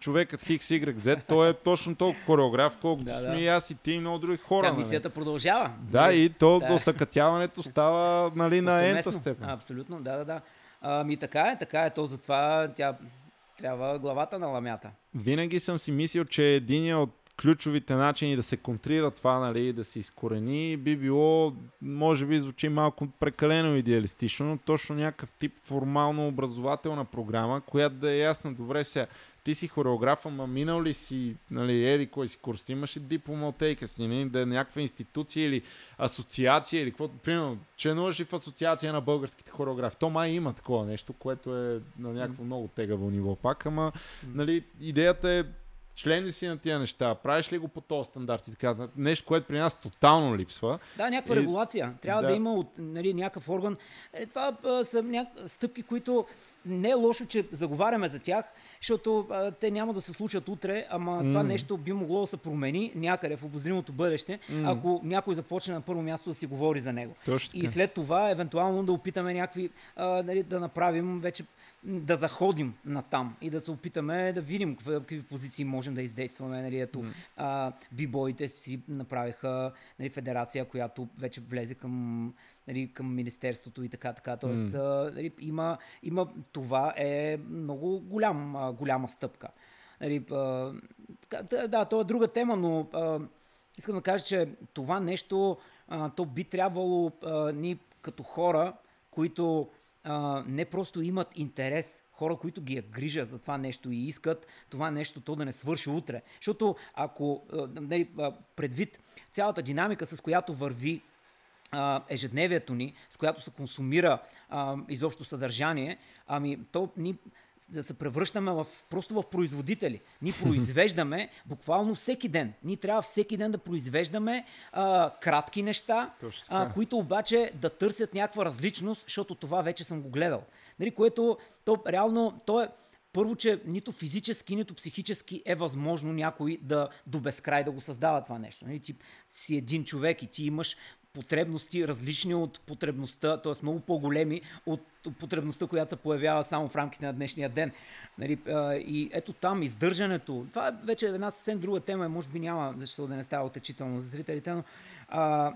човекът Хикс, Y, Z, той е точно толкова хореограф, колкото Да, да, да. сме и аз и ти и много други хора. Тя нали. мисията продължава. Да, и то Да. да. осъкътяването става нали, на ента степен. Абсолютно, да, да, да. Ами така е, така е. То затова тя трябва главата на ламята. Винаги съм си мислил, че един от ключовите начини да се контрира това, нали, да се изкорени, би било, може би звучи малко прекалено идеалистично, но точно някакъв тип формално образователна програма, която да е ясна добре сега. Ти си хореограф, ама минал ли си, нали, еди кой си курс, имаш ли диплома от ейка си, нали, да е някаква институция или асоциация или какво, примерно, членуваш ли в асоциация на българските хореографи. То май има такова нещо, което е на някакво много тегаво ниво пак, ама, нали, идеята е член ли си на тия неща, правиш ли го по този стандарт и така, нещо, което при нас тотално липсва. Да, някаква И- регулация. Трябва да, да. има от, нали, някакъв орган. Е, това а, са няк... стъпки, които не е лошо, че заговаряме за тях, защото а, те няма да се случат утре, ама това нещо би могло да се промени някъде в обозримото бъдеще, ако някой започне на първо място да си говори за него. Точно И след това, евентуално, да опитаме някакви, а, нали, да направим вече да заходим на там и да се опитаме да видим какви, какви позиции можем да издействаме. Нали, ето, а, бибоите си направиха нали, федерация, която вече влезе към, нали, към Министерството и така, така. Тоест, а, нали, има, има, това е много голям, а, голяма стъпка. Нали, а, да, да, то е друга тема, но а, искам да кажа, че това нещо, а, то би трябвало а, ни като хора, които а, не просто имат интерес, хора, които ги е грижа за това нещо и искат това нещо то да не свърши утре. Защото ако нали, предвид цялата динамика, с която върви ежедневието ни, с която се консумира а, изобщо съдържание, ами то ни да се превръщаме в, просто в производители. Ние *laughs* произвеждаме буквално всеки ден. Ние трябва всеки ден да произвеждаме а, кратки неща, а, които обаче да търсят някаква различност, защото това вече съм го гледал. Нали, което то реално, то е първо, че нито физически, нито психически е възможно някой да до безкрай да го създава това нещо. Нали, ти си един човек и ти имаш потребности различни от потребността, т.е. много по-големи от потребността, която се появява само в рамките на днешния ден. Нали, и ето там издържането, това е вече една съвсем друга тема, може би няма защо да не става отечително за зрителите, но а,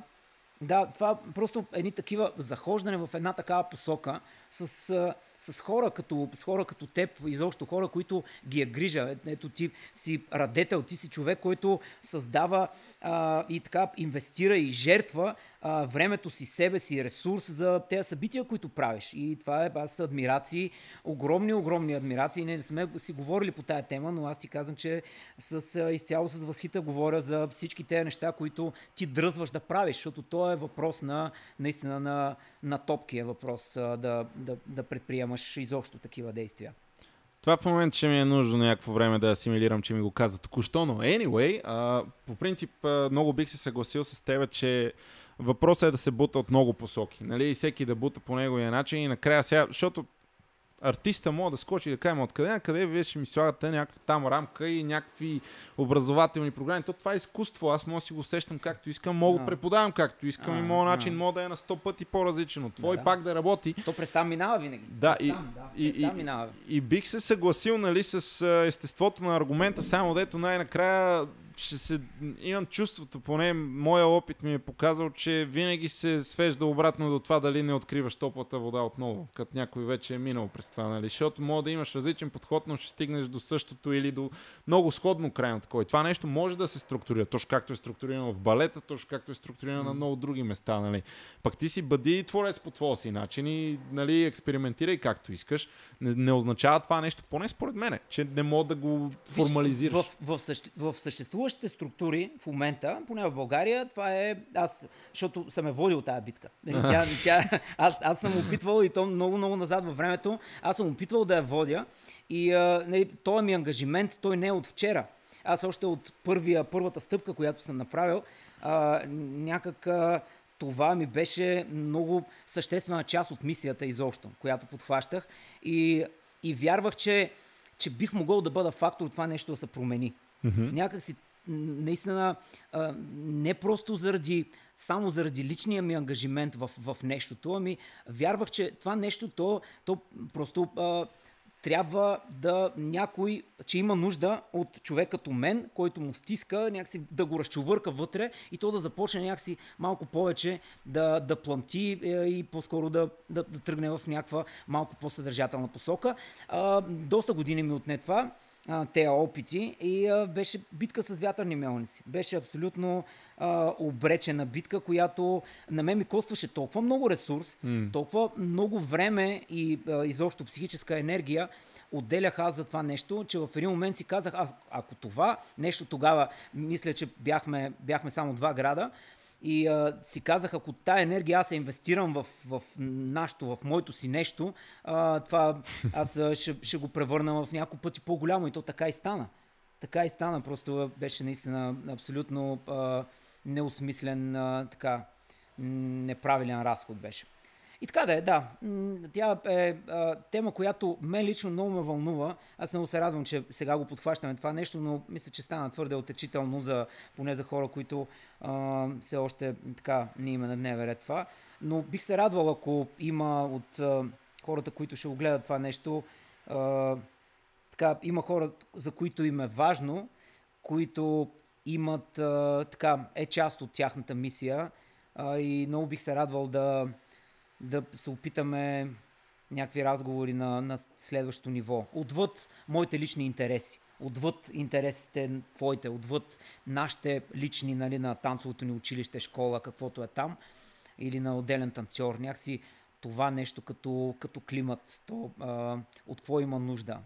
да, това просто едни такива захождане в една такава посока с, с, хора, като, с хора като теб, изобщо хора, които ги е грижа. Ето ти си радетел, ти си човек, който създава а, и така инвестира и жертва а, времето си, себе си, ресурс за тези събития, които правиш. И това е аз адмирации, огромни, огромни адмирации. Не сме си говорили по тая тема, но аз ти казвам, че с, а, изцяло с възхита говоря за всички тези неща, които ти дръзваш да правиш, защото то е въпрос на, наистина на, на топки е въпрос а, да, да, да предприемаш изобщо такива действия. Това в момента ще ми е нужно някакво време да асимилирам, че ми го каза току-що, но anyway, а, по принцип а, много бих се съгласил с теб, че въпросът е да се бута от много посоки, нали, и всеки да бута по неговия начин и накрая сега, защото артиста мога да скочи и да кажем откъде на къде вие ще ми слагате някаква там рамка и някакви образователни програми. То това е изкуство. Аз мога да си го усещам както искам, мога да преподавам както искам и А, моят а. начин мога да е на 100 пъти по-различен от твой, Да. пак да работи. То през там минава винаги. Да, и, там, да, и, и, минава. и бих се съгласил нали, с естеството на аргумента, само дето най-накрая ще се, имам чувството, поне моя опит ми е показал, че винаги се свежда обратно до това дали не откриваш топлата вода отново, като някой вече е минал през това, нали? защото може да имаш различен подход, но ще стигнеш до същото или до много сходно крайно такова. И това нещо може да се структурира, точно както е структурирано в балета, точно както е структурирано на много други места. Нали? Пък ти си бъди творец по твоя си начин и нали, експериментирай както искаш. Не, не означава това нещо, поне според мене, че не мога да го формализираш. В, в, в съществуващите структури в момента, поне в България, това е аз, защото съм е водил тази битка. Нали, Тя, тя, аз, аз съм опитвал и то много, много назад във времето, аз съм опитвал да я водя и а, нали, този ми ангажимент, той не е от вчера. Аз още от първия, първата стъпка, която съм направил, а, някак а, това ми беше много съществена част от мисията изобщо, която подхващах и, и вярвах, че, че бих могъл да бъда фактор това нещо да се промени. Mm-hmm. Някак си наистина не просто заради само заради личния ми ангажимент в, в нещото, ами вярвах, че това нещо, то, то просто а, трябва да някой, че има нужда от човек като мен, който му стиска, някакси да го разчувърка вътре и то да започне някакси малко повече да, да планти е, и по-скоро да, да, да тръгне в някаква малко по-съдържателна посока. А, доста години ми отне това. А, опити и а, беше битка с вятърни мелници. Беше абсолютно а, обречена битка, която на мен ми костваше толкова много ресурс, mm. толкова много време и а, изобщо психическа енергия, отделях аз за това нещо, че в един момент си казах, а, ако това нещо тогава, мисля, че бяхме, бяхме само два града, и а, си казах, ако тая енергия аз я инвестирам в, в нашото, в моето си нещо, а, това аз ще, ще го превърна в няколко пъти по-голямо и то така и стана. Така и стана, просто беше наистина абсолютно а, неосмислен, а, така, неправилен разход беше. И така да е, да. Тя е а, тема, която мен лично много ме вълнува. Аз много се радвам, че сега го подхващаме това нещо, но мисля, че стана твърде отечително, за, поне за хора, които а, все още така не има на дневен ред това. Но бих се радвал, ако има от а, хората, които ще го гледат това нещо, а, така, има хора, за които им е важно, които имат, а, така, е част от тяхната мисия а, и много бих се радвал да, да се опитаме някакви разговори на, на следващото ниво. Отвъд моите лични интереси, отвъд интересите твоите, отвъд нашите лични нали, на танцовото ни училище, школа, каквото е там, или на отделен танцор. Някакси това нещо като, като климат, то а, от какво има нужда.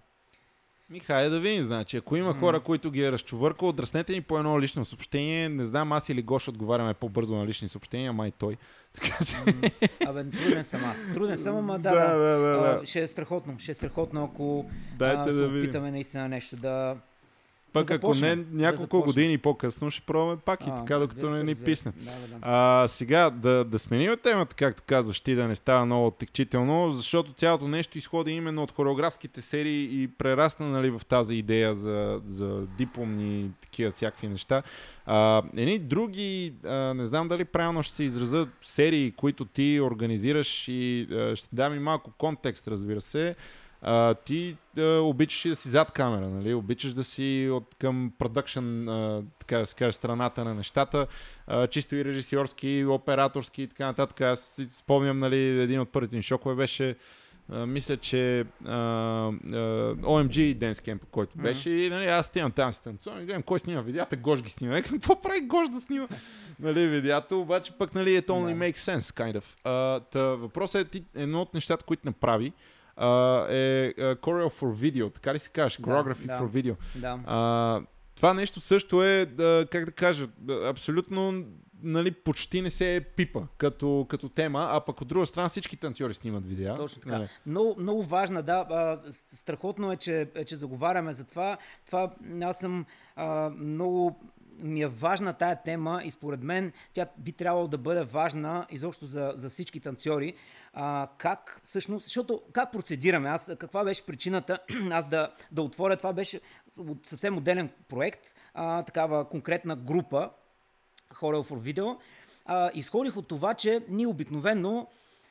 Михай, да видим, значи, ако има хора, които ги е разчувъркал, дръснете ни по едно лично съобщение. Не знам, аз или Гош отговаряме по-бързо на лични съобщения, май той. *laughs* Така че... Абе, труден съм аз. Труден съм, ама да, да, да, да, да. ще е страхотно. Ще е страхотно, ако Дайте а, се да опитаме наистина нещо да, пък да ако не няколко да години по-късно ще пробваме пак а, и така, докато не ни писне. Да, да. А, сега да, да сменим темата, както казваш ти, да не става много оттекчително, защото цялото нещо изходи именно от хореографските серии и прерасна нали, в тази идея за, за дипломни такива всякакви неща. А, едни други, а, не знам дали правилно ще се изразят серии, които ти организираш и а, ще дам и малко контекст, разбира се а, ти а, обичаш да си зад камера, нали? обичаш да си от към продъкшн, така да се каже, страната на нещата, а, чисто и режисьорски, и операторски и така нататък. Аз си спомням, нали, един от първите ми шокове беше Uh, мисля, че uh, uh, OMG Dance Camp, който беше, mm-hmm. и нали, аз стигам там си танцувам и гледам кой снима видеята, Гош ги снима. Какво прави Гош да снима *laughs* нали, видеята, обаче пък нали, it only yeah. makes sense, kind of. Uh, та, въпросът е ти, едно от нещата, които направи, uh, е uh, Choreo for Video, така ли се казваш? Choreography да, for Video. Да. Uh, това нещо също е, как да кажа, абсолютно нали, почти не се пипа като, като тема, а пък от друга страна всички танцори снимат видеа. Точно така. Нали. Много, много важна, да. А, страхотно е, че, е, че заговаряме за това. Това аз съм а, много ми е важна тая тема и според мен тя би трябвало да бъде важна изобщо за, за всички танцори. А, как всъщност, защото как процедираме? Аз, каква беше причината *clears throat* аз да, да отворя? Това беше от съвсем отделен проект, а, такава конкретна група, Хорел for Video. А, изходих от това, че ние обикновено,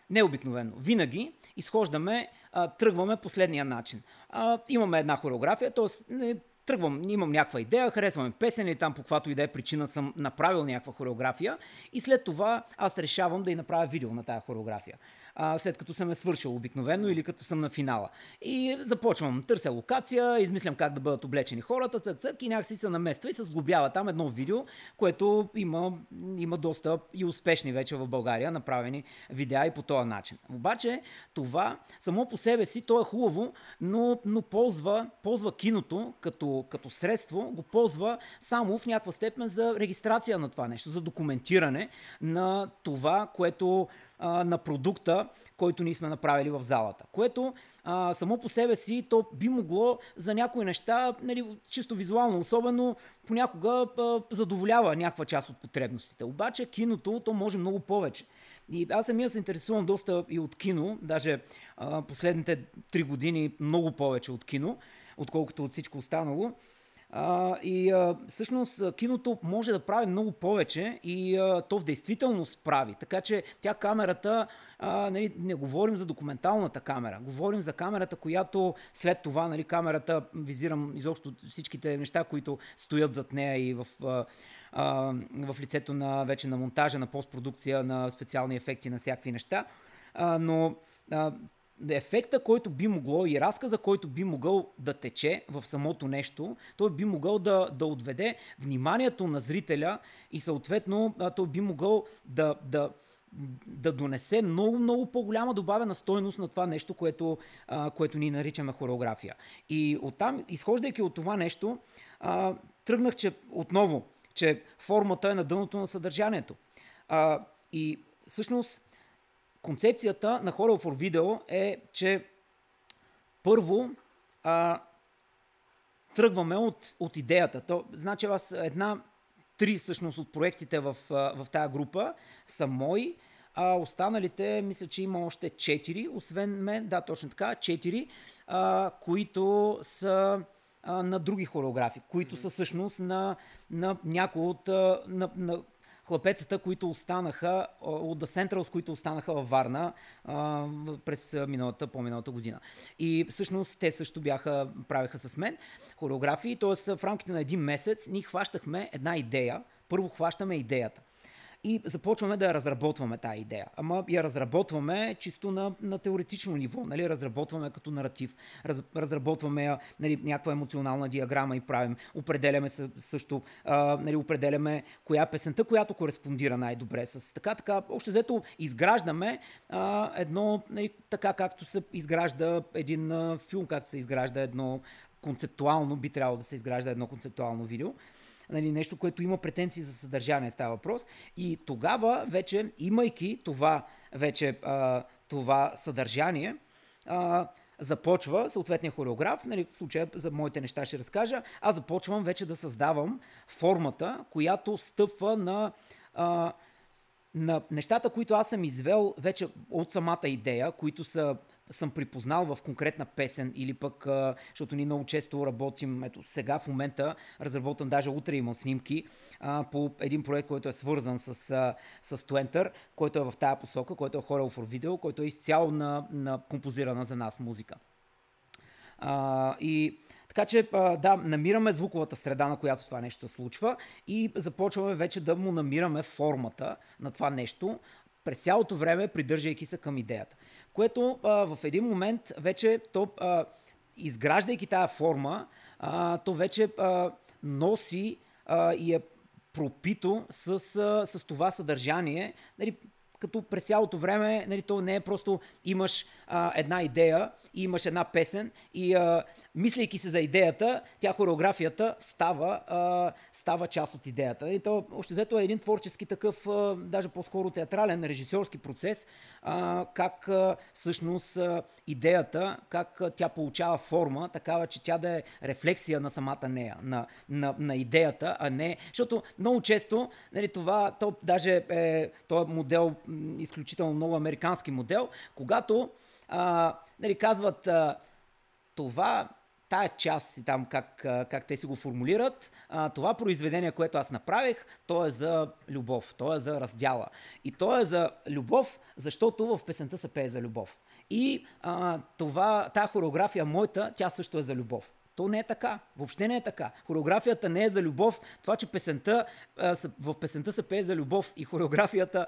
не обикновено, винаги изхождаме, а, тръгваме последния начин. А, имаме една хореография, т.е тръгвам, имам някаква идея, харесваме песен или там по каквато и да е причина съм направил някаква хореография и след това аз решавам да и направя видео на тази хореография а, след като съм е свършил обикновено или като съм на финала. И започвам, търся локация, измислям как да бъдат облечени хората, цък, цък и някакси се намества и се сглобява там едно видео, което има, има доста и успешни вече в България направени видеа и по този начин. Обаче това само по себе си, то е хубаво, но, но ползва, ползва киното като, като средство, го ползва само в някаква степен за регистрация на това нещо, за документиране на това, което на продукта, който ние сме направили в залата. Което а, само по себе си то би могло за някои неща, нали, чисто визуално особено, понякога а, задоволява някаква част от потребностите. Обаче киното то може много повече. И аз самия се интересувам доста и от кино, даже а, последните три години много повече от кино, отколкото от всичко останало. А, и а, всъщност киното може да прави много повече и а, то в действителност прави. Така че тя камерата, а, нали, не говорим за документалната камера, говорим за камерата, която след това, нали, камерата, визирам изобщо всичките неща, които стоят зад нея и в, а, в лицето на вече на монтажа, на постпродукция, на специални ефекти, на всякакви неща. Но ефекта, който би могло и разказа, който би могъл да тече в самото нещо, той би могъл да, да отведе вниманието на зрителя и съответно той би могъл да, да, да донесе много, много по-голяма добавена стойност на това нещо, което, а, което ние наричаме хореография. И оттам, изхождайки от това нещо, а, тръгнах, че отново, че формата е на дъното на съдържанието. А, и всъщност концепцията на Horror for Video е, че първо а, тръгваме от, от идеята. То, значи аз една, три всъщност от проектите в, в тази група са мои, а останалите, мисля, че има още четири, освен мен, да, точно така, четири, а, които са а, на други хореографи, които са всъщност на, на някои от на, на хлапетата, които останаха от The Centrals, които останаха във Варна а, през миналата, по-миналата година. И всъщност те също бяха, правеха с мен хореографии, т.е. в рамките на един месец ние хващахме една идея. Първо хващаме идеята и започваме да разработваме тази идея. Ама я разработваме чисто на, на теоретично ниво, нали? разработваме като наратив, раз, разработваме нали, някаква емоционална диаграма и правим, определяме също, а, нали, определяме коя песента, която кореспондира най-добре с така, така, още взето изграждаме а, едно, нали, така както се изгражда един а, филм, както се изгражда едно концептуално, би трябвало да се изгражда едно концептуално видео нали, нещо, което има претенции за съдържание, става въпрос. И тогава вече, имайки това вече а, това съдържание, а, започва съответния хореограф, нали, в случая за моите неща ще разкажа, аз започвам вече да създавам формата, която стъпва на, а, на нещата, които аз съм извел вече от самата идея, които са съм припознал в конкретна песен или пък, защото ние много често работим, ето сега в момента разработвам, даже утре имам снимки а, по един проект, който е свързан с, с Twenter, който е в тая посока, който е Horror for Video, който е изцяло на, на композирана за нас музика. А, и така че, да, намираме звуковата среда, на която това нещо случва и започваме вече да му намираме формата на това нещо, през цялото време придържайки се към идеята което а, в един момент вече то, а, изграждайки тази форма, а, то вече а, носи а, и е пропито с, а, с това съдържание. Нали, като през цялото време, нали, то не е просто имаш а, една идея и имаш една песен и а, мислейки се за идеята, тя хореографията става, а, става част от идеята. И то още взето е един творчески такъв, а, даже по-скоро театрален, режисьорски процес, а, как а, всъщност а, идеята, как а, тя получава форма, такава, че тя да е рефлексия на самата нея, на, на, на идеята, а не... Защото много често нали, това, то даже е, то е модел, изключително много американски модел, когато а, нали, казват а, това тая част и там как, как те си го формулират, а, това произведение, което аз направих, то е за любов, то е за раздяла. И то е за любов, защото в песента се пее за любов. И а, това, тая хореография моята, тя също е за любов. То не е така. Въобще не е така. Хореографията не е за любов. Това, че песента, в песента се пее за любов и хореографията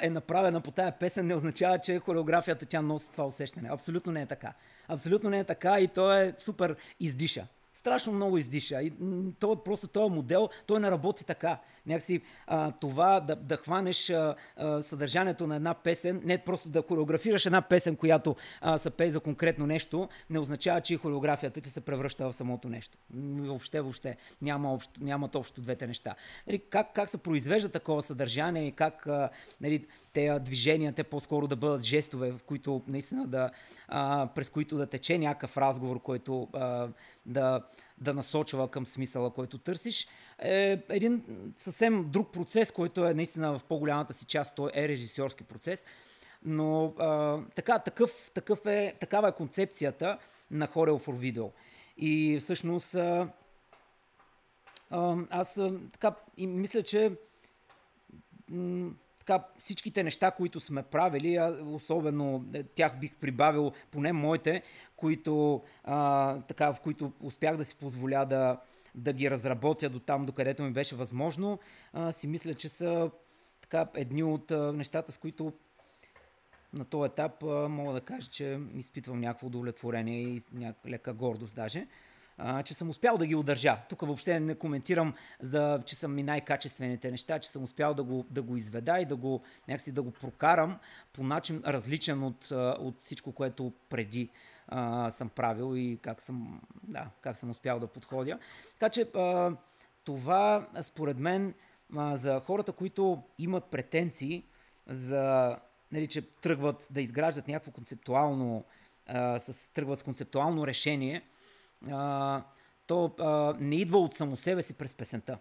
е направена по тая песен, не означава, че хореографията тя носи това усещане. Абсолютно не е така. Абсолютно не е така и то е супер издиша страшно много издиша. И то, просто този модел, той не работи така. Някакси а, това да, да хванеш а, а, съдържанието на една песен, не просто да хореографираш една песен, която а, се пее за конкретно нещо, не означава, че и хореографията ти се превръща в самото нещо. Въобще, въобще. Няма общо, нямат общо двете неща. Нали, как, как се произвежда такова съдържание и как нали, те движения, те по-скоро да бъдат жестове, в които наистина да, а, през които да тече някакъв разговор, който а, да, да насочва към смисъла, който търсиш, е един съвсем друг процес, който е наистина в по-голямата си част, той е режисьорски процес. Но а, така, такъв, такъв е, такава е концепцията на Horror for Video. И всъщност а, а, аз а, така и мисля, че м- така, всичките неща, които сме правили, особено е, тях бих прибавил, поне моите, които, а, така, в които успях да си позволя да, да ги разработя до там, до където ми беше възможно, а, си мисля, че са така, едни от а, нещата, с които на този етап а, мога да кажа, че изпитвам някакво удовлетворение и някаква лека гордост даже, а, че съм успял да ги удържа. Тук въобще не коментирам, за, че са ми най-качествените неща, че съм успял да го, да го изведа и да го, някакси да го прокарам по начин различен от, от всичко, което преди а, съм правил и как съм, да, как съм успял да подходя. Така че а, това, според мен, а, за хората, които имат претенции за, нали, че тръгват да изграждат някакво концептуално, а, с, тръгват с концептуално решение, а, то а, не идва от само себе си през песента.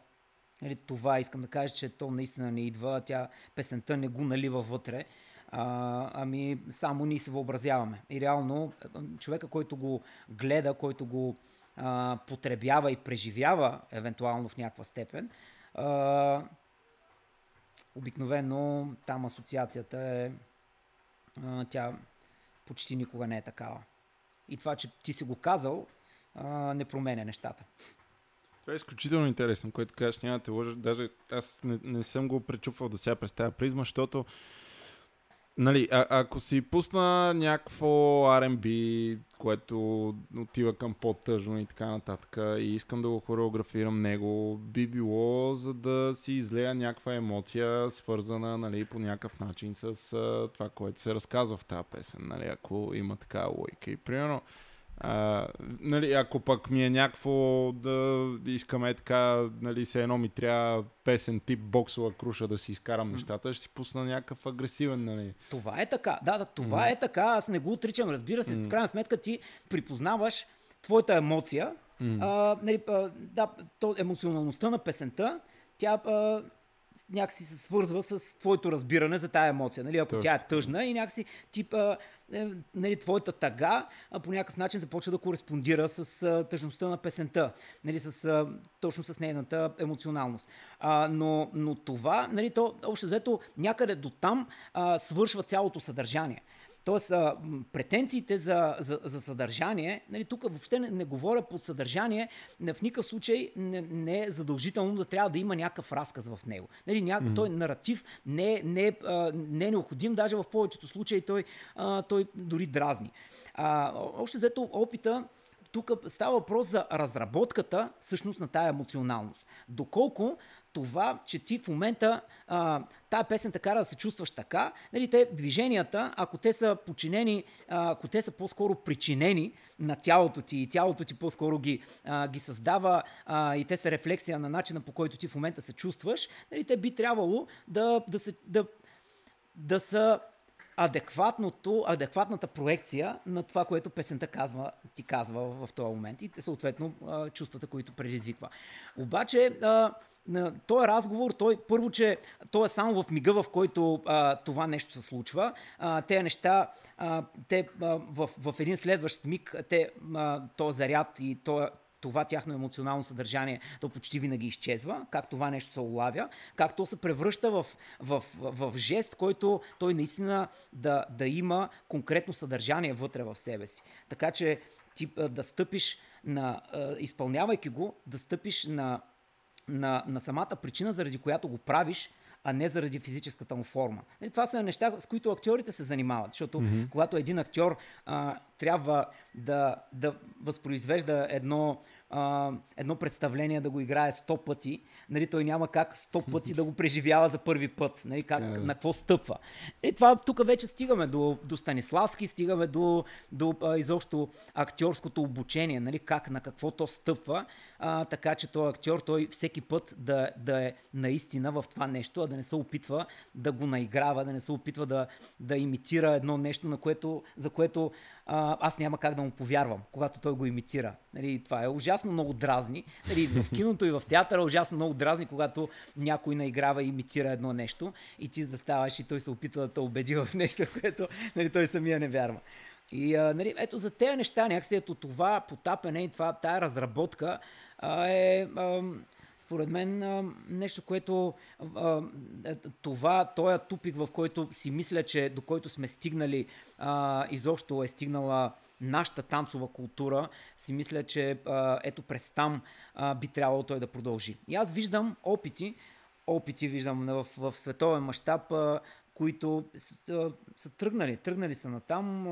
Нали, това искам да кажа, че то наистина не идва, тя песента не го налива вътре, а, ами само ние се въобразяваме. И реално човека, който го гледа, който го а, потребява и преживява, евентуално в някаква степен, а, обикновено там асоциацията е, а, тя почти никога не е такава. И това, че ти си го казал, а, не променя нещата. Това е изключително интересно, което кажеш, няма да те лъжа. Даже аз не, не съм го пречупвал до сега през тази призма, защото Нали, а, ако си пусна някакво R&B, което отива към по-тъжно и така нататък, и искам да го хореографирам него, би било за да си излея някаква емоция, свързана нали, по някакъв начин с а, това, което се разказва в тази песен, нали, ако има така лойка. И примерно, а, нали, ако пък ми е някакво да искаме така, нали, се едно ми трябва песен тип боксова круша да си изкарам нещата, ще си пусна някакъв агресивен, нали. Това е така, да, да, това mm. е така, аз не го отричам, разбира се, mm. в крайна сметка ти припознаваш твоята емоция, mm. а, нали, а, да, то, емоционалността на песента, тя а, някакси се свързва с твоето разбиране за тая емоция. Нали? Ако Точно. тя е тъжна и някакси типа е, нали, твоята тъга а, по някакъв начин започва да кореспондира с а, тъжността на песента, нали, с, а, точно с нейната емоционалност. А, но, но това, нали, то общо взето някъде до там а, свършва цялото съдържание. Тоест, а, претенциите за, за, за съдържание, нали, тук въобще не, не говоря под съдържание, не, в никакъв случай не, не е задължително да трябва да има някакъв разказ в него. Нали, ня, mm-hmm. Той наратив не, не, а, не е необходим, даже в повечето случаи той, а, той дори дразни. А, още взето опита тук става въпрос за разработката всъщност на тая емоционалност. Доколко това, че ти в момента а, тая песен така да се чувстваш така, нали, те движенията, ако те са подчинени, а, ако те са по-скоро причинени на тялото ти и тялото ти по-скоро ги, а, ги създава а, и те са рефлексия на начина по който ти в момента се чувстваш, нали, те би трябвало да, да, се, да, да са адекватното, адекватната проекция на това, което песента казва, ти казва в този момент и съответно чувствата, които предизвиква. Обаче на този разговор, той първо, че той е само в мига, в който а, това нещо се случва. А, те неща, а, те а, в, в един следващ миг, те, а, то заряд и то, това тяхно емоционално съдържание, то почти винаги изчезва, как това нещо се улавя, как то се превръща в, в, в, в жест, който той наистина да, да има конкретно съдържание вътре в себе си. Така че ти да стъпиш на, изпълнявайки го, да стъпиш на на, на самата причина, заради която го правиш, а не заради физическата му форма. Нали, това са неща, с които актьорите се занимават, защото mm-hmm. когато един актьор а, трябва да, да възпроизвежда едно а, едно представление да го играе 100 пъти, нали, той няма как 100 пъти да го преживява за първи път, нали, как, yeah. на какво стъпва. И това тук вече стигаме до, до Станиславски, стигаме до, до а, изобщо актьорското обучение, нали, как, на какво то стъпва, а, така че този актьор, той всеки път да, да е наистина в това нещо, а да не се опитва да го наиграва, да не се опитва да, да имитира едно нещо, на което, за което а, аз няма как да му повярвам, когато той го имитира. Нали, това е ужасно много дразни. Нали, в киното и в театъра е ужасно много дразни, когато някой наиграва и имитира едно нещо и ти заставаш и той се опитва да те убеди в нещо, *laughs* което нали, той самия не вярва. И а, нали, ето за тези неща, някакси ето това потапене и това, тая разработка а, е... А, според мен нещо, което е, това, този тупик, в който си мисля, че до който сме стигнали, изобщо е стигнала нашата танцова култура, си мисля, че ето през там би трябвало той да продължи. И аз виждам опити, опити виждам в, в световен мащаб които са, са тръгнали, тръгнали са натам.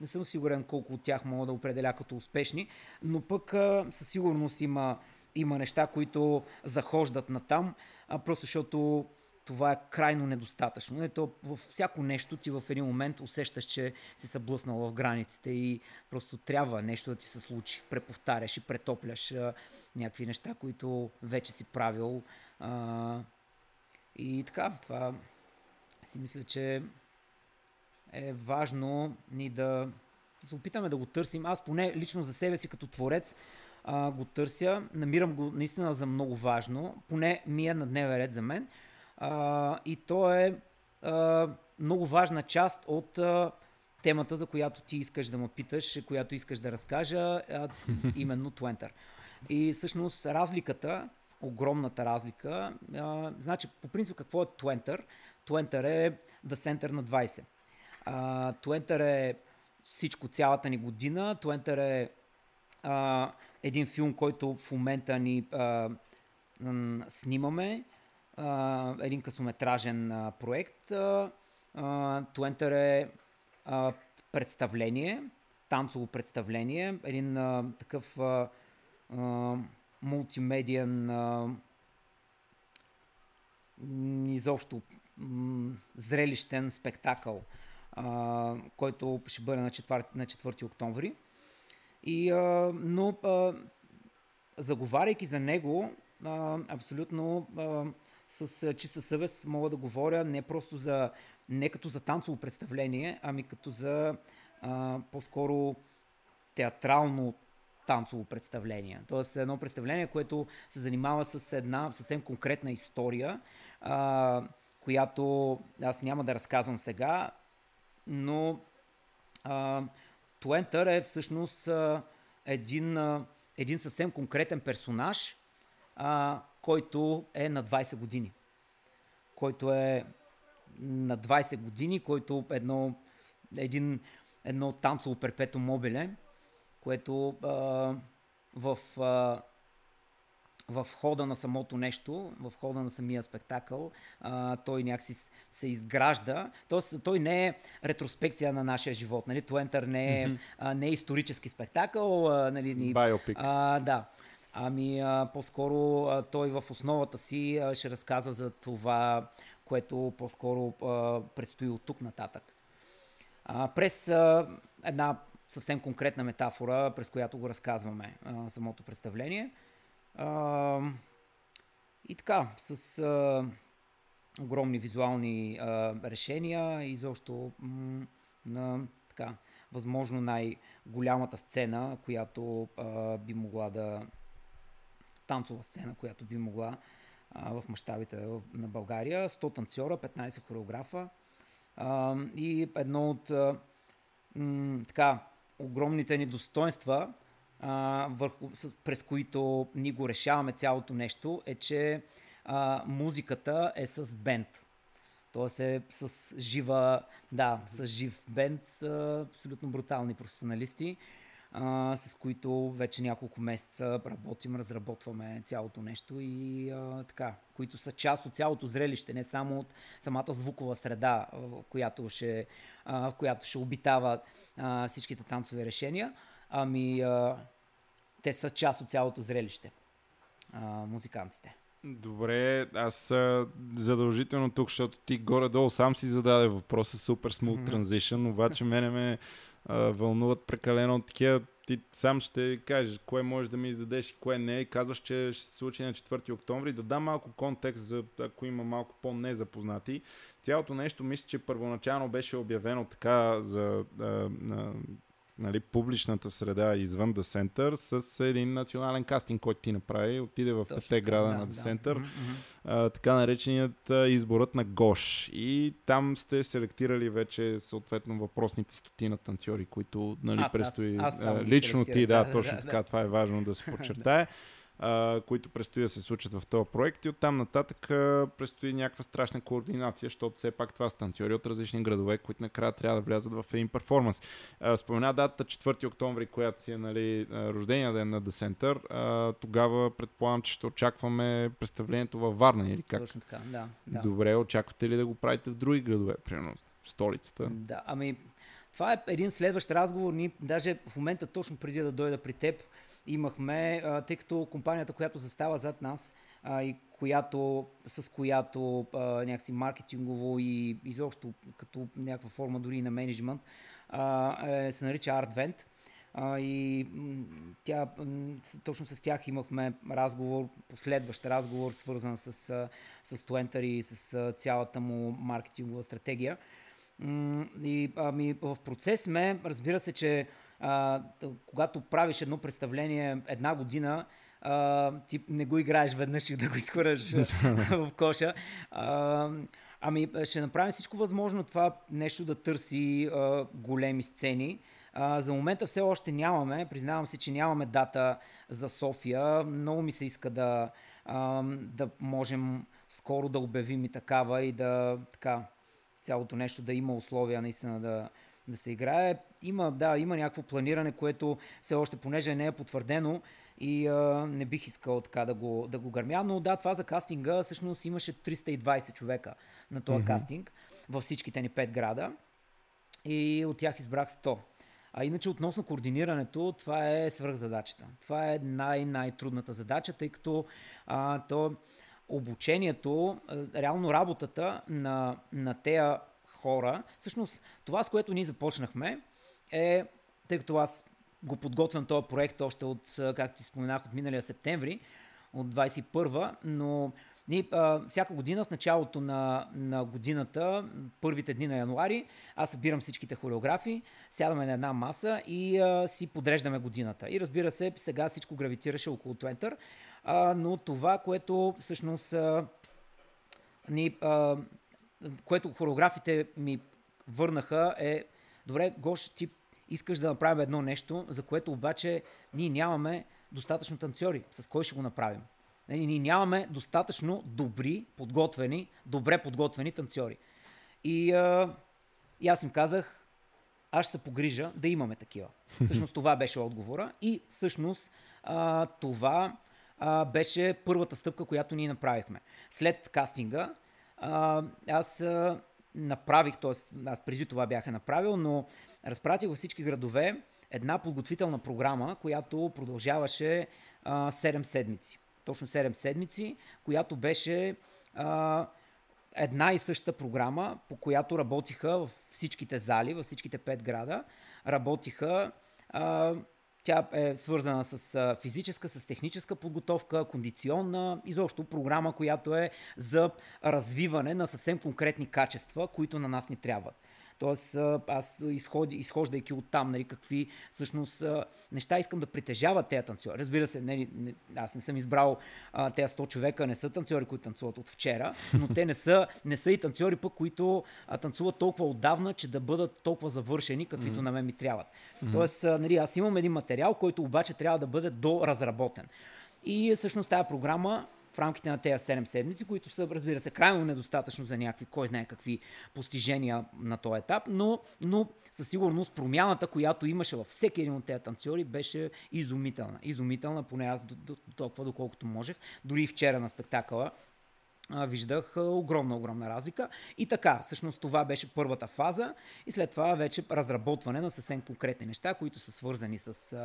Не съм сигурен колко от тях мога да определя като успешни, но пък със сигурност има, има неща, които захождат натам, а просто защото това е крайно недостатъчно. Ето, във всяко нещо ти в един момент усещаш, че си блъснал в границите и просто трябва нещо да ти се случи. Преповтаряш и претопляш а, някакви неща, които вече си правил. А, и така, това си мисля, че е важно ни да се опитаме да го търсим. Аз поне лично за себе си като творец а, го търся. Намирам го наистина за много важно. Поне ми е на дневен ред за мен. А, и то е а, много важна част от а, темата, за която ти искаш да ме питаш, която искаш да разкажа, а, *laughs* именно Твентър. И всъщност разликата, огромната разлика, а, значи по принцип какво е Твентър? Твентър е The Center на 20. А, Твентър е всичко, цялата ни година. Твентър е а, един филм, който в момента ни а, снимаме а, един късометражен а, проект. Туентър е а, представление, танцово представление, един а, такъв а, а, мултимедиен а, изобщо м- зрелищен спектакъл, а, който ще бъде на 4, на 4 октомври. И, а, но а, заговаряйки за него, а, абсолютно а, с чиста съвест мога да говоря не просто за, не като за танцово представление, ами като за а, по-скоро театрално танцово представление. Тоест едно представление, което се занимава с една съвсем конкретна история, а, която аз няма да разказвам сега, но а, Туентър е всъщност един, един съвсем конкретен персонаж, който е на 20 години. Който е на 20 години, който едно, един, едно танцово перпето мобиле, което а, в, в хода на самото нещо, в хода на самия спектакъл, а, той някакси се изгражда. Тоест, той не е ретроспекция на нашия живот. Нали? Туентър не е, mm-hmm. а, не е исторически спектакъл. А, нали, ни, Байопик. А, да. Ами а, по-скоро а, той в основата си а, ще разказва за това, което по-скоро а, предстои от тук нататък. А, през а, една съвсем конкретна метафора, през която го разказваме а, самото представление. А, и така, с а, огромни визуални а, решения и защо на така, възможно най-голямата сцена, която а, би могла да танцова сцена, която би могла а, в мащабите на България. 100 танцора, 15 хореографа а, и едно от а, м, така, огромните ни достоинства, а, върху, с, през които ние го решаваме цялото нещо, е, че а, музиката е с бенд. Тоест е с жива, да, с жив бенд, с абсолютно брутални професионалисти а, с които вече няколко месеца работим, разработваме цялото нещо и а, така, които са част от цялото зрелище, не само от самата звукова среда, в която ще, а, в която ще обитава а, всичките танцови решения, ами а, те са част от цялото зрелище, а, музикантите. Добре, аз задължително тук, защото ти горе-долу сам си зададе въпроса, супер smooth transition, обаче мене ме а, вълнуват прекалено такива. Ти сам ще кажеш кое можеш да ми издадеш и кое не. Казваш, че ще се случи на 4 октомври. Да дам малко контекст, за ако има малко по-незапознати. Цялото нещо мисля, че първоначално беше обявено така за а, а, нали, публичната среда извън The Center с един национален кастинг, който ти направи. Отиде в пете града да, на The Center. Да. А, така нареченият а, изборът на Гош. И там сте селектирали вече съответно въпросните стотина танцори, които нали, аз, предстои. Аз, аз а, лично ти, да, да точно *laughs* да, така. Да. Това е важно да се подчертае. А, които предстои да се случат в този проект и оттам нататък а, предстои някаква страшна координация, защото все пак това са танцори от различни градове, които накрая трябва да влязат в един перформанс. А, спомена датата 4 октомври, която си е нали, рождения ден на The Center. А, тогава предполагам, че ще очакваме представлението във Варна или как? Точно така, да. да. Добре, очаквате ли да го правите в други градове, примерно в столицата? Да, ами това е един следващ разговор. Ние даже в момента, точно преди да дойда при теб, имахме, тъй като компанията, която застава зад нас и която, с която някакси маркетингово и изобщо като някаква форма дори на менеджмент, е, се нарича ArtVent. И тя, точно с тях имахме разговор, последващ разговор, свързан с, с Twitter и с цялата му маркетингова стратегия. И ами, в процес сме, разбира се, че а, когато правиш едно представление една година, а, ти не го играеш веднъж и да го изхвърляш *laughs* в коша. А, ами ще направим всичко възможно това нещо да търси а, големи сцени. А, за момента все още нямаме. Признавам се, че нямаме дата за София. Много ми се иска да, а, да можем скоро да обявим и такава и да така цялото нещо да има условия наистина да, да се играе. Има, да, има някакво планиране, което все още, понеже не е потвърдено и а, не бих искал така да го, да го гърмя, но да, това за кастинга всъщност имаше 320 човека на този mm-hmm. кастинг във всичките ни 5 града и от тях избрах 100. А иначе относно координирането, това е свръхзадачата. Това е най-най-трудната задача, тъй като а, то обучението, реално работата на, на тея хора, всъщност това, с което ние започнахме, е, тъй като аз го подготвям този проект още от, както ти споменах, от миналия септември, от 21 но ние, а, всяка година в началото на, на годината, първите дни на януари, аз събирам всичките хореографи, сядаме на една маса и а, си подреждаме годината. И разбира се, сега всичко гравитираше около Твентър, а, но това, което всъщност ни, което хореографите ми върнаха е добре, Гош, ти искаш да направим едно нещо, за което обаче ние нямаме достатъчно танцори. С кой ще го направим? Ние нямаме достатъчно добри, подготвени, добре подготвени танцори. И, а, и аз им казах, аз ще се погрижа да имаме такива. *laughs* Всъщност това беше отговора и всъщност а, това а, беше първата стъпка, която ние направихме. След кастинга а, аз а, направих, т.е. аз преди това бях направил, но разпратих във всички градове една подготвителна програма, която продължаваше а, 7 седмици. Точно 7 седмици, която беше а, една и съща програма, по която работиха в всичките зали, във всичките 5 града. Работиха а, тя е свързана с физическа, с техническа подготовка, кондиционна, изобщо програма, която е за развиване на съвсем конкретни качества, които на нас ни трябват. Тоест, аз изходи, изхождайки от там, нали, какви всъщност неща искам да притежава тези танцори. Разбира се, не, не, аз не съм избрал а, тези 100 човека, не са танцори, които танцуват от вчера, но те не са, не са и танцори, пък, които а, танцуват толкова отдавна, че да бъдат толкова завършени, каквито mm-hmm. на мен ми трябват. Mm-hmm. Тоест, а, нали, аз имам един материал, който обаче трябва да бъде доразработен. И всъщност тази програма в рамките на тези 7 седмици, които са, разбира се, крайно недостатъчно за някакви, кой знае какви постижения на този етап, но, но със сигурност промяната, която имаше във всеки един от тези танцори, беше изумителна. Изумителна, поне аз до, до, толкова, доколкото можех. Дори и вчера на спектакъла виждах огромна, огромна разлика. И така, всъщност това беше първата фаза и след това вече разработване на съвсем конкретни неща, които са свързани с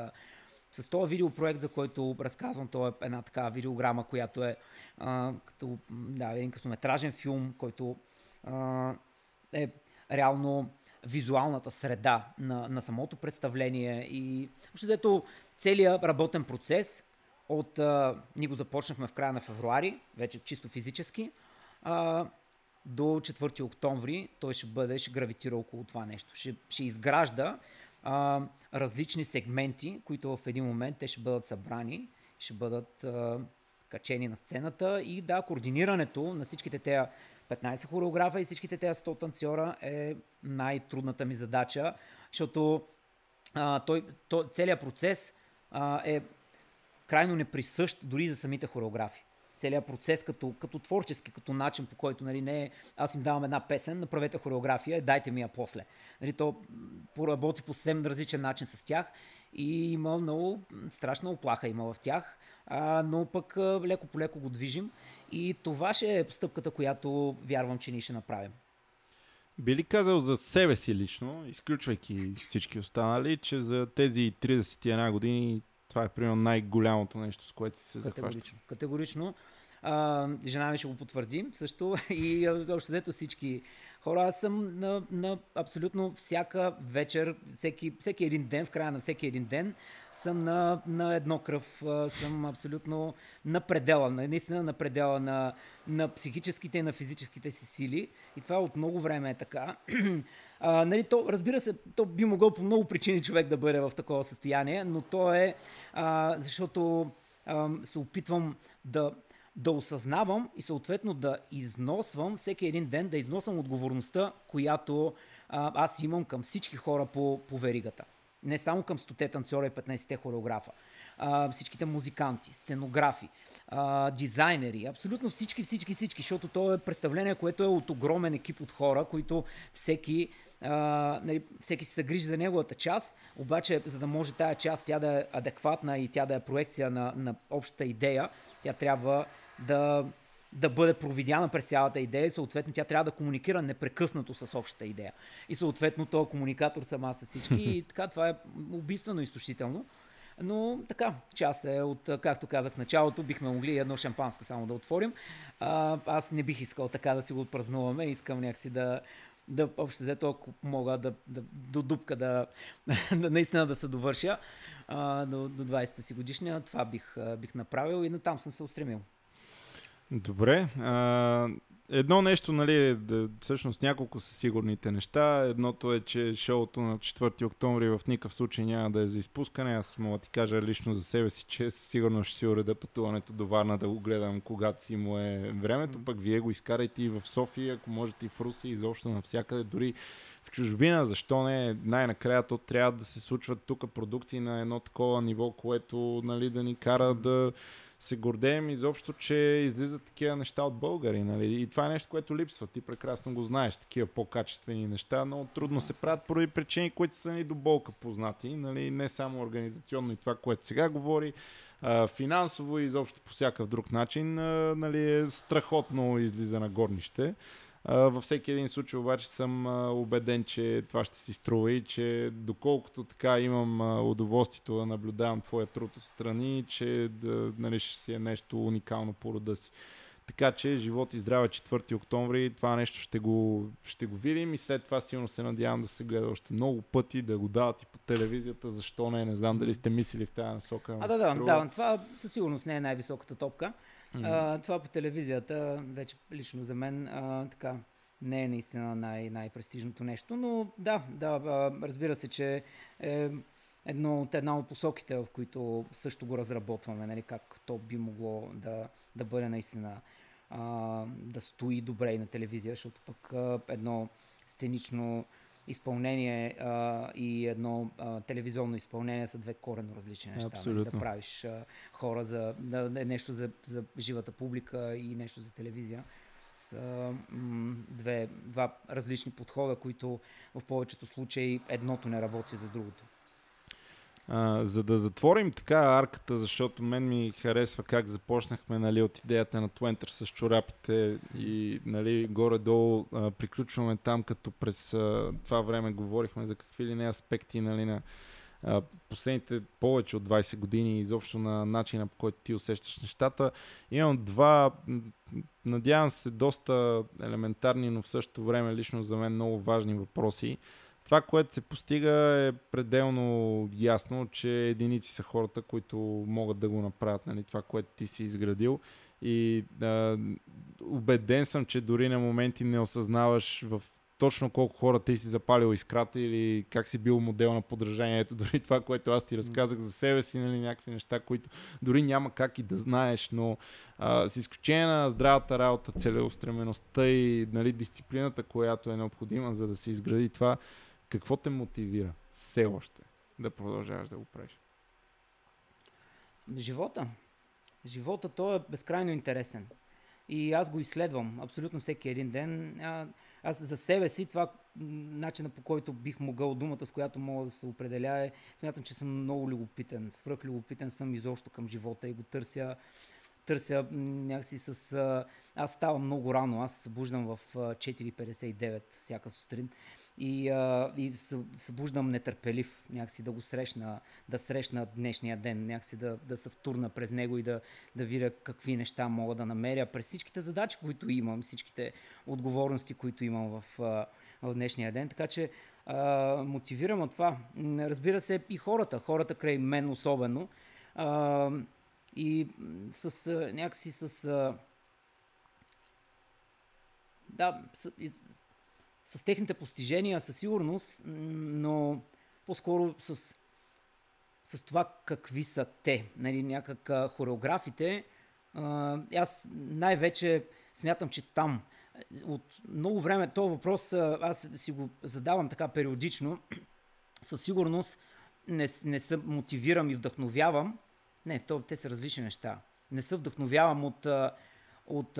с този видеопроект, за който разказвам, то е една такава видеограма, която е а, като да, един късометражен филм, който а, е реално визуалната среда на, на самото представление и още взето целият работен процес от, а, ние го започнахме в края на февруари, вече чисто физически, а, до 4 октомври той ще бъде, ще гравитира около това нещо. Ще, ще изгражда а, различни сегменти, които в един момент те ще бъдат събрани, ще бъдат а, качени на сцената и да, координирането на всичките тези 15 хореографа и всичките тези 100 танцора е най-трудната ми задача, защото а, той, той, целият процес а, е крайно неприсъщ дори за самите хореографи. Целият процес като, като творчески, като начин, по който нали, не е аз им давам една песен, направете хореография, дайте ми я после. Нали, то поработи по съвсем различен начин с тях и има много страшна оплаха има в тях, а, но пък леко по леко го движим и това ще е стъпката, която вярвам, че ние ще направим. Би ли казал за себе си лично, изключвайки всички останали, че за тези 31 години това е примерно най-голямото нещо, с което си се Категорично. захваща? Категорично. А, жена ми ще го потвърди също *laughs* и общо взето всички хора. Аз съм на, на абсолютно всяка вечер, всеки, всеки един ден, в края на всеки един ден, съм на, на едно кръв, съм абсолютно на предела, наистина на предела на, на психическите и на физическите си сили. И това от много време е така. *clears throat* А, нали, то, разбира се, то би могъл по много причини човек да бъде в такова състояние, но то е а, защото а, се опитвам да, да осъзнавам и съответно да износвам всеки един ден, да износвам отговорността, която а, аз имам към всички хора по, по веригата. Не само към 100 танцора и 15-те хореографа. А, всичките музиканти, сценографи, а, дизайнери, абсолютно всички, всички, всички, защото то е представление, което е от огромен екип от хора, които всеки а, нали, всеки се грижи за неговата част, обаче за да може тая част тя да е адекватна и тя да е проекция на, на общата идея, тя трябва да, да бъде провидяна през цялата идея и съответно тя трябва да комуникира непрекъснато с общата идея. И съответно този комуникатор сама с всички *laughs* и така това е убийствено изтощително. Но така, час е от, както казах в началото, бихме могли едно шампанско само да отворим. А, аз не бих искал така да си го отпразнуваме, искам някакси да, да общо взето, ако мога да, да до дупка да, *laughs* да наистина да се довърша а, до, до 20-та си годишния, това бих, бих направил и на там съм се устремил. Добре. А, едно нещо, нали, да, всъщност няколко са сигурните неща. Едното е, че шоуто на 4 октомври в никакъв случай няма да е за изпускане. Аз мога да ти кажа лично за себе си, че сигурно ще си уреда пътуването до Варна да го гледам, когато си му е времето. Пък вие го изкарайте и в София, ако можете и в Руси, изобщо навсякъде, дори в чужбина. Защо не? Най-накрая то трябва да се случват тук продукции на едно такова ниво, което нали, да ни кара да се гордеем изобщо, че излизат такива неща от българи. Нали? И това е нещо, което липсва. Ти прекрасно го знаеш. Такива по-качествени неща, но трудно се правят поради причини, които са ни до болка познати. Нали? Не само организационно и това, което сега говори. А, финансово и изобщо по всякакъв друг начин а, нали, е страхотно излиза на горнище. Във всеки един случай обаче съм убеден, че това ще си струва и че доколкото така имам удоволствието да наблюдавам твоя труд отстрани, че да, нали, ще си е нещо уникално по рода си. Така че живот и здраве 4 октомври, това нещо ще го, ще го видим и след това силно се надявам да се гледа още много пъти, да го дават и по телевизията, защо не, не знам дали сте мислили в тази насока. А да, да, да, това със сигурност не е най-високата топка. А, това по телевизията, вече лично за мен, а, така, не е наистина най- най-престижното нещо, но да, да, разбира се, че е едно от една от посоките, в които също го разработваме, нали, как то би могло да, да бъде наистина а, да стои добре и на телевизия, защото пък а, едно сценично изпълнение а, и едно а, телевизионно изпълнение са две коренно различни неща. Абсолютно. Нали? Да правиш а, хора за да, нещо за, за живата публика и нещо за телевизия са м- две, два различни подхода, които в повечето случаи едното не работи за другото. А, за да затворим така арката, защото мен ми харесва как започнахме нали, от идеята на Твентър с чорапите и нали, горе-долу а, приключваме там, като през а, това време говорихме за какви ли не аспекти нали, на а, последните повече от 20 години изобщо на начина по който ти усещаш нещата. Имам два, надявам се, доста елементарни, но в същото време лично за мен много важни въпроси това, което се постига е пределно ясно, че единици са хората, които могат да го направят, нали, това, което ти си изградил. И а, убеден съм, че дори на моменти не осъзнаваш в точно колко хора ти си запалил искрата или как си бил модел на подражанието. *laughs* Дори това, което аз ти разказах за себе си, нали, някакви неща, които дори няма как и да знаеш, но а, с изключение на здравата работа, целеустремеността и нали, дисциплината, която е необходима, за да се изгради това, какво те мотивира все още да продължаваш да го правиш? Живота. Живота, той е безкрайно интересен. И аз го изследвам абсолютно всеки един ден. Аз за себе си това начина по който бих могъл думата, с която мога да се определя е, смятам, че съм много любопитен, свръх любопитен съм изобщо към живота и го търся търся някакси с... Аз ставам много рано, аз се събуждам в 4.59 всяка сутрин и, а, и събуждам нетърпелив някакси да го срещна, да срещна днешния ден, някакси да, да се втурна през него и да, да видя какви неща мога да намеря през всичките задачи, които имам, всичките отговорности, които имам в, в днешния ден. Така че а, мотивирам от това. Разбира се, и хората, хората край мен особено. А, и с а, някакси с... А, да, с техните постижения със сигурност, но по-скоро с, с това какви са те. Нали, някак хореографите, аз най-вече смятам, че там от много време този въпрос аз си го задавам така периодично. *clears throat* Със сигурност не, не се мотивирам и вдъхновявам. Не, то, те са различни неща. Не се вдъхновявам от, от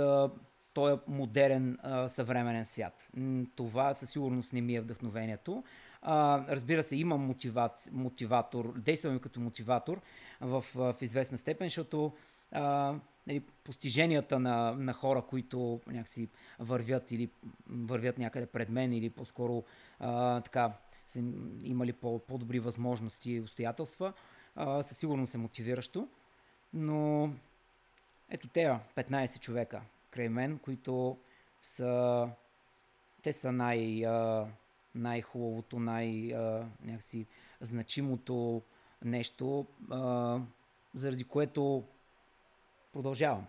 този модерен а, съвременен свят. Това със сигурност не ми е вдъхновението. А, разбира се, имам мотиват, мотиватор, действам като мотиватор в, в известна степен, защото а, нали, постиженията на, на хора, които някакси вървят или вървят някъде пред мен или по-скоро а, така са имали по, по-добри възможности и обстоятелства, със сигурност е мотивиращо. Но ето те 15 човека край мен, които са те са най, най-хубавото, най- а, някакси значимото нещо, заради което продължавам.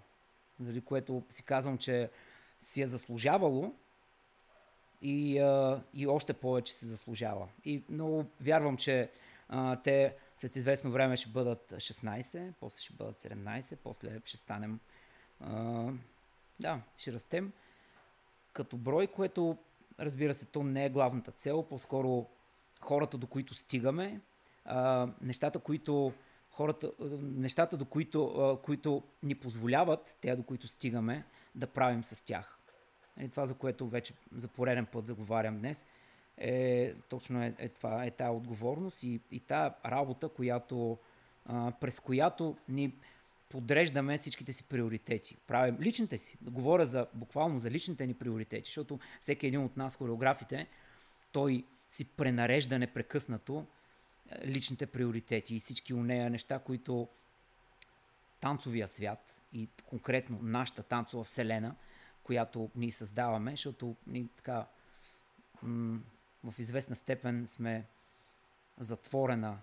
Заради което си казвам, че си е заслужавало и, и още повече се заслужава. И много вярвам, че те след известно време ще бъдат 16, после ще бъдат 17, после ще станем. Да, ще растем като брой, което разбира се, то не е главната цел, по-скоро хората, до които стигаме, а, нещата, които хората, нещата, до които, които ни позволяват, те до които стигаме, да правим с тях. И нали, това, за което вече за пореден път заговарям днес, е точно е, е това, е тази отговорност и, и тази работа, която, а, през която ни подреждаме всичките си приоритети. Правим личните си. Говоря за, буквално за личните ни приоритети, защото всеки един от нас, хореографите, той си пренарежда непрекъснато личните приоритети и всички нея неща, които танцовия свят и конкретно нашата танцова вселена, която ние създаваме, защото ние така м- в известна степен сме затворена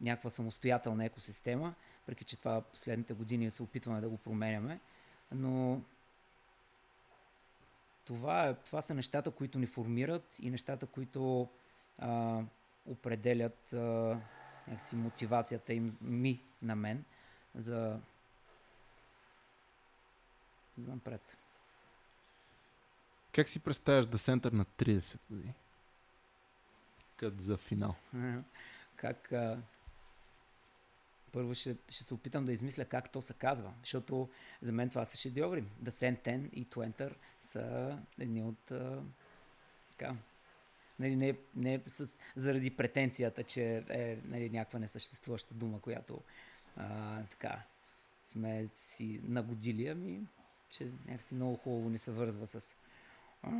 някаква самостоятелна екосистема, въпреки че това последните години се опитваме да го променяме, но това, е, това са нещата, които ни формират и нещата, които а, определят а, някакси мотивацията им, ми на мен за, за напред. Как си представяш да център на 30 години? Като за финал. *laughs* как а, първо ще, ще се опитам да измисля как то се казва, защото за мен това са шедьоври. The Send и To са едни от а, така, нали, не, не с, заради претенцията, че е нали, някаква несъществуваща дума, която а, така сме си нагодили, ами че някакси много хубаво ни се вързва с... А,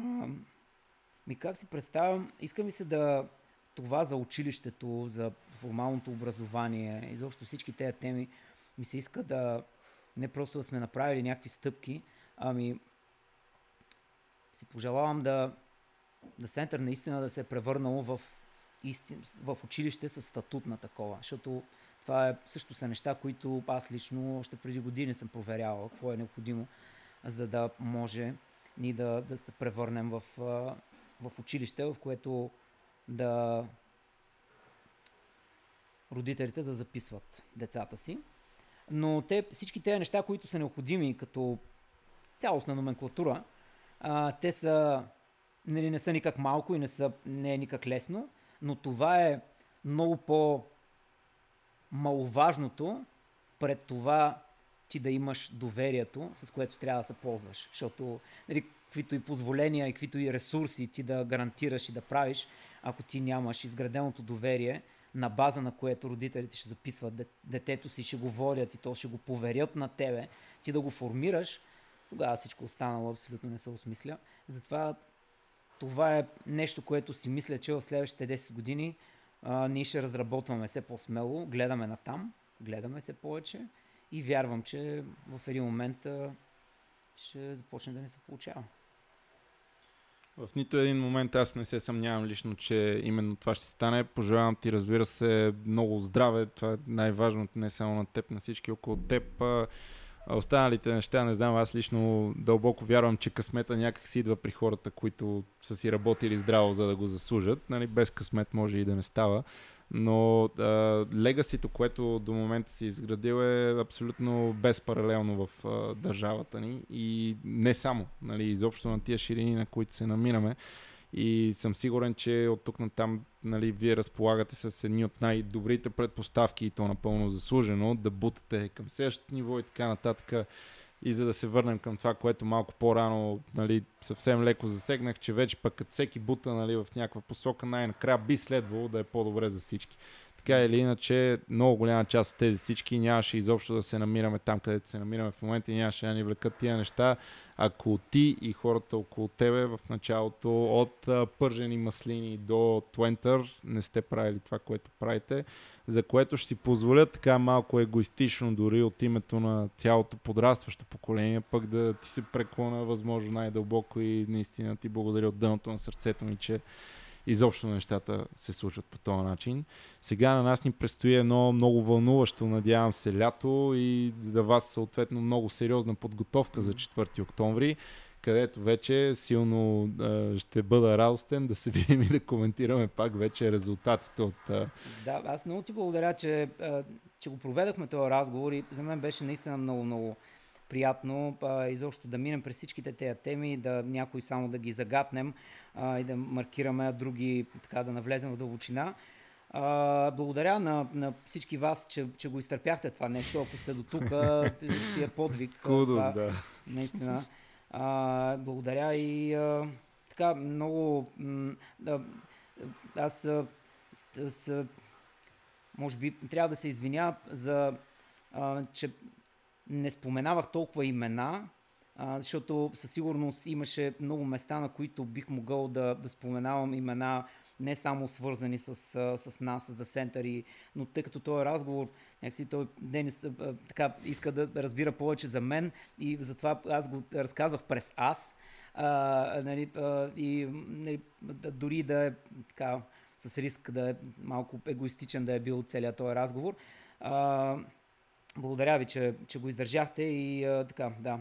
ми как си представям, искам ми се да това за училището, за формалното образование, изобщо всички тези теми, ми се иска да не просто да сме направили някакви стъпки, ами си пожелавам да да център наистина да се е превърнало в, истин, в училище с статут на такова, защото това е, също са неща, които аз лично още преди години съм проверявал какво е необходимо, за да може ни да, да се превърнем в, в училище, в което да родителите да записват децата си. Но те, всички тези неща, които са необходими като цялостна номенклатура, а, те са нали, не са никак малко и не, са, не е никак лесно, но това е много по маловажното пред това ти да имаш доверието, с което трябва да се ползваш. Защото нали, каквито и позволения, и каквито и ресурси ти да гарантираш и да правиш, ако ти нямаш изграденото доверие, на база на което родителите ще записват детето си, ще го водят и то ще го поверят на тебе, ти да го формираш, тогава всичко останало абсолютно не се осмисля. Затова това е нещо, което си мисля, че в следващите 10 години а, ние ще разработваме все по-смело, гледаме на там, гледаме се повече и вярвам, че в един момент а, ще започне да ни се получава. В нито един момент аз не се съмнявам лично, че именно това ще стане. Пожелавам ти, разбира се, много здраве. Това е най-важното не само на теб, на всички около теб. А останалите неща, не знам, аз лично дълбоко вярвам, че късмета някак си идва при хората, които са си работили здраво, за да го заслужат. Нали, без късмет може и да не става. Но легасито, което до момента си изградил е абсолютно безпаралелно в а, държавата ни и не само, нали, изобщо на тия ширини, на които се намираме. И съм сигурен, че от тук на там нали, вие разполагате с едни от най-добрите предпоставки и то напълно заслужено да бутате към следващото ниво и така нататък. И за да се върнем към това, което малко по-рано нали, съвсем леко засегнах, че вече пък всеки бута нали, в някаква посока, най-накрая би следвало да е по-добре за всички. Така или иначе, много голяма част от тези всички нямаше изобщо да се намираме там, където се намираме в момента и нямаше да ни влекат тия неща, ако ти и хората около тебе в началото от пържени маслини до твентър не сте правили това, което правите, за което ще си позволя така малко егоистично дори от името на цялото подрастващо поколение, пък да ти се преклона възможно най-дълбоко и наистина ти благодаря от дъното на сърцето ми, че изобщо нещата се случват по този начин. Сега на нас ни предстои едно много вълнуващо, надявам се, лято и за вас съответно много сериозна подготовка за 4 октомври където вече силно а, ще бъда радостен да се *laughs* видим и да коментираме пак вече резултатите от... А... Да, аз много ти благодаря, че, а, че го проведахме този разговор и за мен беше наистина много, много приятно а, изобщо да минем през всичките тези теми, да някои само да ги загатнем а, и да маркираме, други така да навлезем в дълбочина. А, благодаря на, на всички вас, че, че го изтърпяхте това нещо. Ако сте до тук, *laughs* си е подвиг. Кудос, да. Наистина. А, благодаря и а, така много... М, да, аз а, с, с, може би трябва да се извиня за а, че не споменавах толкова имена, а, защото със сигурност имаше много места, на които бих могъл да, да споменавам имена, не само свързани с, с нас, с The Center, но тъй като този разговор, някакси той Денис така иска да разбира повече за мен и затова аз го разказвах през аз. А, нали, и нали, дори да е така с риск да е малко егоистичен да е бил целият този разговор. А, благодаря ви, че, че го издържахте и а, така, да.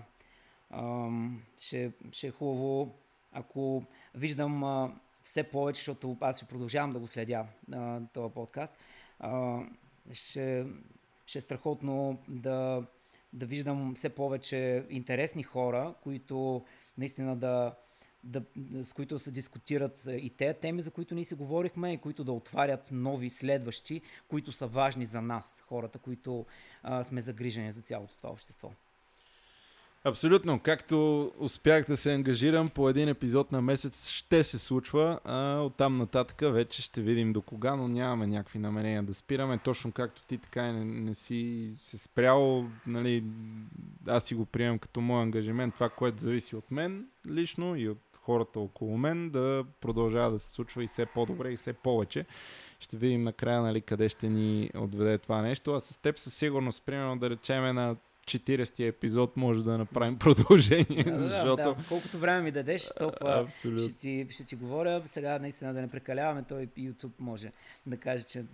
Ще, ще е хубаво, ако виждам все повече, защото аз ще продължавам да го следя този подкаст. Ще, ще е страхотно да, да виждам все повече интересни хора, които наистина да, да, с които се дискутират и те теми, за които ние си говорихме, и които да отварят нови следващи, които са важни за нас, хората, които а, сме загрижени за цялото това общество. Абсолютно. Както успях да се ангажирам по един епизод на месец, ще се случва. А оттам нататък вече ще видим до кога, но нямаме някакви намерения да спираме. Точно както ти така не, не си се спрял. Нали, аз си го приемам като мой ангажимент. Това, което зависи от мен лично и от хората около мен, да продължава да се случва и все по-добре и все повече. Ще видим накрая нали, къде ще ни отведе това нещо. А с теб със сигурност, примерно да речеме на 40-ти епизод може да направим *laughs* продължение, да, защото... Да. Колкото време ми дадеш, толкова ще ти, ще ти говоря. Сега наистина да не прекаляваме, той YouTube може да каже, че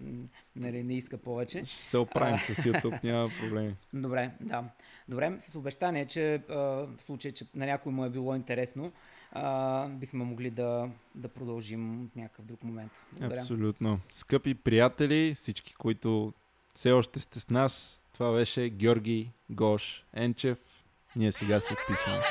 нали, не иска повече. Ще се оправим с YouTube, няма проблеми. *laughs* Добре, да. Добре, с обещание, че а, в случай, че на някой му е било интересно, а, бихме могли да, да продължим в някакъв друг момент. Благодаря. Абсолютно. Скъпи приятели, всички, които все още сте с нас, това беше Георги Гош Енчев. Ние сега се отписваме.